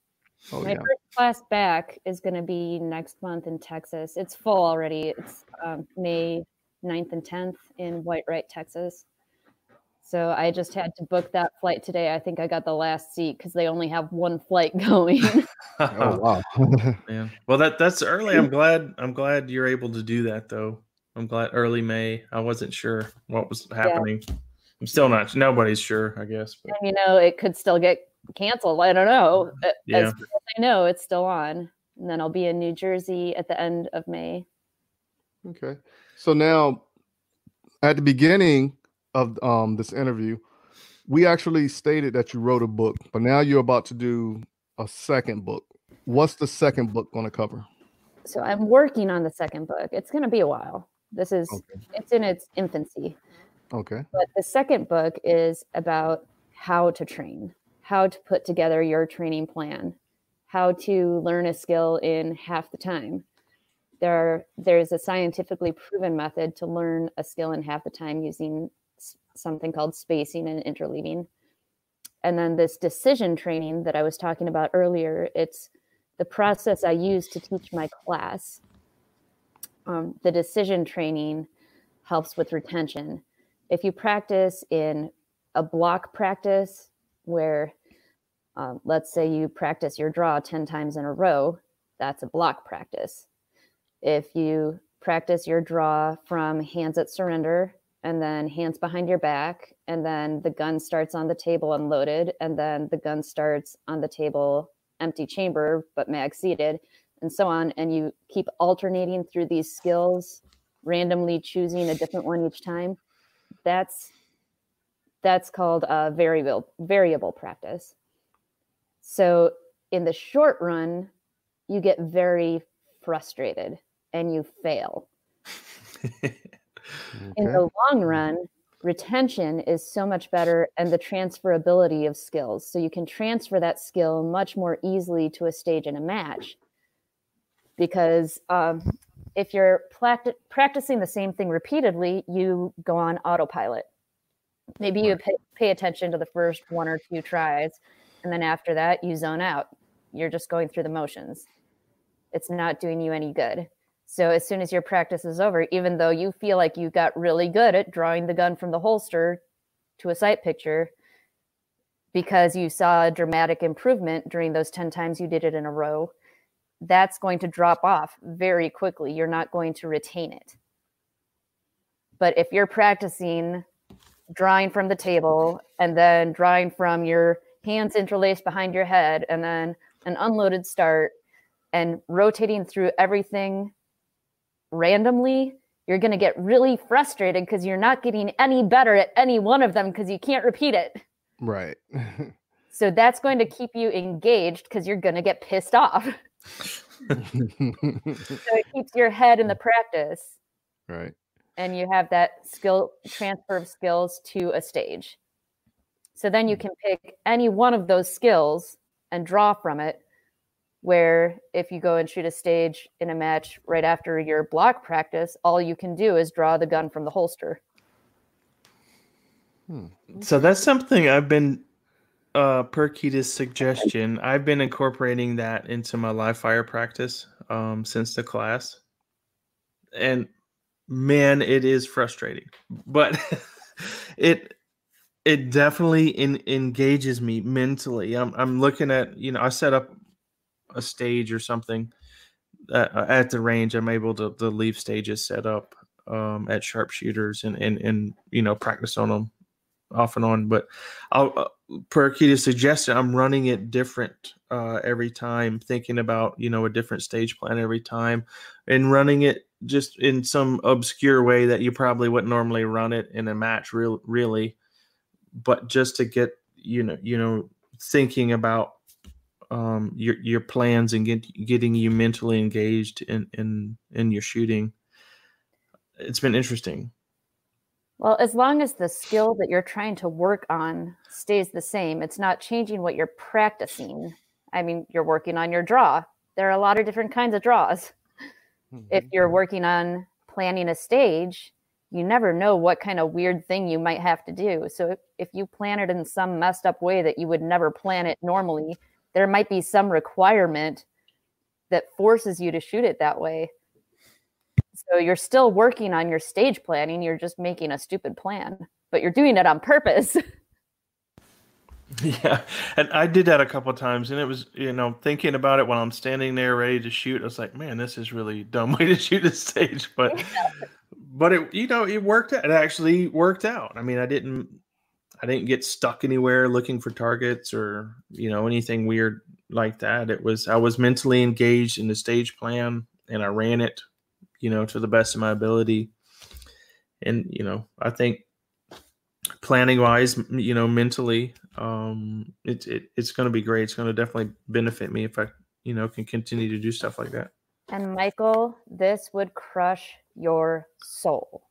Oh, My yeah. first class back is going to be next month in Texas. It's full already. It's um, May 9th and 10th in Whitewright, Texas. So I just had to book that flight today. I think I got the last seat because they only have one flight going. oh wow! yeah. Well, that that's early. I'm glad. I'm glad you're able to do that though. I'm glad early May. I wasn't sure what was happening. Yeah. I'm still not. Nobody's sure. I guess. But. And, you know, it could still get canceled. I don't know. Yeah. As, as I know, it's still on. And then I'll be in New Jersey at the end of May. Okay. So now, at the beginning of um, this interview, we actually stated that you wrote a book, but now you're about to do a second book. What's the second book going to cover? So I'm working on the second book. It's going to be a while. This is okay. it's in its infancy. Okay. But the second book is about how to train, how to put together your training plan, how to learn a skill in half the time. There, there's a scientifically proven method to learn a skill in half the time using something called spacing and interleaving. And then this decision training that I was talking about earlier, it's the process I use to teach my class. Um, the decision training helps with retention. If you practice in a block practice where, um, let's say you practice your draw 10 times in a row, that's a block practice. If you practice your draw from hands at surrender and then hands behind your back, and then the gun starts on the table unloaded, and then the gun starts on the table empty chamber, but mag seated, and so on. And you keep alternating through these skills, randomly choosing a different one each time. That's that's called a variable variable practice. So in the short run, you get very frustrated and you fail. okay. In the long run, retention is so much better and the transferability of skills. So you can transfer that skill much more easily to a stage in a match. Because um, if you're practicing the same thing repeatedly, you go on autopilot. Maybe you pay, pay attention to the first one or two tries, and then after that, you zone out. You're just going through the motions. It's not doing you any good. So as soon as your practice is over, even though you feel like you got really good at drawing the gun from the holster to a sight picture, because you saw a dramatic improvement during those 10 times you did it in a row, that's going to drop off very quickly. You're not going to retain it. But if you're practicing drawing from the table and then drawing from your hands interlaced behind your head and then an unloaded start and rotating through everything randomly, you're going to get really frustrated because you're not getting any better at any one of them because you can't repeat it. Right. so that's going to keep you engaged because you're going to get pissed off. so it keeps your head in the practice. Right. And you have that skill transfer of skills to a stage. So then you can pick any one of those skills and draw from it where if you go and shoot a stage in a match right after your block practice, all you can do is draw the gun from the holster. Hmm. So that's something I've been, uh, per Kita's suggestion, I've been incorporating that into my live fire practice um, since the class. And man, it is frustrating, but it it definitely in, engages me mentally. I'm I'm looking at you know I set up a stage or something at, uh, at the range. I'm able to, to leave stages set up um, at sharpshooters and and and you know practice on them off and on. But I'll, uh, per Akita's suggestion, I'm running it different uh, every time, thinking about you know a different stage plan every time, and running it just in some obscure way that you probably wouldn't normally run it in a match, real really. But just to get you know you know thinking about um, your your plans and get, getting you mentally engaged in in in your shooting. It's been interesting. Well, as long as the skill that you're trying to work on stays the same, it's not changing what you're practicing. I mean, you're working on your draw. There are a lot of different kinds of draws. Mm-hmm. If you're working on planning a stage, you never know what kind of weird thing you might have to do. So if, if you plan it in some messed up way that you would never plan it normally, there might be some requirement that forces you to shoot it that way. So you're still working on your stage planning. You're just making a stupid plan, but you're doing it on purpose. Yeah, and I did that a couple of times, and it was you know thinking about it while I'm standing there ready to shoot. I was like, man, this is really dumb way to shoot a stage, but but it you know it worked. Out. It actually worked out. I mean, I didn't I didn't get stuck anywhere looking for targets or you know anything weird like that. It was I was mentally engaged in the stage plan and I ran it, you know, to the best of my ability. And you know, I think planning wise, you know, mentally, um, it, it it's going to be great. It's going to definitely benefit me if I, you know, can continue to do stuff like that. And Michael, this would crush your soul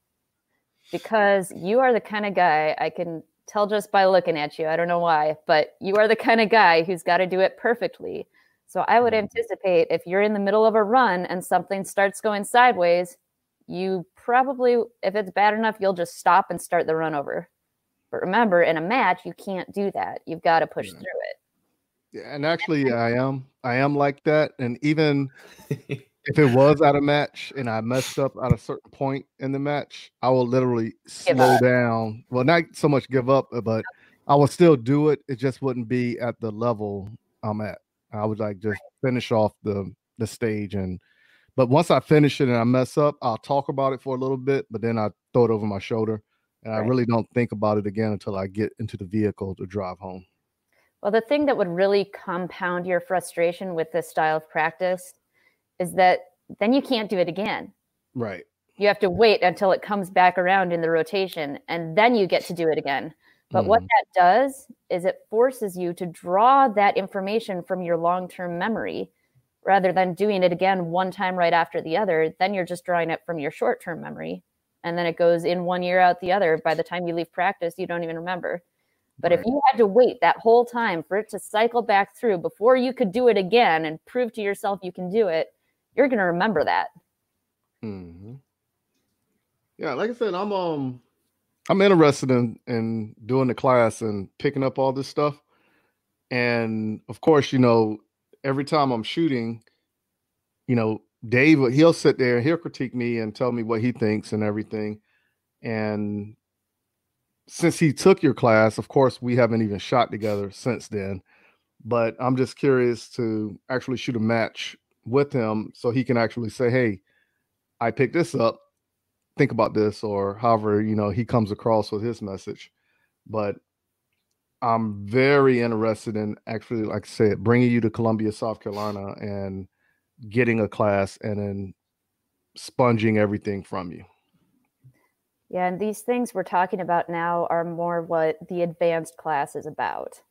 because you are the kind of guy I can tell just by looking at you. I don't know why, but you are the kind of guy who's got to do it perfectly. So I would mm-hmm. anticipate if you're in the middle of a run and something starts going sideways, you probably, if it's bad enough, you'll just stop and start the run over. But remember, in a match, you can't do that. You've got to push yeah. through it. Yeah, and actually, I am. I am like that. And even if it was at a match and I messed up at a certain point in the match, I will literally slow down. Well, not so much give up, uh, but I will still do it. It just wouldn't be at the level I'm at. I would like just finish off the the stage and but once I finish it and I mess up, I'll talk about it for a little bit, but then I throw it over my shoulder and right. I really don't think about it again until I get into the vehicle to drive home. Well, the thing that would really compound your frustration with this style of practice is that then you can't do it again. Right. You have to wait until it comes back around in the rotation and then you get to do it again. But mm. what that does is it forces you to draw that information from your long term memory rather than doing it again one time right after the other. Then you're just drawing it from your short term memory. And then it goes in one year out the other. By the time you leave practice, you don't even remember. But right. if you had to wait that whole time for it to cycle back through before you could do it again and prove to yourself you can do it, you're going to remember that. Mm-hmm. Yeah, like I said, I'm um I'm interested in in doing the class and picking up all this stuff. And of course, you know, every time I'm shooting, you know, Dave uh, he'll sit there and he'll critique me and tell me what he thinks and everything. And since he took your class, of course, we haven't even shot together since then. But I'm just curious to actually shoot a match with him so he can actually say, Hey, I picked this up. Think about this, or however, you know, he comes across with his message. But I'm very interested in actually, like I said, bringing you to Columbia, South Carolina, and getting a class and then sponging everything from you. Yeah, and these things we're talking about now are more what the advanced class is about.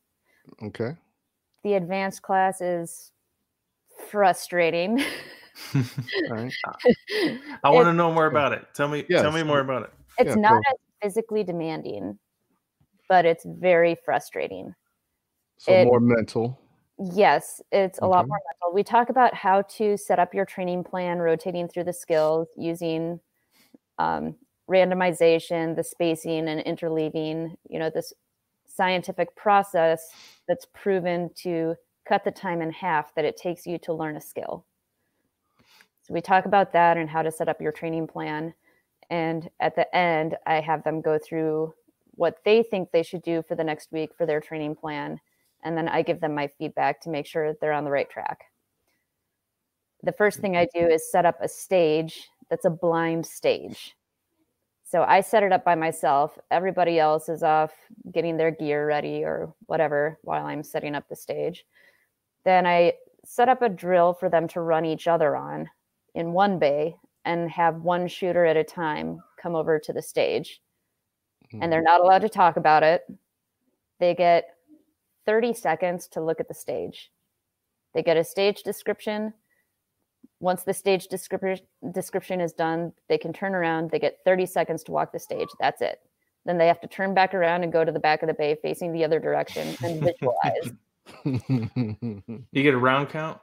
Okay. The advanced class is frustrating. right. I want to know more about it. Tell me yes. tell me more about it. It's yeah, not cool. as physically demanding, but it's very frustrating. So it, more mental. Yes, it's a lot more mental. We talk about how to set up your training plan, rotating through the skills using um, randomization, the spacing and interleaving, you know, this scientific process that's proven to cut the time in half that it takes you to learn a skill. So we talk about that and how to set up your training plan. And at the end, I have them go through what they think they should do for the next week for their training plan. And then I give them my feedback to make sure they're on the right track. The first thing I mm-hmm. do is set up a stage that's a blind stage. So I set it up by myself. Everybody else is off getting their gear ready or whatever while I'm setting up the stage. Then I set up a drill for them to run each other on in one bay and have one shooter at a time come over to the stage. And they're mm-hmm. not allowed to talk about it. They get 30 seconds to look at the stage. They get a stage description. Once the stage description description is done, they can turn around. They get 30 seconds to walk the stage. That's it. Then they have to turn back around and go to the back of the bay facing the other direction and visualize. You get a round count?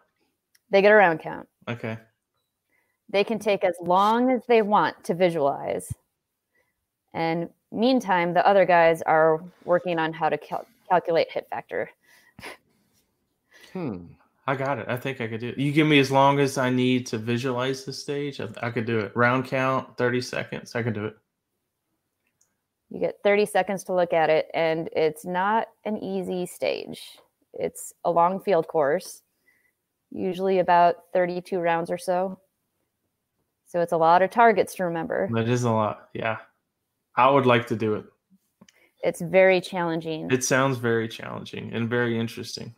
they get a round count. Okay. They can take as long as they want to visualize. And meantime, the other guys are working on how to cal- calculate hit factor. Hmm. I got it. I think I could do it. You give me as long as I need to visualize the stage. I, I could do it. Round count, 30 seconds. I can do it. You get 30 seconds to look at it, and it's not an easy stage. It's a long field course, usually about 32 rounds or so. So it's a lot of targets to remember. That is a lot. Yeah. I would like to do it. It's very challenging. It sounds very challenging and very interesting.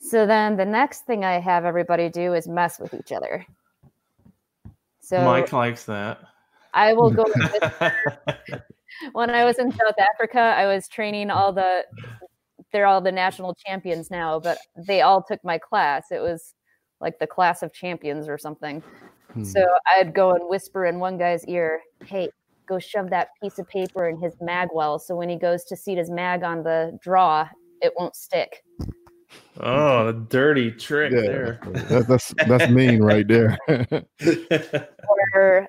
So then the next thing I have everybody do is mess with each other. So Mike likes that. I will go when I was in South Africa, I was training all the they're all the national champions now, but they all took my class. It was like the class of champions or something. Hmm. So I'd go and whisper in one guy's ear, "Hey, go shove that piece of paper in his mag well so when he goes to seat his mag on the draw, it won't stick." Oh, a dirty trick Yeah, there. that, that's that's mean right there. or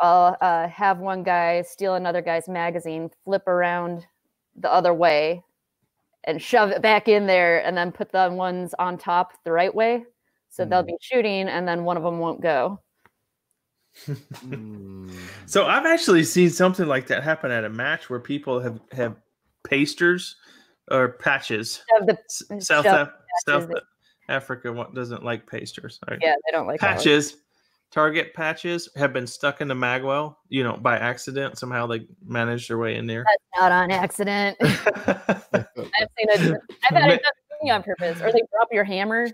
I'll uh, have one guy steal another guy's magazine, flip around the other way, and shove it back in there, and then put the ones on top the right way. So they'll be shooting, and then one of them won't go. Hmm. So I've actually seen something like that happen at a match where people have have pasters or patches. The, South shove Af- South patches. Africa doesn't like pasters. Right? yeah, they don't like that one. patches. Target patches have been stuck in the magwell, you know, by accident. Somehow they managed their way in there. That's not on accident. I've seen it. I've had it done on purpose, or they drop your hammer,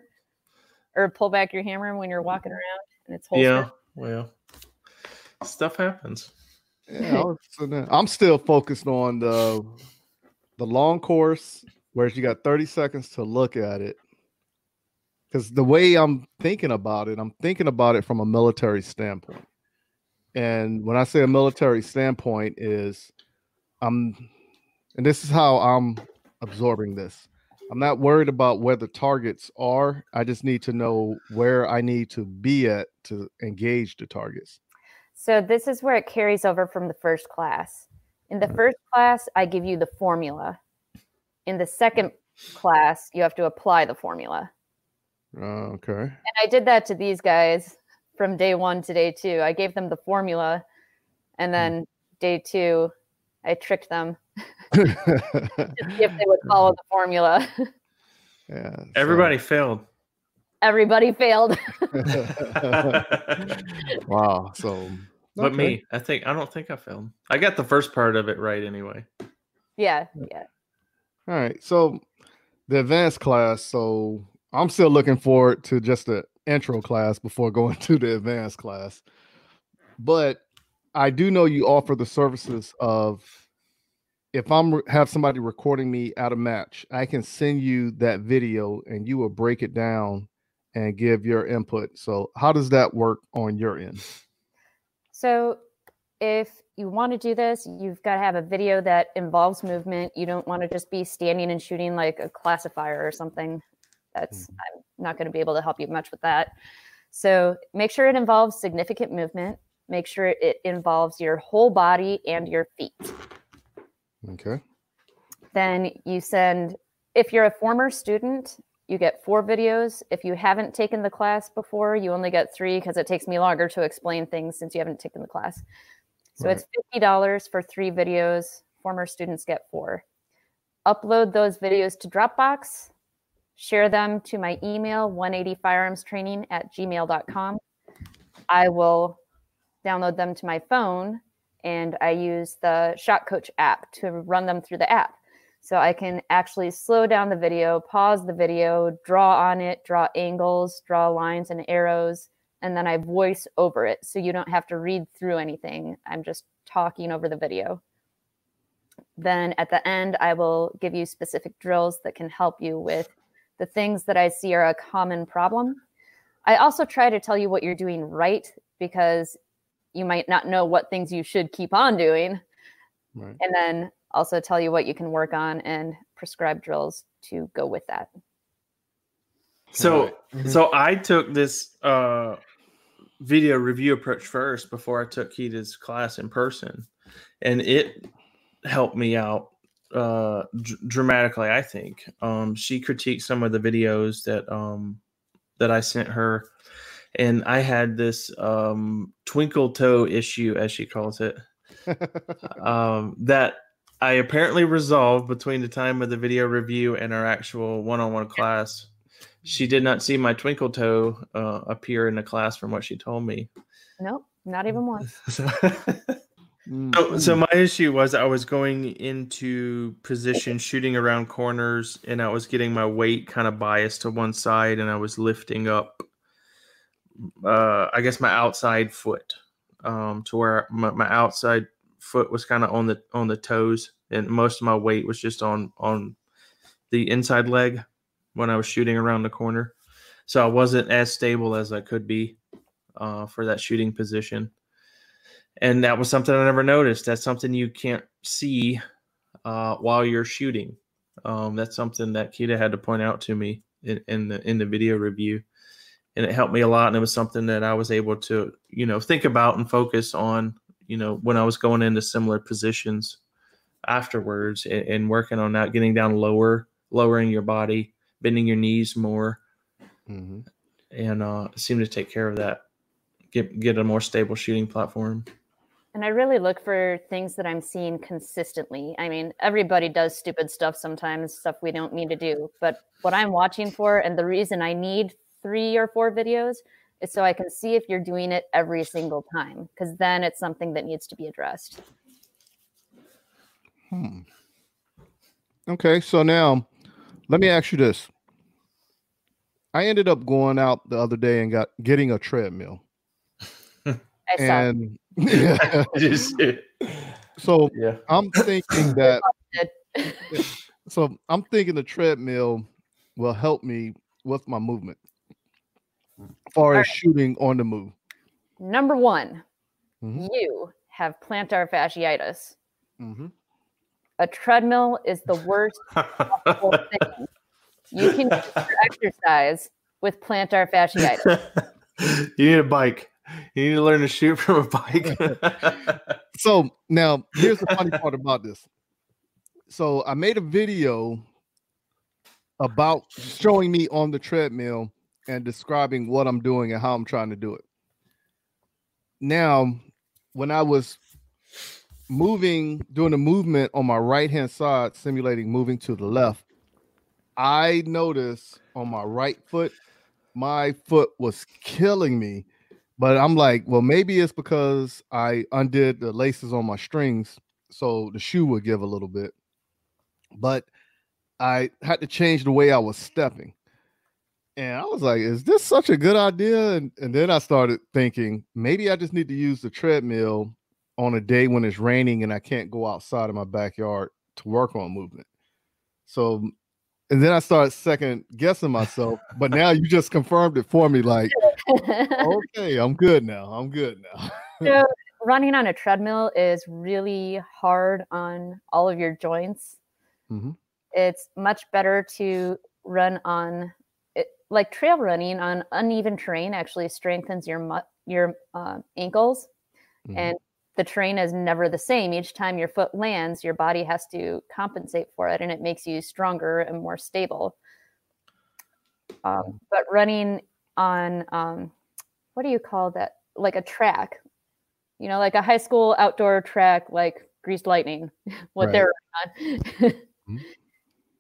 or pull back your hammer when you're walking around, and it's holstered. yeah, well, stuff happens. Yeah, I'm still focused on the the long course, where you got 30 seconds to look at it. Because the way I'm thinking about it, I'm thinking about it from a military standpoint. And when I say a military standpoint, is I'm, and this is how I'm absorbing this. I'm not worried about where the targets are. I just need to know where I need to be at to engage the targets. So this is where it carries over from the first class. In the first class, I give you the formula. In the second class, you have to apply the formula. Uh, okay. And I did that to these guys from day one to day two. I gave them the formula, and then day two, I tricked them to see if they would follow the formula. yeah. so- Everybody failed. Everybody failed. wow. So, But okay. me, I think I don't think I failed. I got the first part of it right anyway. yeah, yeah. All right. So, the advanced class. So, I'm still looking forward to just the intro class before going to the advanced class. But I do know you offer the services of if I'm have somebody recording me at a match, I can send you that video and you will break it down and give your input. So, how does that work on your end? So if you want to do this, you've got to have a video that involves movement. You don't want to just be standing and shooting like a classifier or something. That's mm-hmm. I'm not going to be able to help you much with that. So make sure it involves significant movement. Make sure it involves your whole body and your feet. Okay. Then you send, if you're a former student, you get four videos. If you haven't taken the class before, you only get three because it takes me longer to explain things since you haven't taken the class. So it's $50 for three videos. Former students get four. Upload those videos to Dropbox, share them to my email, 180firearmstraining at gmail.com. I will download them to my phone and I use the Shot Coach app to run them through the app. So I can actually slow down the video, pause the video, draw on it, draw angles, draw lines and arrows, and then I voice over it. So you don't have to read through anything. I'm just talking over the video. Then at the end, I will give you specific drills that can help you with the things that I see are a common problem. I also try to tell you what you're doing right because you might not know what things you should keep on doing. Right. And then also tell you what you can work on and prescribe drills to go with that. So Right. so I took this uh video review approach first before I took Kita's class in person, and it helped me out uh dr- dramatically. I think um she critiqued some of the videos that um that I sent her, and I had this um twinkle toe issue as she calls it um, that I apparently resolved between the time of the video review and our actual one-on-one class. She did not see my twinkle toe uh, appear in the class from what she told me. Nope, not even one. so, so, so my issue was I was going into position, shooting around corners, and I was getting my weight kind of biased to one side, and I was lifting up, uh, I guess my outside foot, um, to where my, my outside foot was kind of on the on the toes, and most of my weight was just on on the inside leg when I was shooting around the corner. So I wasn't as stable as I could be uh, for that shooting position and that was something I never noticed. That's something you can't see uh, while you're shooting. Um, that's something that Kita had to point out to me in, in the in the video review, and it helped me a lot. And it was something that I was able to you know think about and focus on. You know when I was going into similar positions afterwards and, and working on that, getting down lower, lowering your body, bending your knees more, Mhm. and uh, it seemed to take care of that. Get get a more stable shooting platform. And I really look for things that I'm seeing consistently. I mean, everybody does stupid stuff sometimes, stuff we don't mean to do. But what I'm watching for, and the reason I need three or four videos, is so I can see if you're doing it every single time, because then it's something that needs to be addressed. Hmm. Okay, so now let me ask you this. I ended up going out the other day and got getting a treadmill. I And yeah, so yeah. I'm thinking that so I'm thinking the treadmill will help me with my movement as far as shooting on the move. Number one, Mhm. you have plantar fasciitis. hmm A treadmill is the worst possible thing. You can exercise with plantar fasciitis. you need a bike. You need to learn to shoot from a bike. So now here's the funny part about this. So I made a video about showing me on the treadmill and describing what I'm doing and how I'm trying to do it. Now, when I was moving, doing a movement on my right hand side, simulating moving to the left, I noticed on my right foot, my foot was killing me. But I'm like, well, maybe it's because I undid the laces on my strings, so the shoe would give a little bit. But I had to change the way I was stepping. And I was like, is this such a good idea? And, and then I started thinking, maybe I just need to use the treadmill on a day when it's raining and I can't go outside of my backyard to work on movement. So, and then I started second guessing myself, but now you just confirmed it for me. Like, okay, I'm good now. I'm good now. so running on a treadmill is really hard on all of your joints. Mhm. It's much better to run on like trail running on uneven terrain actually strengthens your mu- your uh, ankles. Mhm. and the terrain is never the same. Each time your foot lands your body has to compensate for it and it makes you stronger and more stable. Um, but running on um, what do you call that? Like a track. You know, like a high school outdoor track, like Greased Lightning, what Right. they're on.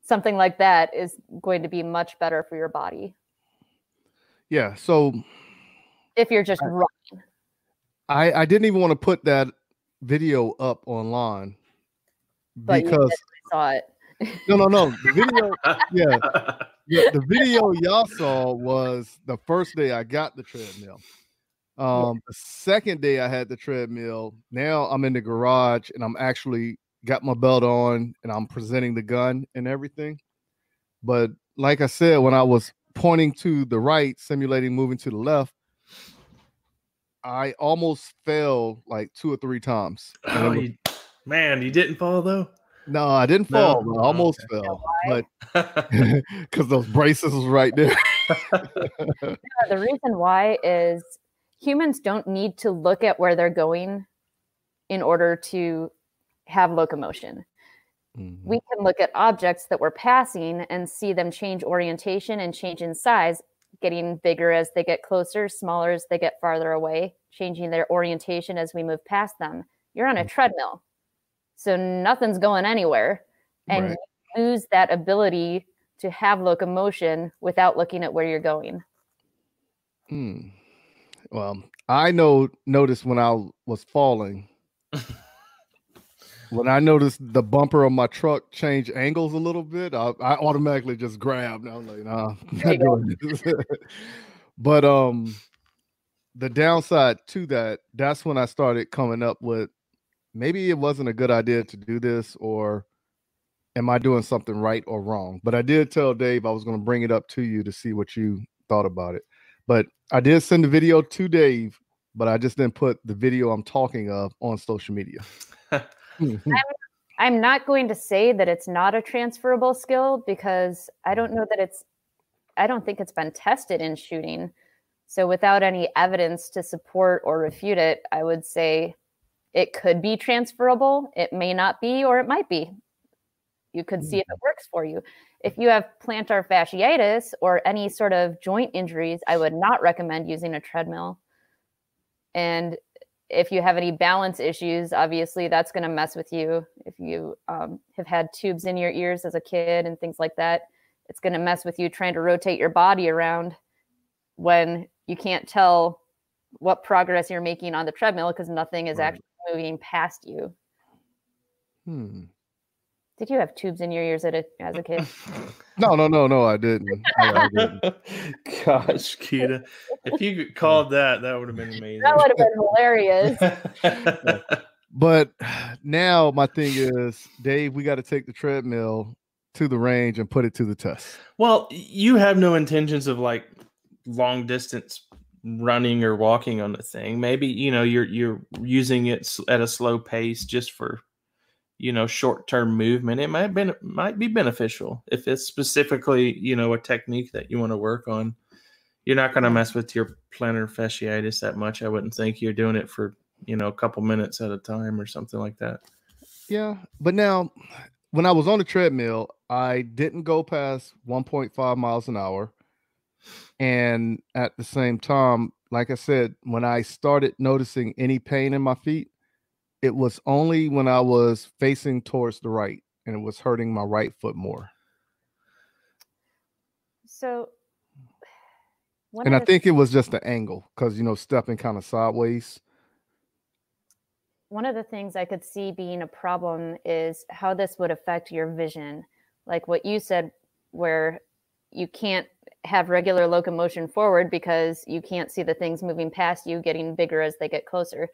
Something like that is going to be much better for your body Yeah. So if you're just running. I I didn't even want to put that video up online But because I saw it. no no no the video yeah yeah the video y'all saw was the first day I got the treadmill. Um, the second day I had the treadmill. Now I'm in the garage and I'm actually got my belt on and I'm presenting the gun and everything. But like I said, when I was pointing to the right, simulating moving to the left, I almost fell like two or three times. Oh, was- you, man, you didn't fall though. no, I didn't No? fall. but I Oh, almost okay. fell, but because those braces was right there. Yeah, the reason why is humans don't need to look at where they're going in order to have locomotion. We can look at objects that we're passing and see them change orientation and change in size, getting bigger as they get closer, smaller as they get farther away, changing their orientation as we move past them. You're on a treadmill, so nothing's going anywhere. And Right. you lose that ability to have locomotion without looking at where you're going. Hmm. Well, I know noticed when I was falling. when I noticed the bumper of my truck change angles a little bit, I, I automatically just grabbed. and I was like, nah, not doing this. but um the downside to that, that's when I started coming up with maybe it wasn't a good idea to do this or am I doing something right or wrong? But I did tell Dave I was going to bring it up to you to see what you thought about it. But I did send the video to Dave, but I just didn't put the video I'm talking of on social media. I'm not going to say that it's not a transferable skill because I don't know that it's I don't think it's been tested in shooting. So without any evidence to support or refute it, I would say it could be transferable. It may not be or it might be. You could see if it works for you. If you have plantar fasciitis or any sort of joint injuries, I would not recommend using a treadmill. And if you have any balance issues, obviously that's going to mess with you. If you um, have had tubes in your ears as a kid and things like that, it's going to mess with you trying to rotate your body around when you can't tell what progress you're making on the treadmill because nothing is Right. actually moving past you. Hmm. Did you have tubes in your ears at a, as a kid? No, no, no, no, I didn't. I, I didn't. Gosh, Kita, if you called that, that would have been amazing. that would have been hilarious. But now my thing is, Dave, we got to take the treadmill to the range and put it to the test. well, you have no intentions of like long distance running or walking on the thing. Maybe you know you're you're using it at a slow pace just for you know short term movement. It might been might be beneficial if it's specifically you know a technique that you want to work on. You're not going to mess with your plantar fasciitis that much. I wouldn't think you're doing it for you know a couple minutes at a time or something like that. Yeah, but now when I was on the treadmill, I didn't go past 1.5 miles an hour. And at the same time, like I said, when I started noticing any pain in my feet, it was only when I was facing towards the right and it was hurting my right foot more. So, and I think it was just the angle because, you know, stepping kind of sideways. one of the things I could see being a problem is how this would affect your vision. Like what you said, where you can't have regular locomotion forward because you can't see the things moving past you getting bigger as they get closer.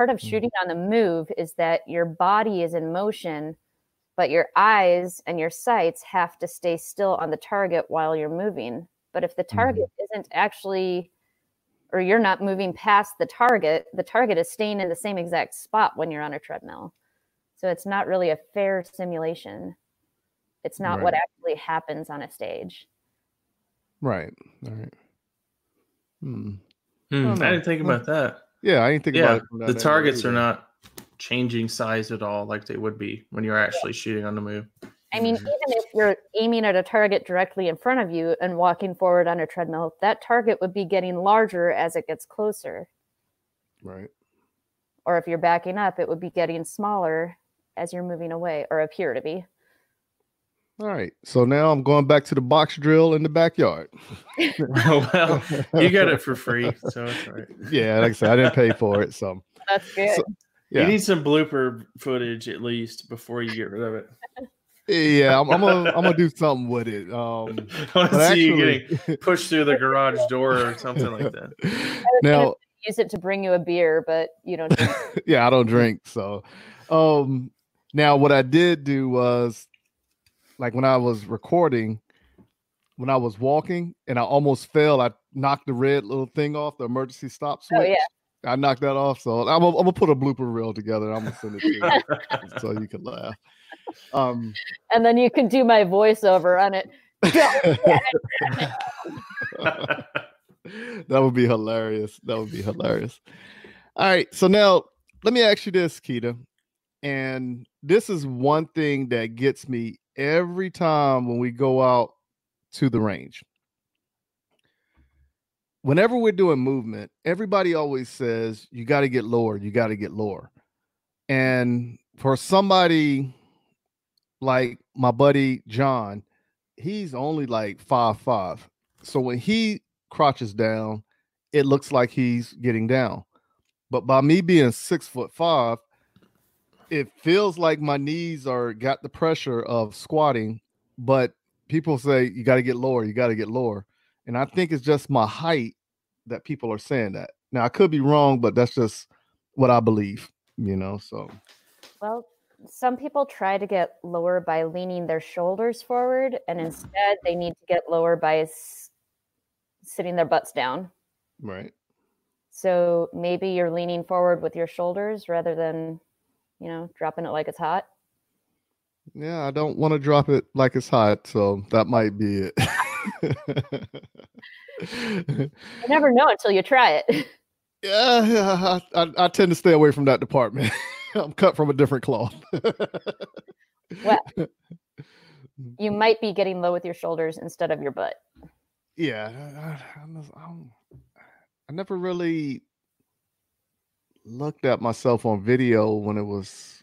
Part of Mhm. shooting on the move is that your body is in motion, but your eyes and your sights have to stay still on the target while you're moving. But if the target isn't actually or you're not moving past the target, the target is staying in the same exact spot when you're on a treadmill. So it's not really a fair simulation. It's not what actually happens on a stage. Right. All right. Hmm. Hmm, don't I know. didn't think Hmm. about that. Yeah, I didn't think yeah, about it. from the that angle targets are not changing size at all like they would be when you're actually shooting on the move. I mean, mm-hmm. even if you're aiming at a target directly in front of you and walking forward on a treadmill, that target would be getting larger as it gets closer. Right. Or if you're backing up, it would be getting smaller as you're moving away or appear to be. All right. So now I'm going back to the box drill in the backyard. oh, well, you got it for free, so it's all right. Yeah, like I said, I didn't pay for it. So That's good. So- yeah. You need some blooper footage at least before you get rid of it. yeah, I'm, I'm gonna I'm gonna do something with it. Um I want to but see you getting pushed through the garage door or something like that. I now use it to bring you a beer, but you don't. drink. yeah, I don't drink. So, um, now what I did do was, like when I was recording, when I was walking and I almost fell, I knocked the red little thing off the emergency stop switch. Oh, yeah. I knocked that off. So I'm, gonna- I'm gonna put a blooper reel together. I'm gonna send it to you so you can laugh. Um, and then you can do my voiceover on it. that would be hilarious. That would be hilarious. All right. So now let me ask you this, Kita. And this is one thing that gets me every time when we go out to the range. Whenever we're doing movement, everybody always says, you got to get lower, you got to get lower. And for somebody like my buddy John, he's only like five five. So when he crouches down, it looks like he's getting down. But by me being six foot five, it feels like my knees are got the pressure of squatting, but people say you got to get lower, you got to get lower. And I think it's just my height that people are saying that. Now I could be wrong, but that's just what I believe, you know. So Well, some people try to get lower by leaning their shoulders forward, and mm. instead they need to get lower by s- sitting their butts down. right. So maybe you're leaning forward with your shoulders rather than, you know, dropping it like it's hot. Yeah, I don't want to drop it like it's hot, so that might be it. You never know until you try it. Yeah, yeah, I, I, I tend to stay away from that department. I'm cut from a different cloth. well, you might be getting low with your shoulders instead of your butt. yeah, I, I, I I never really looked at myself on video when it was,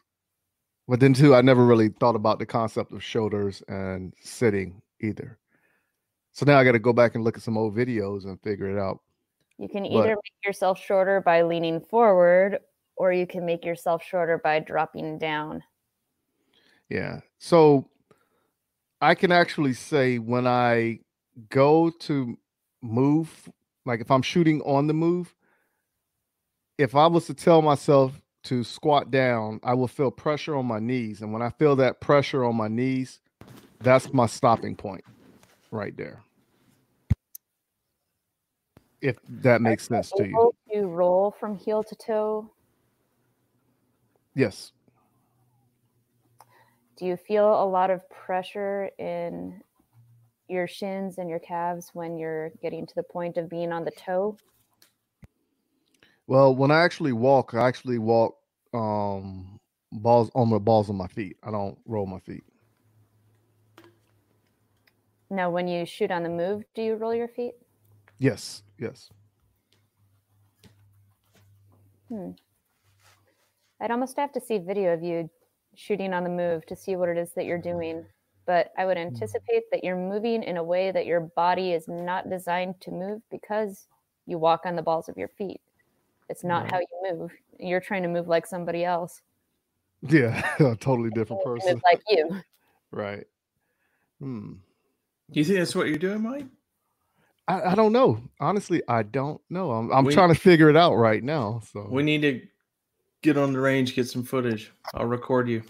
but then too, I never really thought about the concept of shoulders and sitting either. So now I got to go back and look at some old videos and figure it out. You can But- either make yourself shorter by leaning forward, or you can make yourself shorter by dropping down. Yeah. So I can actually say when I go to move, like if I'm shooting on the move, if I was to tell myself to squat down, I will feel pressure on my knees. And when I feel that pressure on my knees, that's my stopping point right there. If that makes sense to you. To roll from heel to toe. Yes. Do you feel a lot of pressure in your shins and your calves when you're getting to the point of being on the toe? Well, when I actually walk, I actually walk um balls on the balls of my feet. I don't roll my feet. Now, when you shoot on the move, do you roll your feet? Yes, yes. Hmm. I'd almost have to see video of you shooting on the move to see what it is that you're doing. But I would anticipate that you're moving in a way that your body is not designed to move because you walk on the balls of your feet. It's not how you move. You're trying to move like somebody else. Yeah, a totally different Move person. like you. Right. Hmm. You think that's what you're doing, Mike? I, I don't know. Honestly, I don't know. I'm I'm We- trying to figure it out right now. So We need to get on the range, get some footage. I'll record you.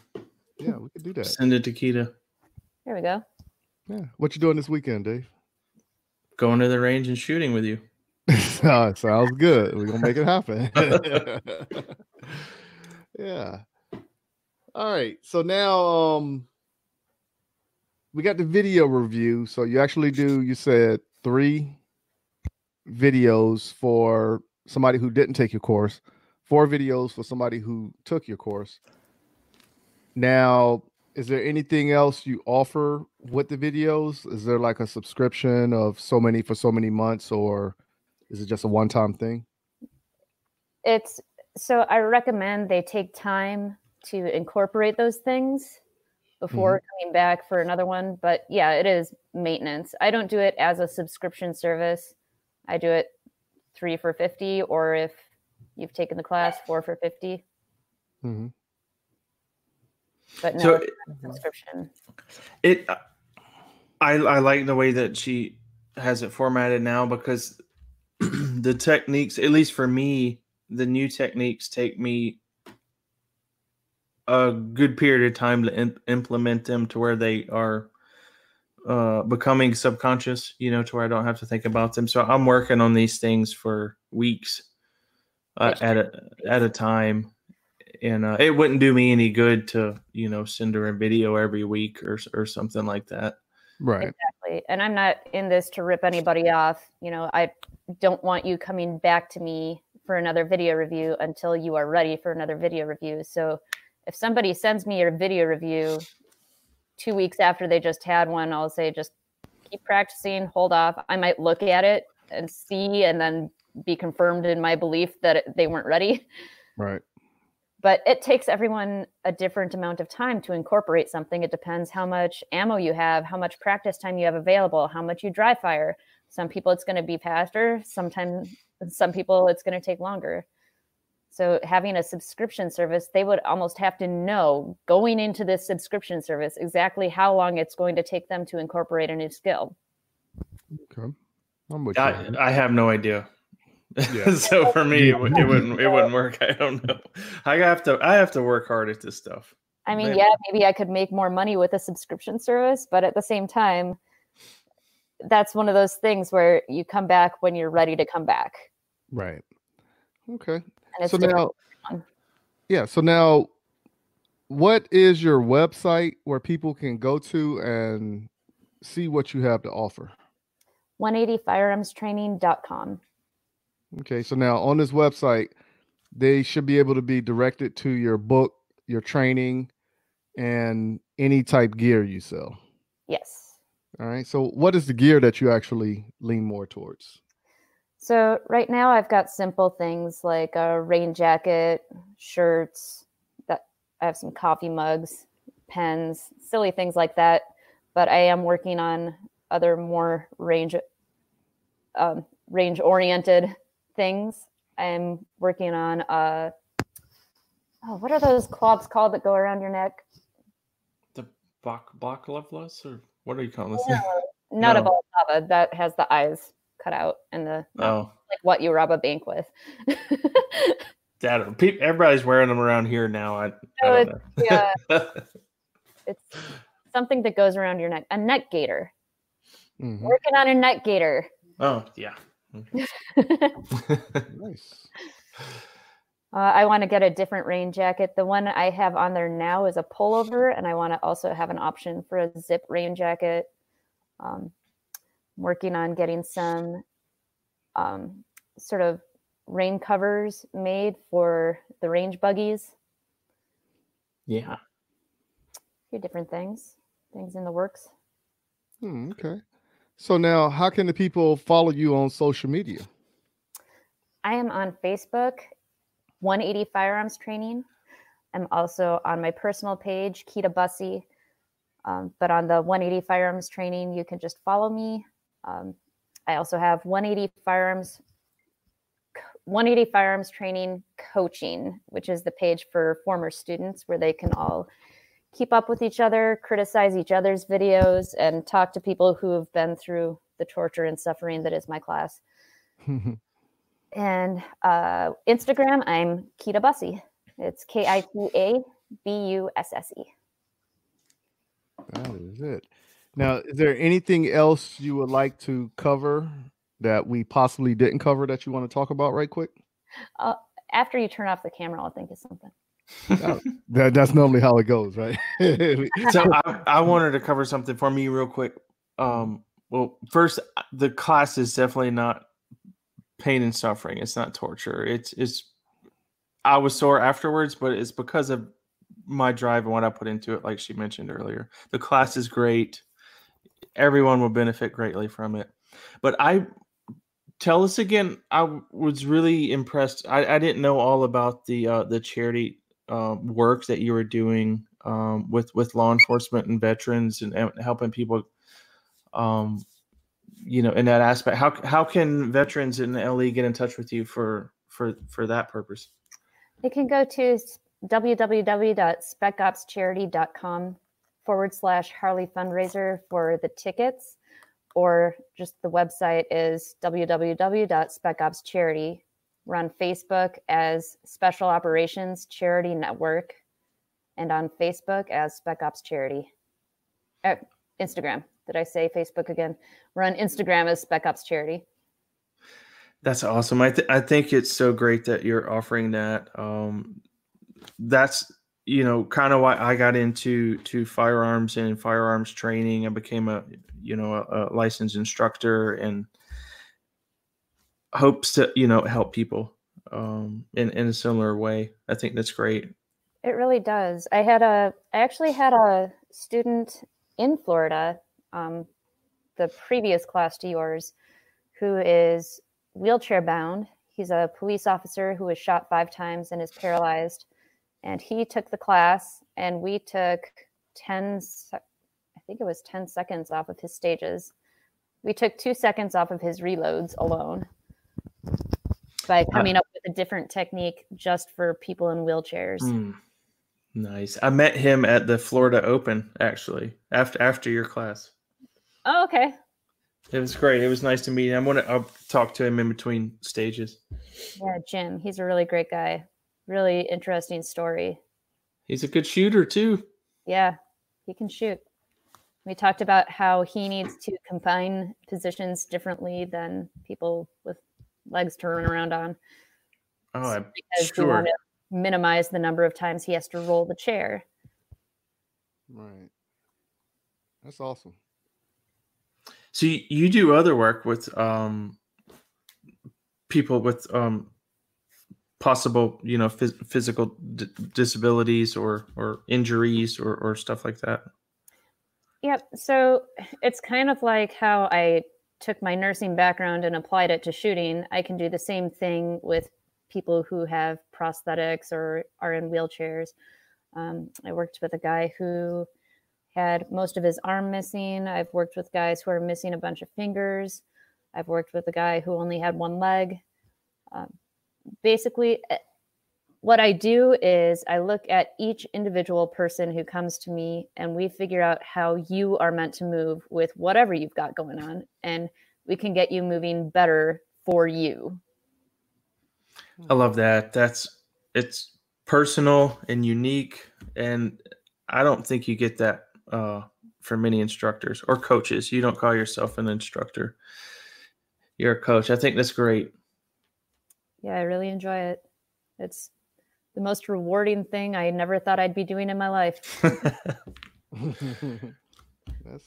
yeah, we could do that. Send it to Kita. There we go. Yeah. What you doing this weekend, Dave? Going to the range and shooting with you. Oh, sounds good. We're gonna make it happen. yeah. All right. So now um we got the video review. So you actually do, you said three videos for somebody who didn't take your course, four videos for somebody who took your course. Now, is there anything else you offer with the videos? Is there like a subscription of so many for so many months, or is it just a one time thing? It's so I recommend they take time to incorporate those things before coming back for another one. But yeah, it is maintenance. I don't do it as a subscription service. I do it three for 50, or if you've taken the class, four for 50. Mhm. But no So it's not a subscription. It, I I like the way that she has it formatted now because the techniques, at least for me, the new techniques take me a good period of time to im- implement them to where they are uh, becoming subconscious. You know, to where I don't have to think about them. So I'm working on these things for weeks uh, at a at a time. And uh, it wouldn't do me any good to, you know, send her a video every week or or something like that. Right. Exactly. And I'm not in this to rip anybody off. You know, I don't want you coming back to me for another video review until you are ready for another video review. So if somebody sends me a video review two weeks after they just had one, I'll say just keep practicing, hold off. I might look at it and see and then be confirmed in my belief that they weren't ready. Right. But it takes everyone a different amount of time to incorporate something. It depends how much ammo you have, how much practice time you have available, how much you dry fire. Some people it's going to be faster. Sometimes some people it's going to take longer. So having a subscription service, they would almost have to know going into this subscription service exactly how long it's going to take them to incorporate a new skill. Okay. I'm with. I, on. I have no idea. Yeah. so for me, it, would- it wouldn't it wouldn't work. I don't know. I have to I have to work hard at this stuff. I mean, Maybe- yeah, maybe I could make more money with a subscription service, but at the same time, that's one of those things where you come back when you're ready to come back. Right. Okay. And it's So different now, yeah. So now, what is your website where people can go to and see what you have to offer? 180firearmstraining.com. Okay. So now on this website, they should be able to be directed to your book, your training, and any type gear you sell. Yes. All right. So what is the gear that you actually lean more towards? So right now I've got simple things like a rain jacket, shirts, that I have some coffee mugs, pens, silly things like that. But I am working on other more range um, range oriented things. I'm working on uh oh, what are those cloths called that go around your neck? The bak baklavas or what are you calling this? No, not a No. balaclava that has the eyes cut out and the Oh, like what you rob a bank with. that pe- everybody's wearing them around here now. I, I No, don't yeah. know. it's something that goes around your neck. A neck gaiter. Mhm. Working on a neck gaiter. oh yeah. Nice. Uh, I want to get a different rain jacket. The one I have on there now is a pullover, and I want to also have an option for a zip rain jacket. Um, I'm working on getting some um, sort of rain covers made for the range buggies. yeah. A few different things, things in the works. Hmm, okay. So now, how can the people follow you on social media? I am on Facebook, 180 Firearms Training. I'm also on my personal page, Kita Bussey. Um, but on the 180 Firearms Training, you can just follow me. Um, I also have 180 Firearms 180 Firearms Training Coaching, which is the page for former students where they can all keep up with each other, criticize each other's videos, and talk to people who have been through the torture and suffering that is my class. And uh, Instagram, I'm Kita Bussey. It's K I T A B U S S E. That is it. Now, is there anything else you would like to cover that we possibly didn't cover that you want to talk about right quick? Uh, after you turn off the camera, I'll think of something. That, that's normally how it goes, right? so I, I wanted to cover something for me real quick. Um, well, first, the class is definitely not pain and suffering. It's not torture. It's it's. I was sore afterwards, but it's because of my drive and what I put into it. Like she mentioned earlier, the class is great. Everyone will benefit greatly from it. But I tell us again. I was really impressed. I, I didn't know all about the uh, the charity uh, work that you were doing um, with with law enforcement and veterans and, and helping people. Um, you know, in that aspect, how how can veterans in LE get in touch with you for for for that purpose? They can go to www.specopscharity.com forward slash Harley fundraiser for the tickets, or just the website is www.specopscharity. We're on Facebook as Special Operations Charity Network and on Facebook as Spec Ops Charity. Uh, Instagram. Did I say Facebook again? We're on Instagram as Spec Ops Charity. That's awesome. I, th- I think it's so great that you're offering that. Um, that's you know kind of why I got into to firearms and firearms training. I became a you know a, a licensed instructor and hopes to you know help people um, in in a similar way. I think that's great. It really does. I had a I actually had a student in Florida, um, the previous class to yours, who is wheelchair bound. He's a police officer who was shot five times and is paralyzed. And he took the class, and we took 10, I think it was 10 seconds off of his stages. We took two seconds off of his reloads alone by coming up with a different technique just for people in wheelchairs. Mm, nice. I met him at the Florida Open actually after after your class. Oh, okay. It was great. It was nice to meet him. I want to I'll talk to him in between stages. Yeah, Jim. He's a really great guy. Really interesting story. He's a good shooter too. Yeah, he can shoot. We talked about how he needs to combine positions differently than people with legs to run around on. Oh, I'm because sure. want to minimize the number of times he has to roll the chair. Right. That's awesome. So you, you do other work with um, people with um, possible, you know, phys- physical d- disabilities or or injuries or or stuff like that. Yep. So it's kind of like how I took my nursing background and applied it to shooting. I can do the same thing with people who have prosthetics or are in wheelchairs. Um, I worked with a guy who had most of his arm missing. I've worked with guys who are missing a bunch of fingers. I've worked with a guy who only had one leg. Um, basically, what I do is I look at each individual person who comes to me and we figure out how you are meant to move with whatever you've got going on. And we can get you moving better for you. I love that. That's it's personal and unique, and I don't think you get that uh, for many instructors or coaches. You don't call yourself an instructor; you're a coach. I think that's great. Yeah, I really enjoy it. It's the most rewarding thing I never thought I'd be doing in my life. That's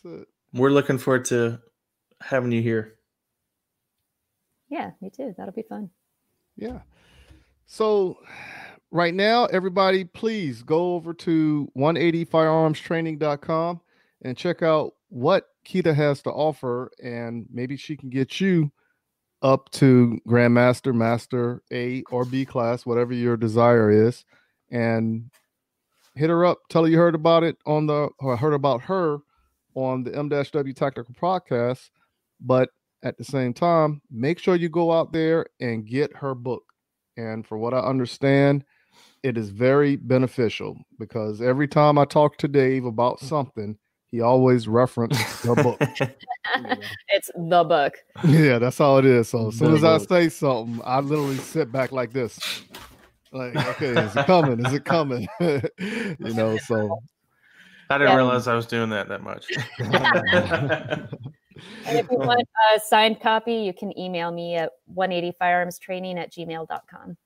it. We're looking forward to having you here. Yeah, me too. That'll be fun. Yeah. So right now, everybody, please go over to 180firearmstraining.com and check out what Kita has to offer, and maybe she can get you up to Grandmaster, Master A or B class, whatever your desire is, and hit her up. Tell her you heard about it on the or heard about her on the M-W Tactical Podcast. But at the same time, make sure you go out there and get her book. And for what I understand, it is very beneficial because every time I talk to Dave about something, he always references the book. it's the book. yeah, that's all it is. So as soon as I say something, I literally sit back like this. Like, okay, is it coming? Is it coming? you know, so I didn't Yeah. realize I was doing that that much. And if you want a signed copy, you can email me at 180firearmstraining at gmail.com.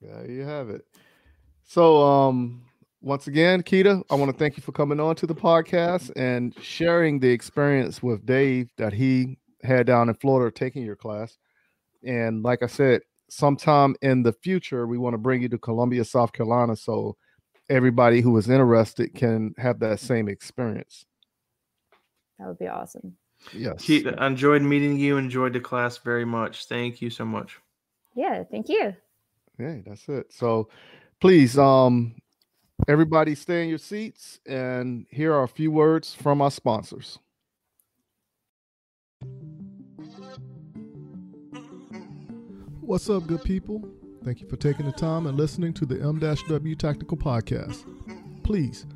There you have it. So, um, once again, Kita, I want to thank you for coming on to the podcast and sharing the experience with Dave that he had down in Florida taking your class. And like I said, sometime in the future, we want to bring you to Columbia, South Carolina, so everybody who is interested can have that same experience. That would be awesome. Yes. Kita, I enjoyed meeting you. Enjoyed the class very much. Thank you so much. Yeah, thank you. Yeah, that's it. So please, um, everybody stay in your seats and here are a few words from our sponsors. What's up, good people? Thank you for taking the time and listening to the M-W Tactical Podcast. Please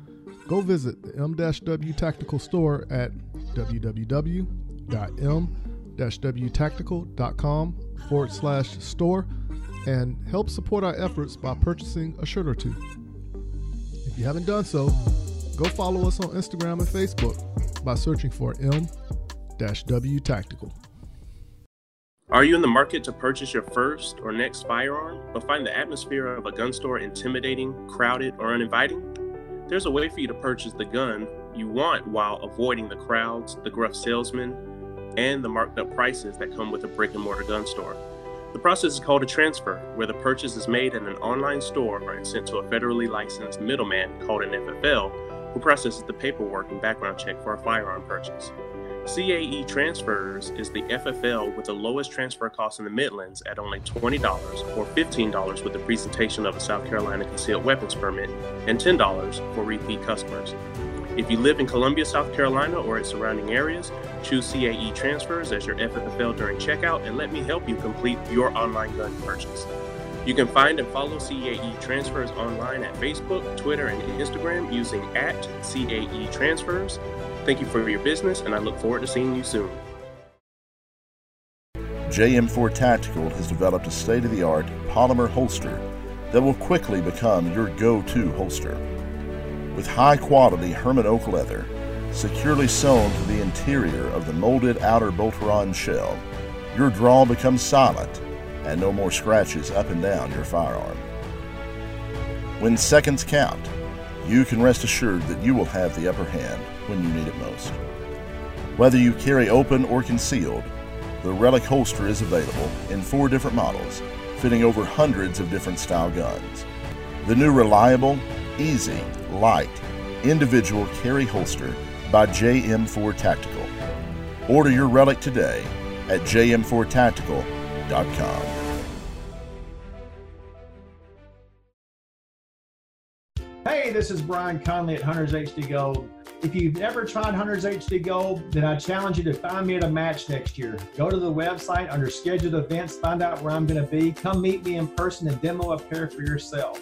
go visit the M-W Tactical store at www.m-wtactical.com forward slash store and help support our efforts by purchasing a shirt or two. You haven't done so, go follow us on Instagram and Facebook by searching for M-W Tactical. Are you in the market to purchase your first or next firearm, but find the atmosphere of a gun store intimidating, crowded, or uninviting? There's a way for you to purchase the gun you want while avoiding the crowds, the gruff salesmen, and the marked up prices that come with a brick and mortar gun store. The process is called a transfer, where the purchase is made at an online store and sent to a federally licensed middleman called an FFL, who processes the paperwork and background check for a firearm purchase. CAE Transfers is the FFL with the lowest transfer cost in the Midlands at only $20 or $15 with the presentation of a South Carolina concealed weapons permit and $10 for repeat customers. If you live in Columbia, South Carolina or its surrounding areas, choose CAE Transfers as your FFL during checkout and let me help you complete your online gun purchase. You can find and follow CAE Transfers online at Facebook, Twitter, and Instagram using at CAE Transfers. Thank you for your business, and I look forward to seeing you soon. JM4 Tactical has developed a state of the art polymer holster that will quickly become your go to holster. With high quality Hermann Oak leather, securely sewn to the interior of the molded outer Boltaron shell, your draw becomes silent and no more scratches up and down your firearm. When seconds count, you can rest assured that you will have the upper hand when you need it most. Whether you carry open or concealed, the Relic holster is available in four different models, fitting over hundreds of different style guns. The new reliable, easy, light, individual carry holster by JM4 Tactical. Order your Relic today at jm4tactical.com. Hey, this is Brian Conley at Hunters HD Gold. If you've never tried Hunters HD Gold, then I challenge you to find me at a match next year. Go to the website under scheduled events, find out where I'm going to be. Come meet me in person and demo a pair for yourself.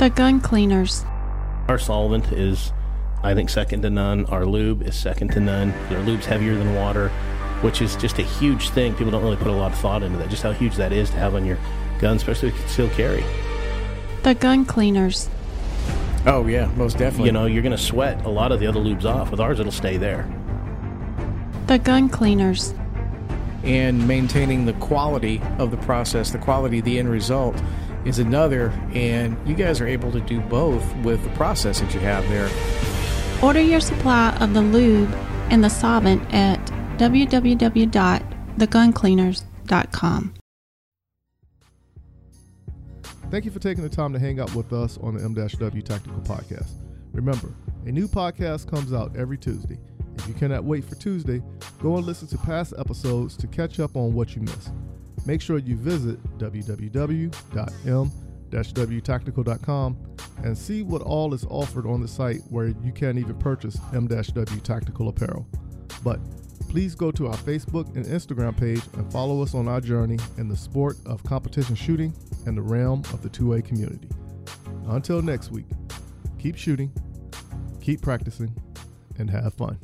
The gun cleaners. Our solvent is, I think, second to none. Our lube is second to none. Our lube's heavier than water, which is just a huge thing. People don't really put a lot of thought into that, just how huge that is to have on your gun, especially if you concealed carry. The gun cleaners. Oh yeah, most definitely. You know, you're going to sweat a lot of the other lubes off. With ours, it'll stay there. The gun cleaners. and maintaining the quality of the process, the quality of the end result is another. And you guys are able to do both with the process that you have there. Order your supply of the lube and the solvent at www.theguncleaners.com. Thank you for taking the time to hang out with us on the M-W Tactical Podcast. Remember, a new podcast comes out every Tuesday. If you cannot wait for Tuesday, go and listen to past episodes to catch up on what you missed. Make sure you visit www.m-wtactical.com and see what all is offered on the site where you can even purchase M-W Tactical apparel. But please go to our Facebook and Instagram page and follow us on our journey in the sport of competition shooting and the realm of the 2A community. Until next week, keep shooting, keep practicing, and have fun.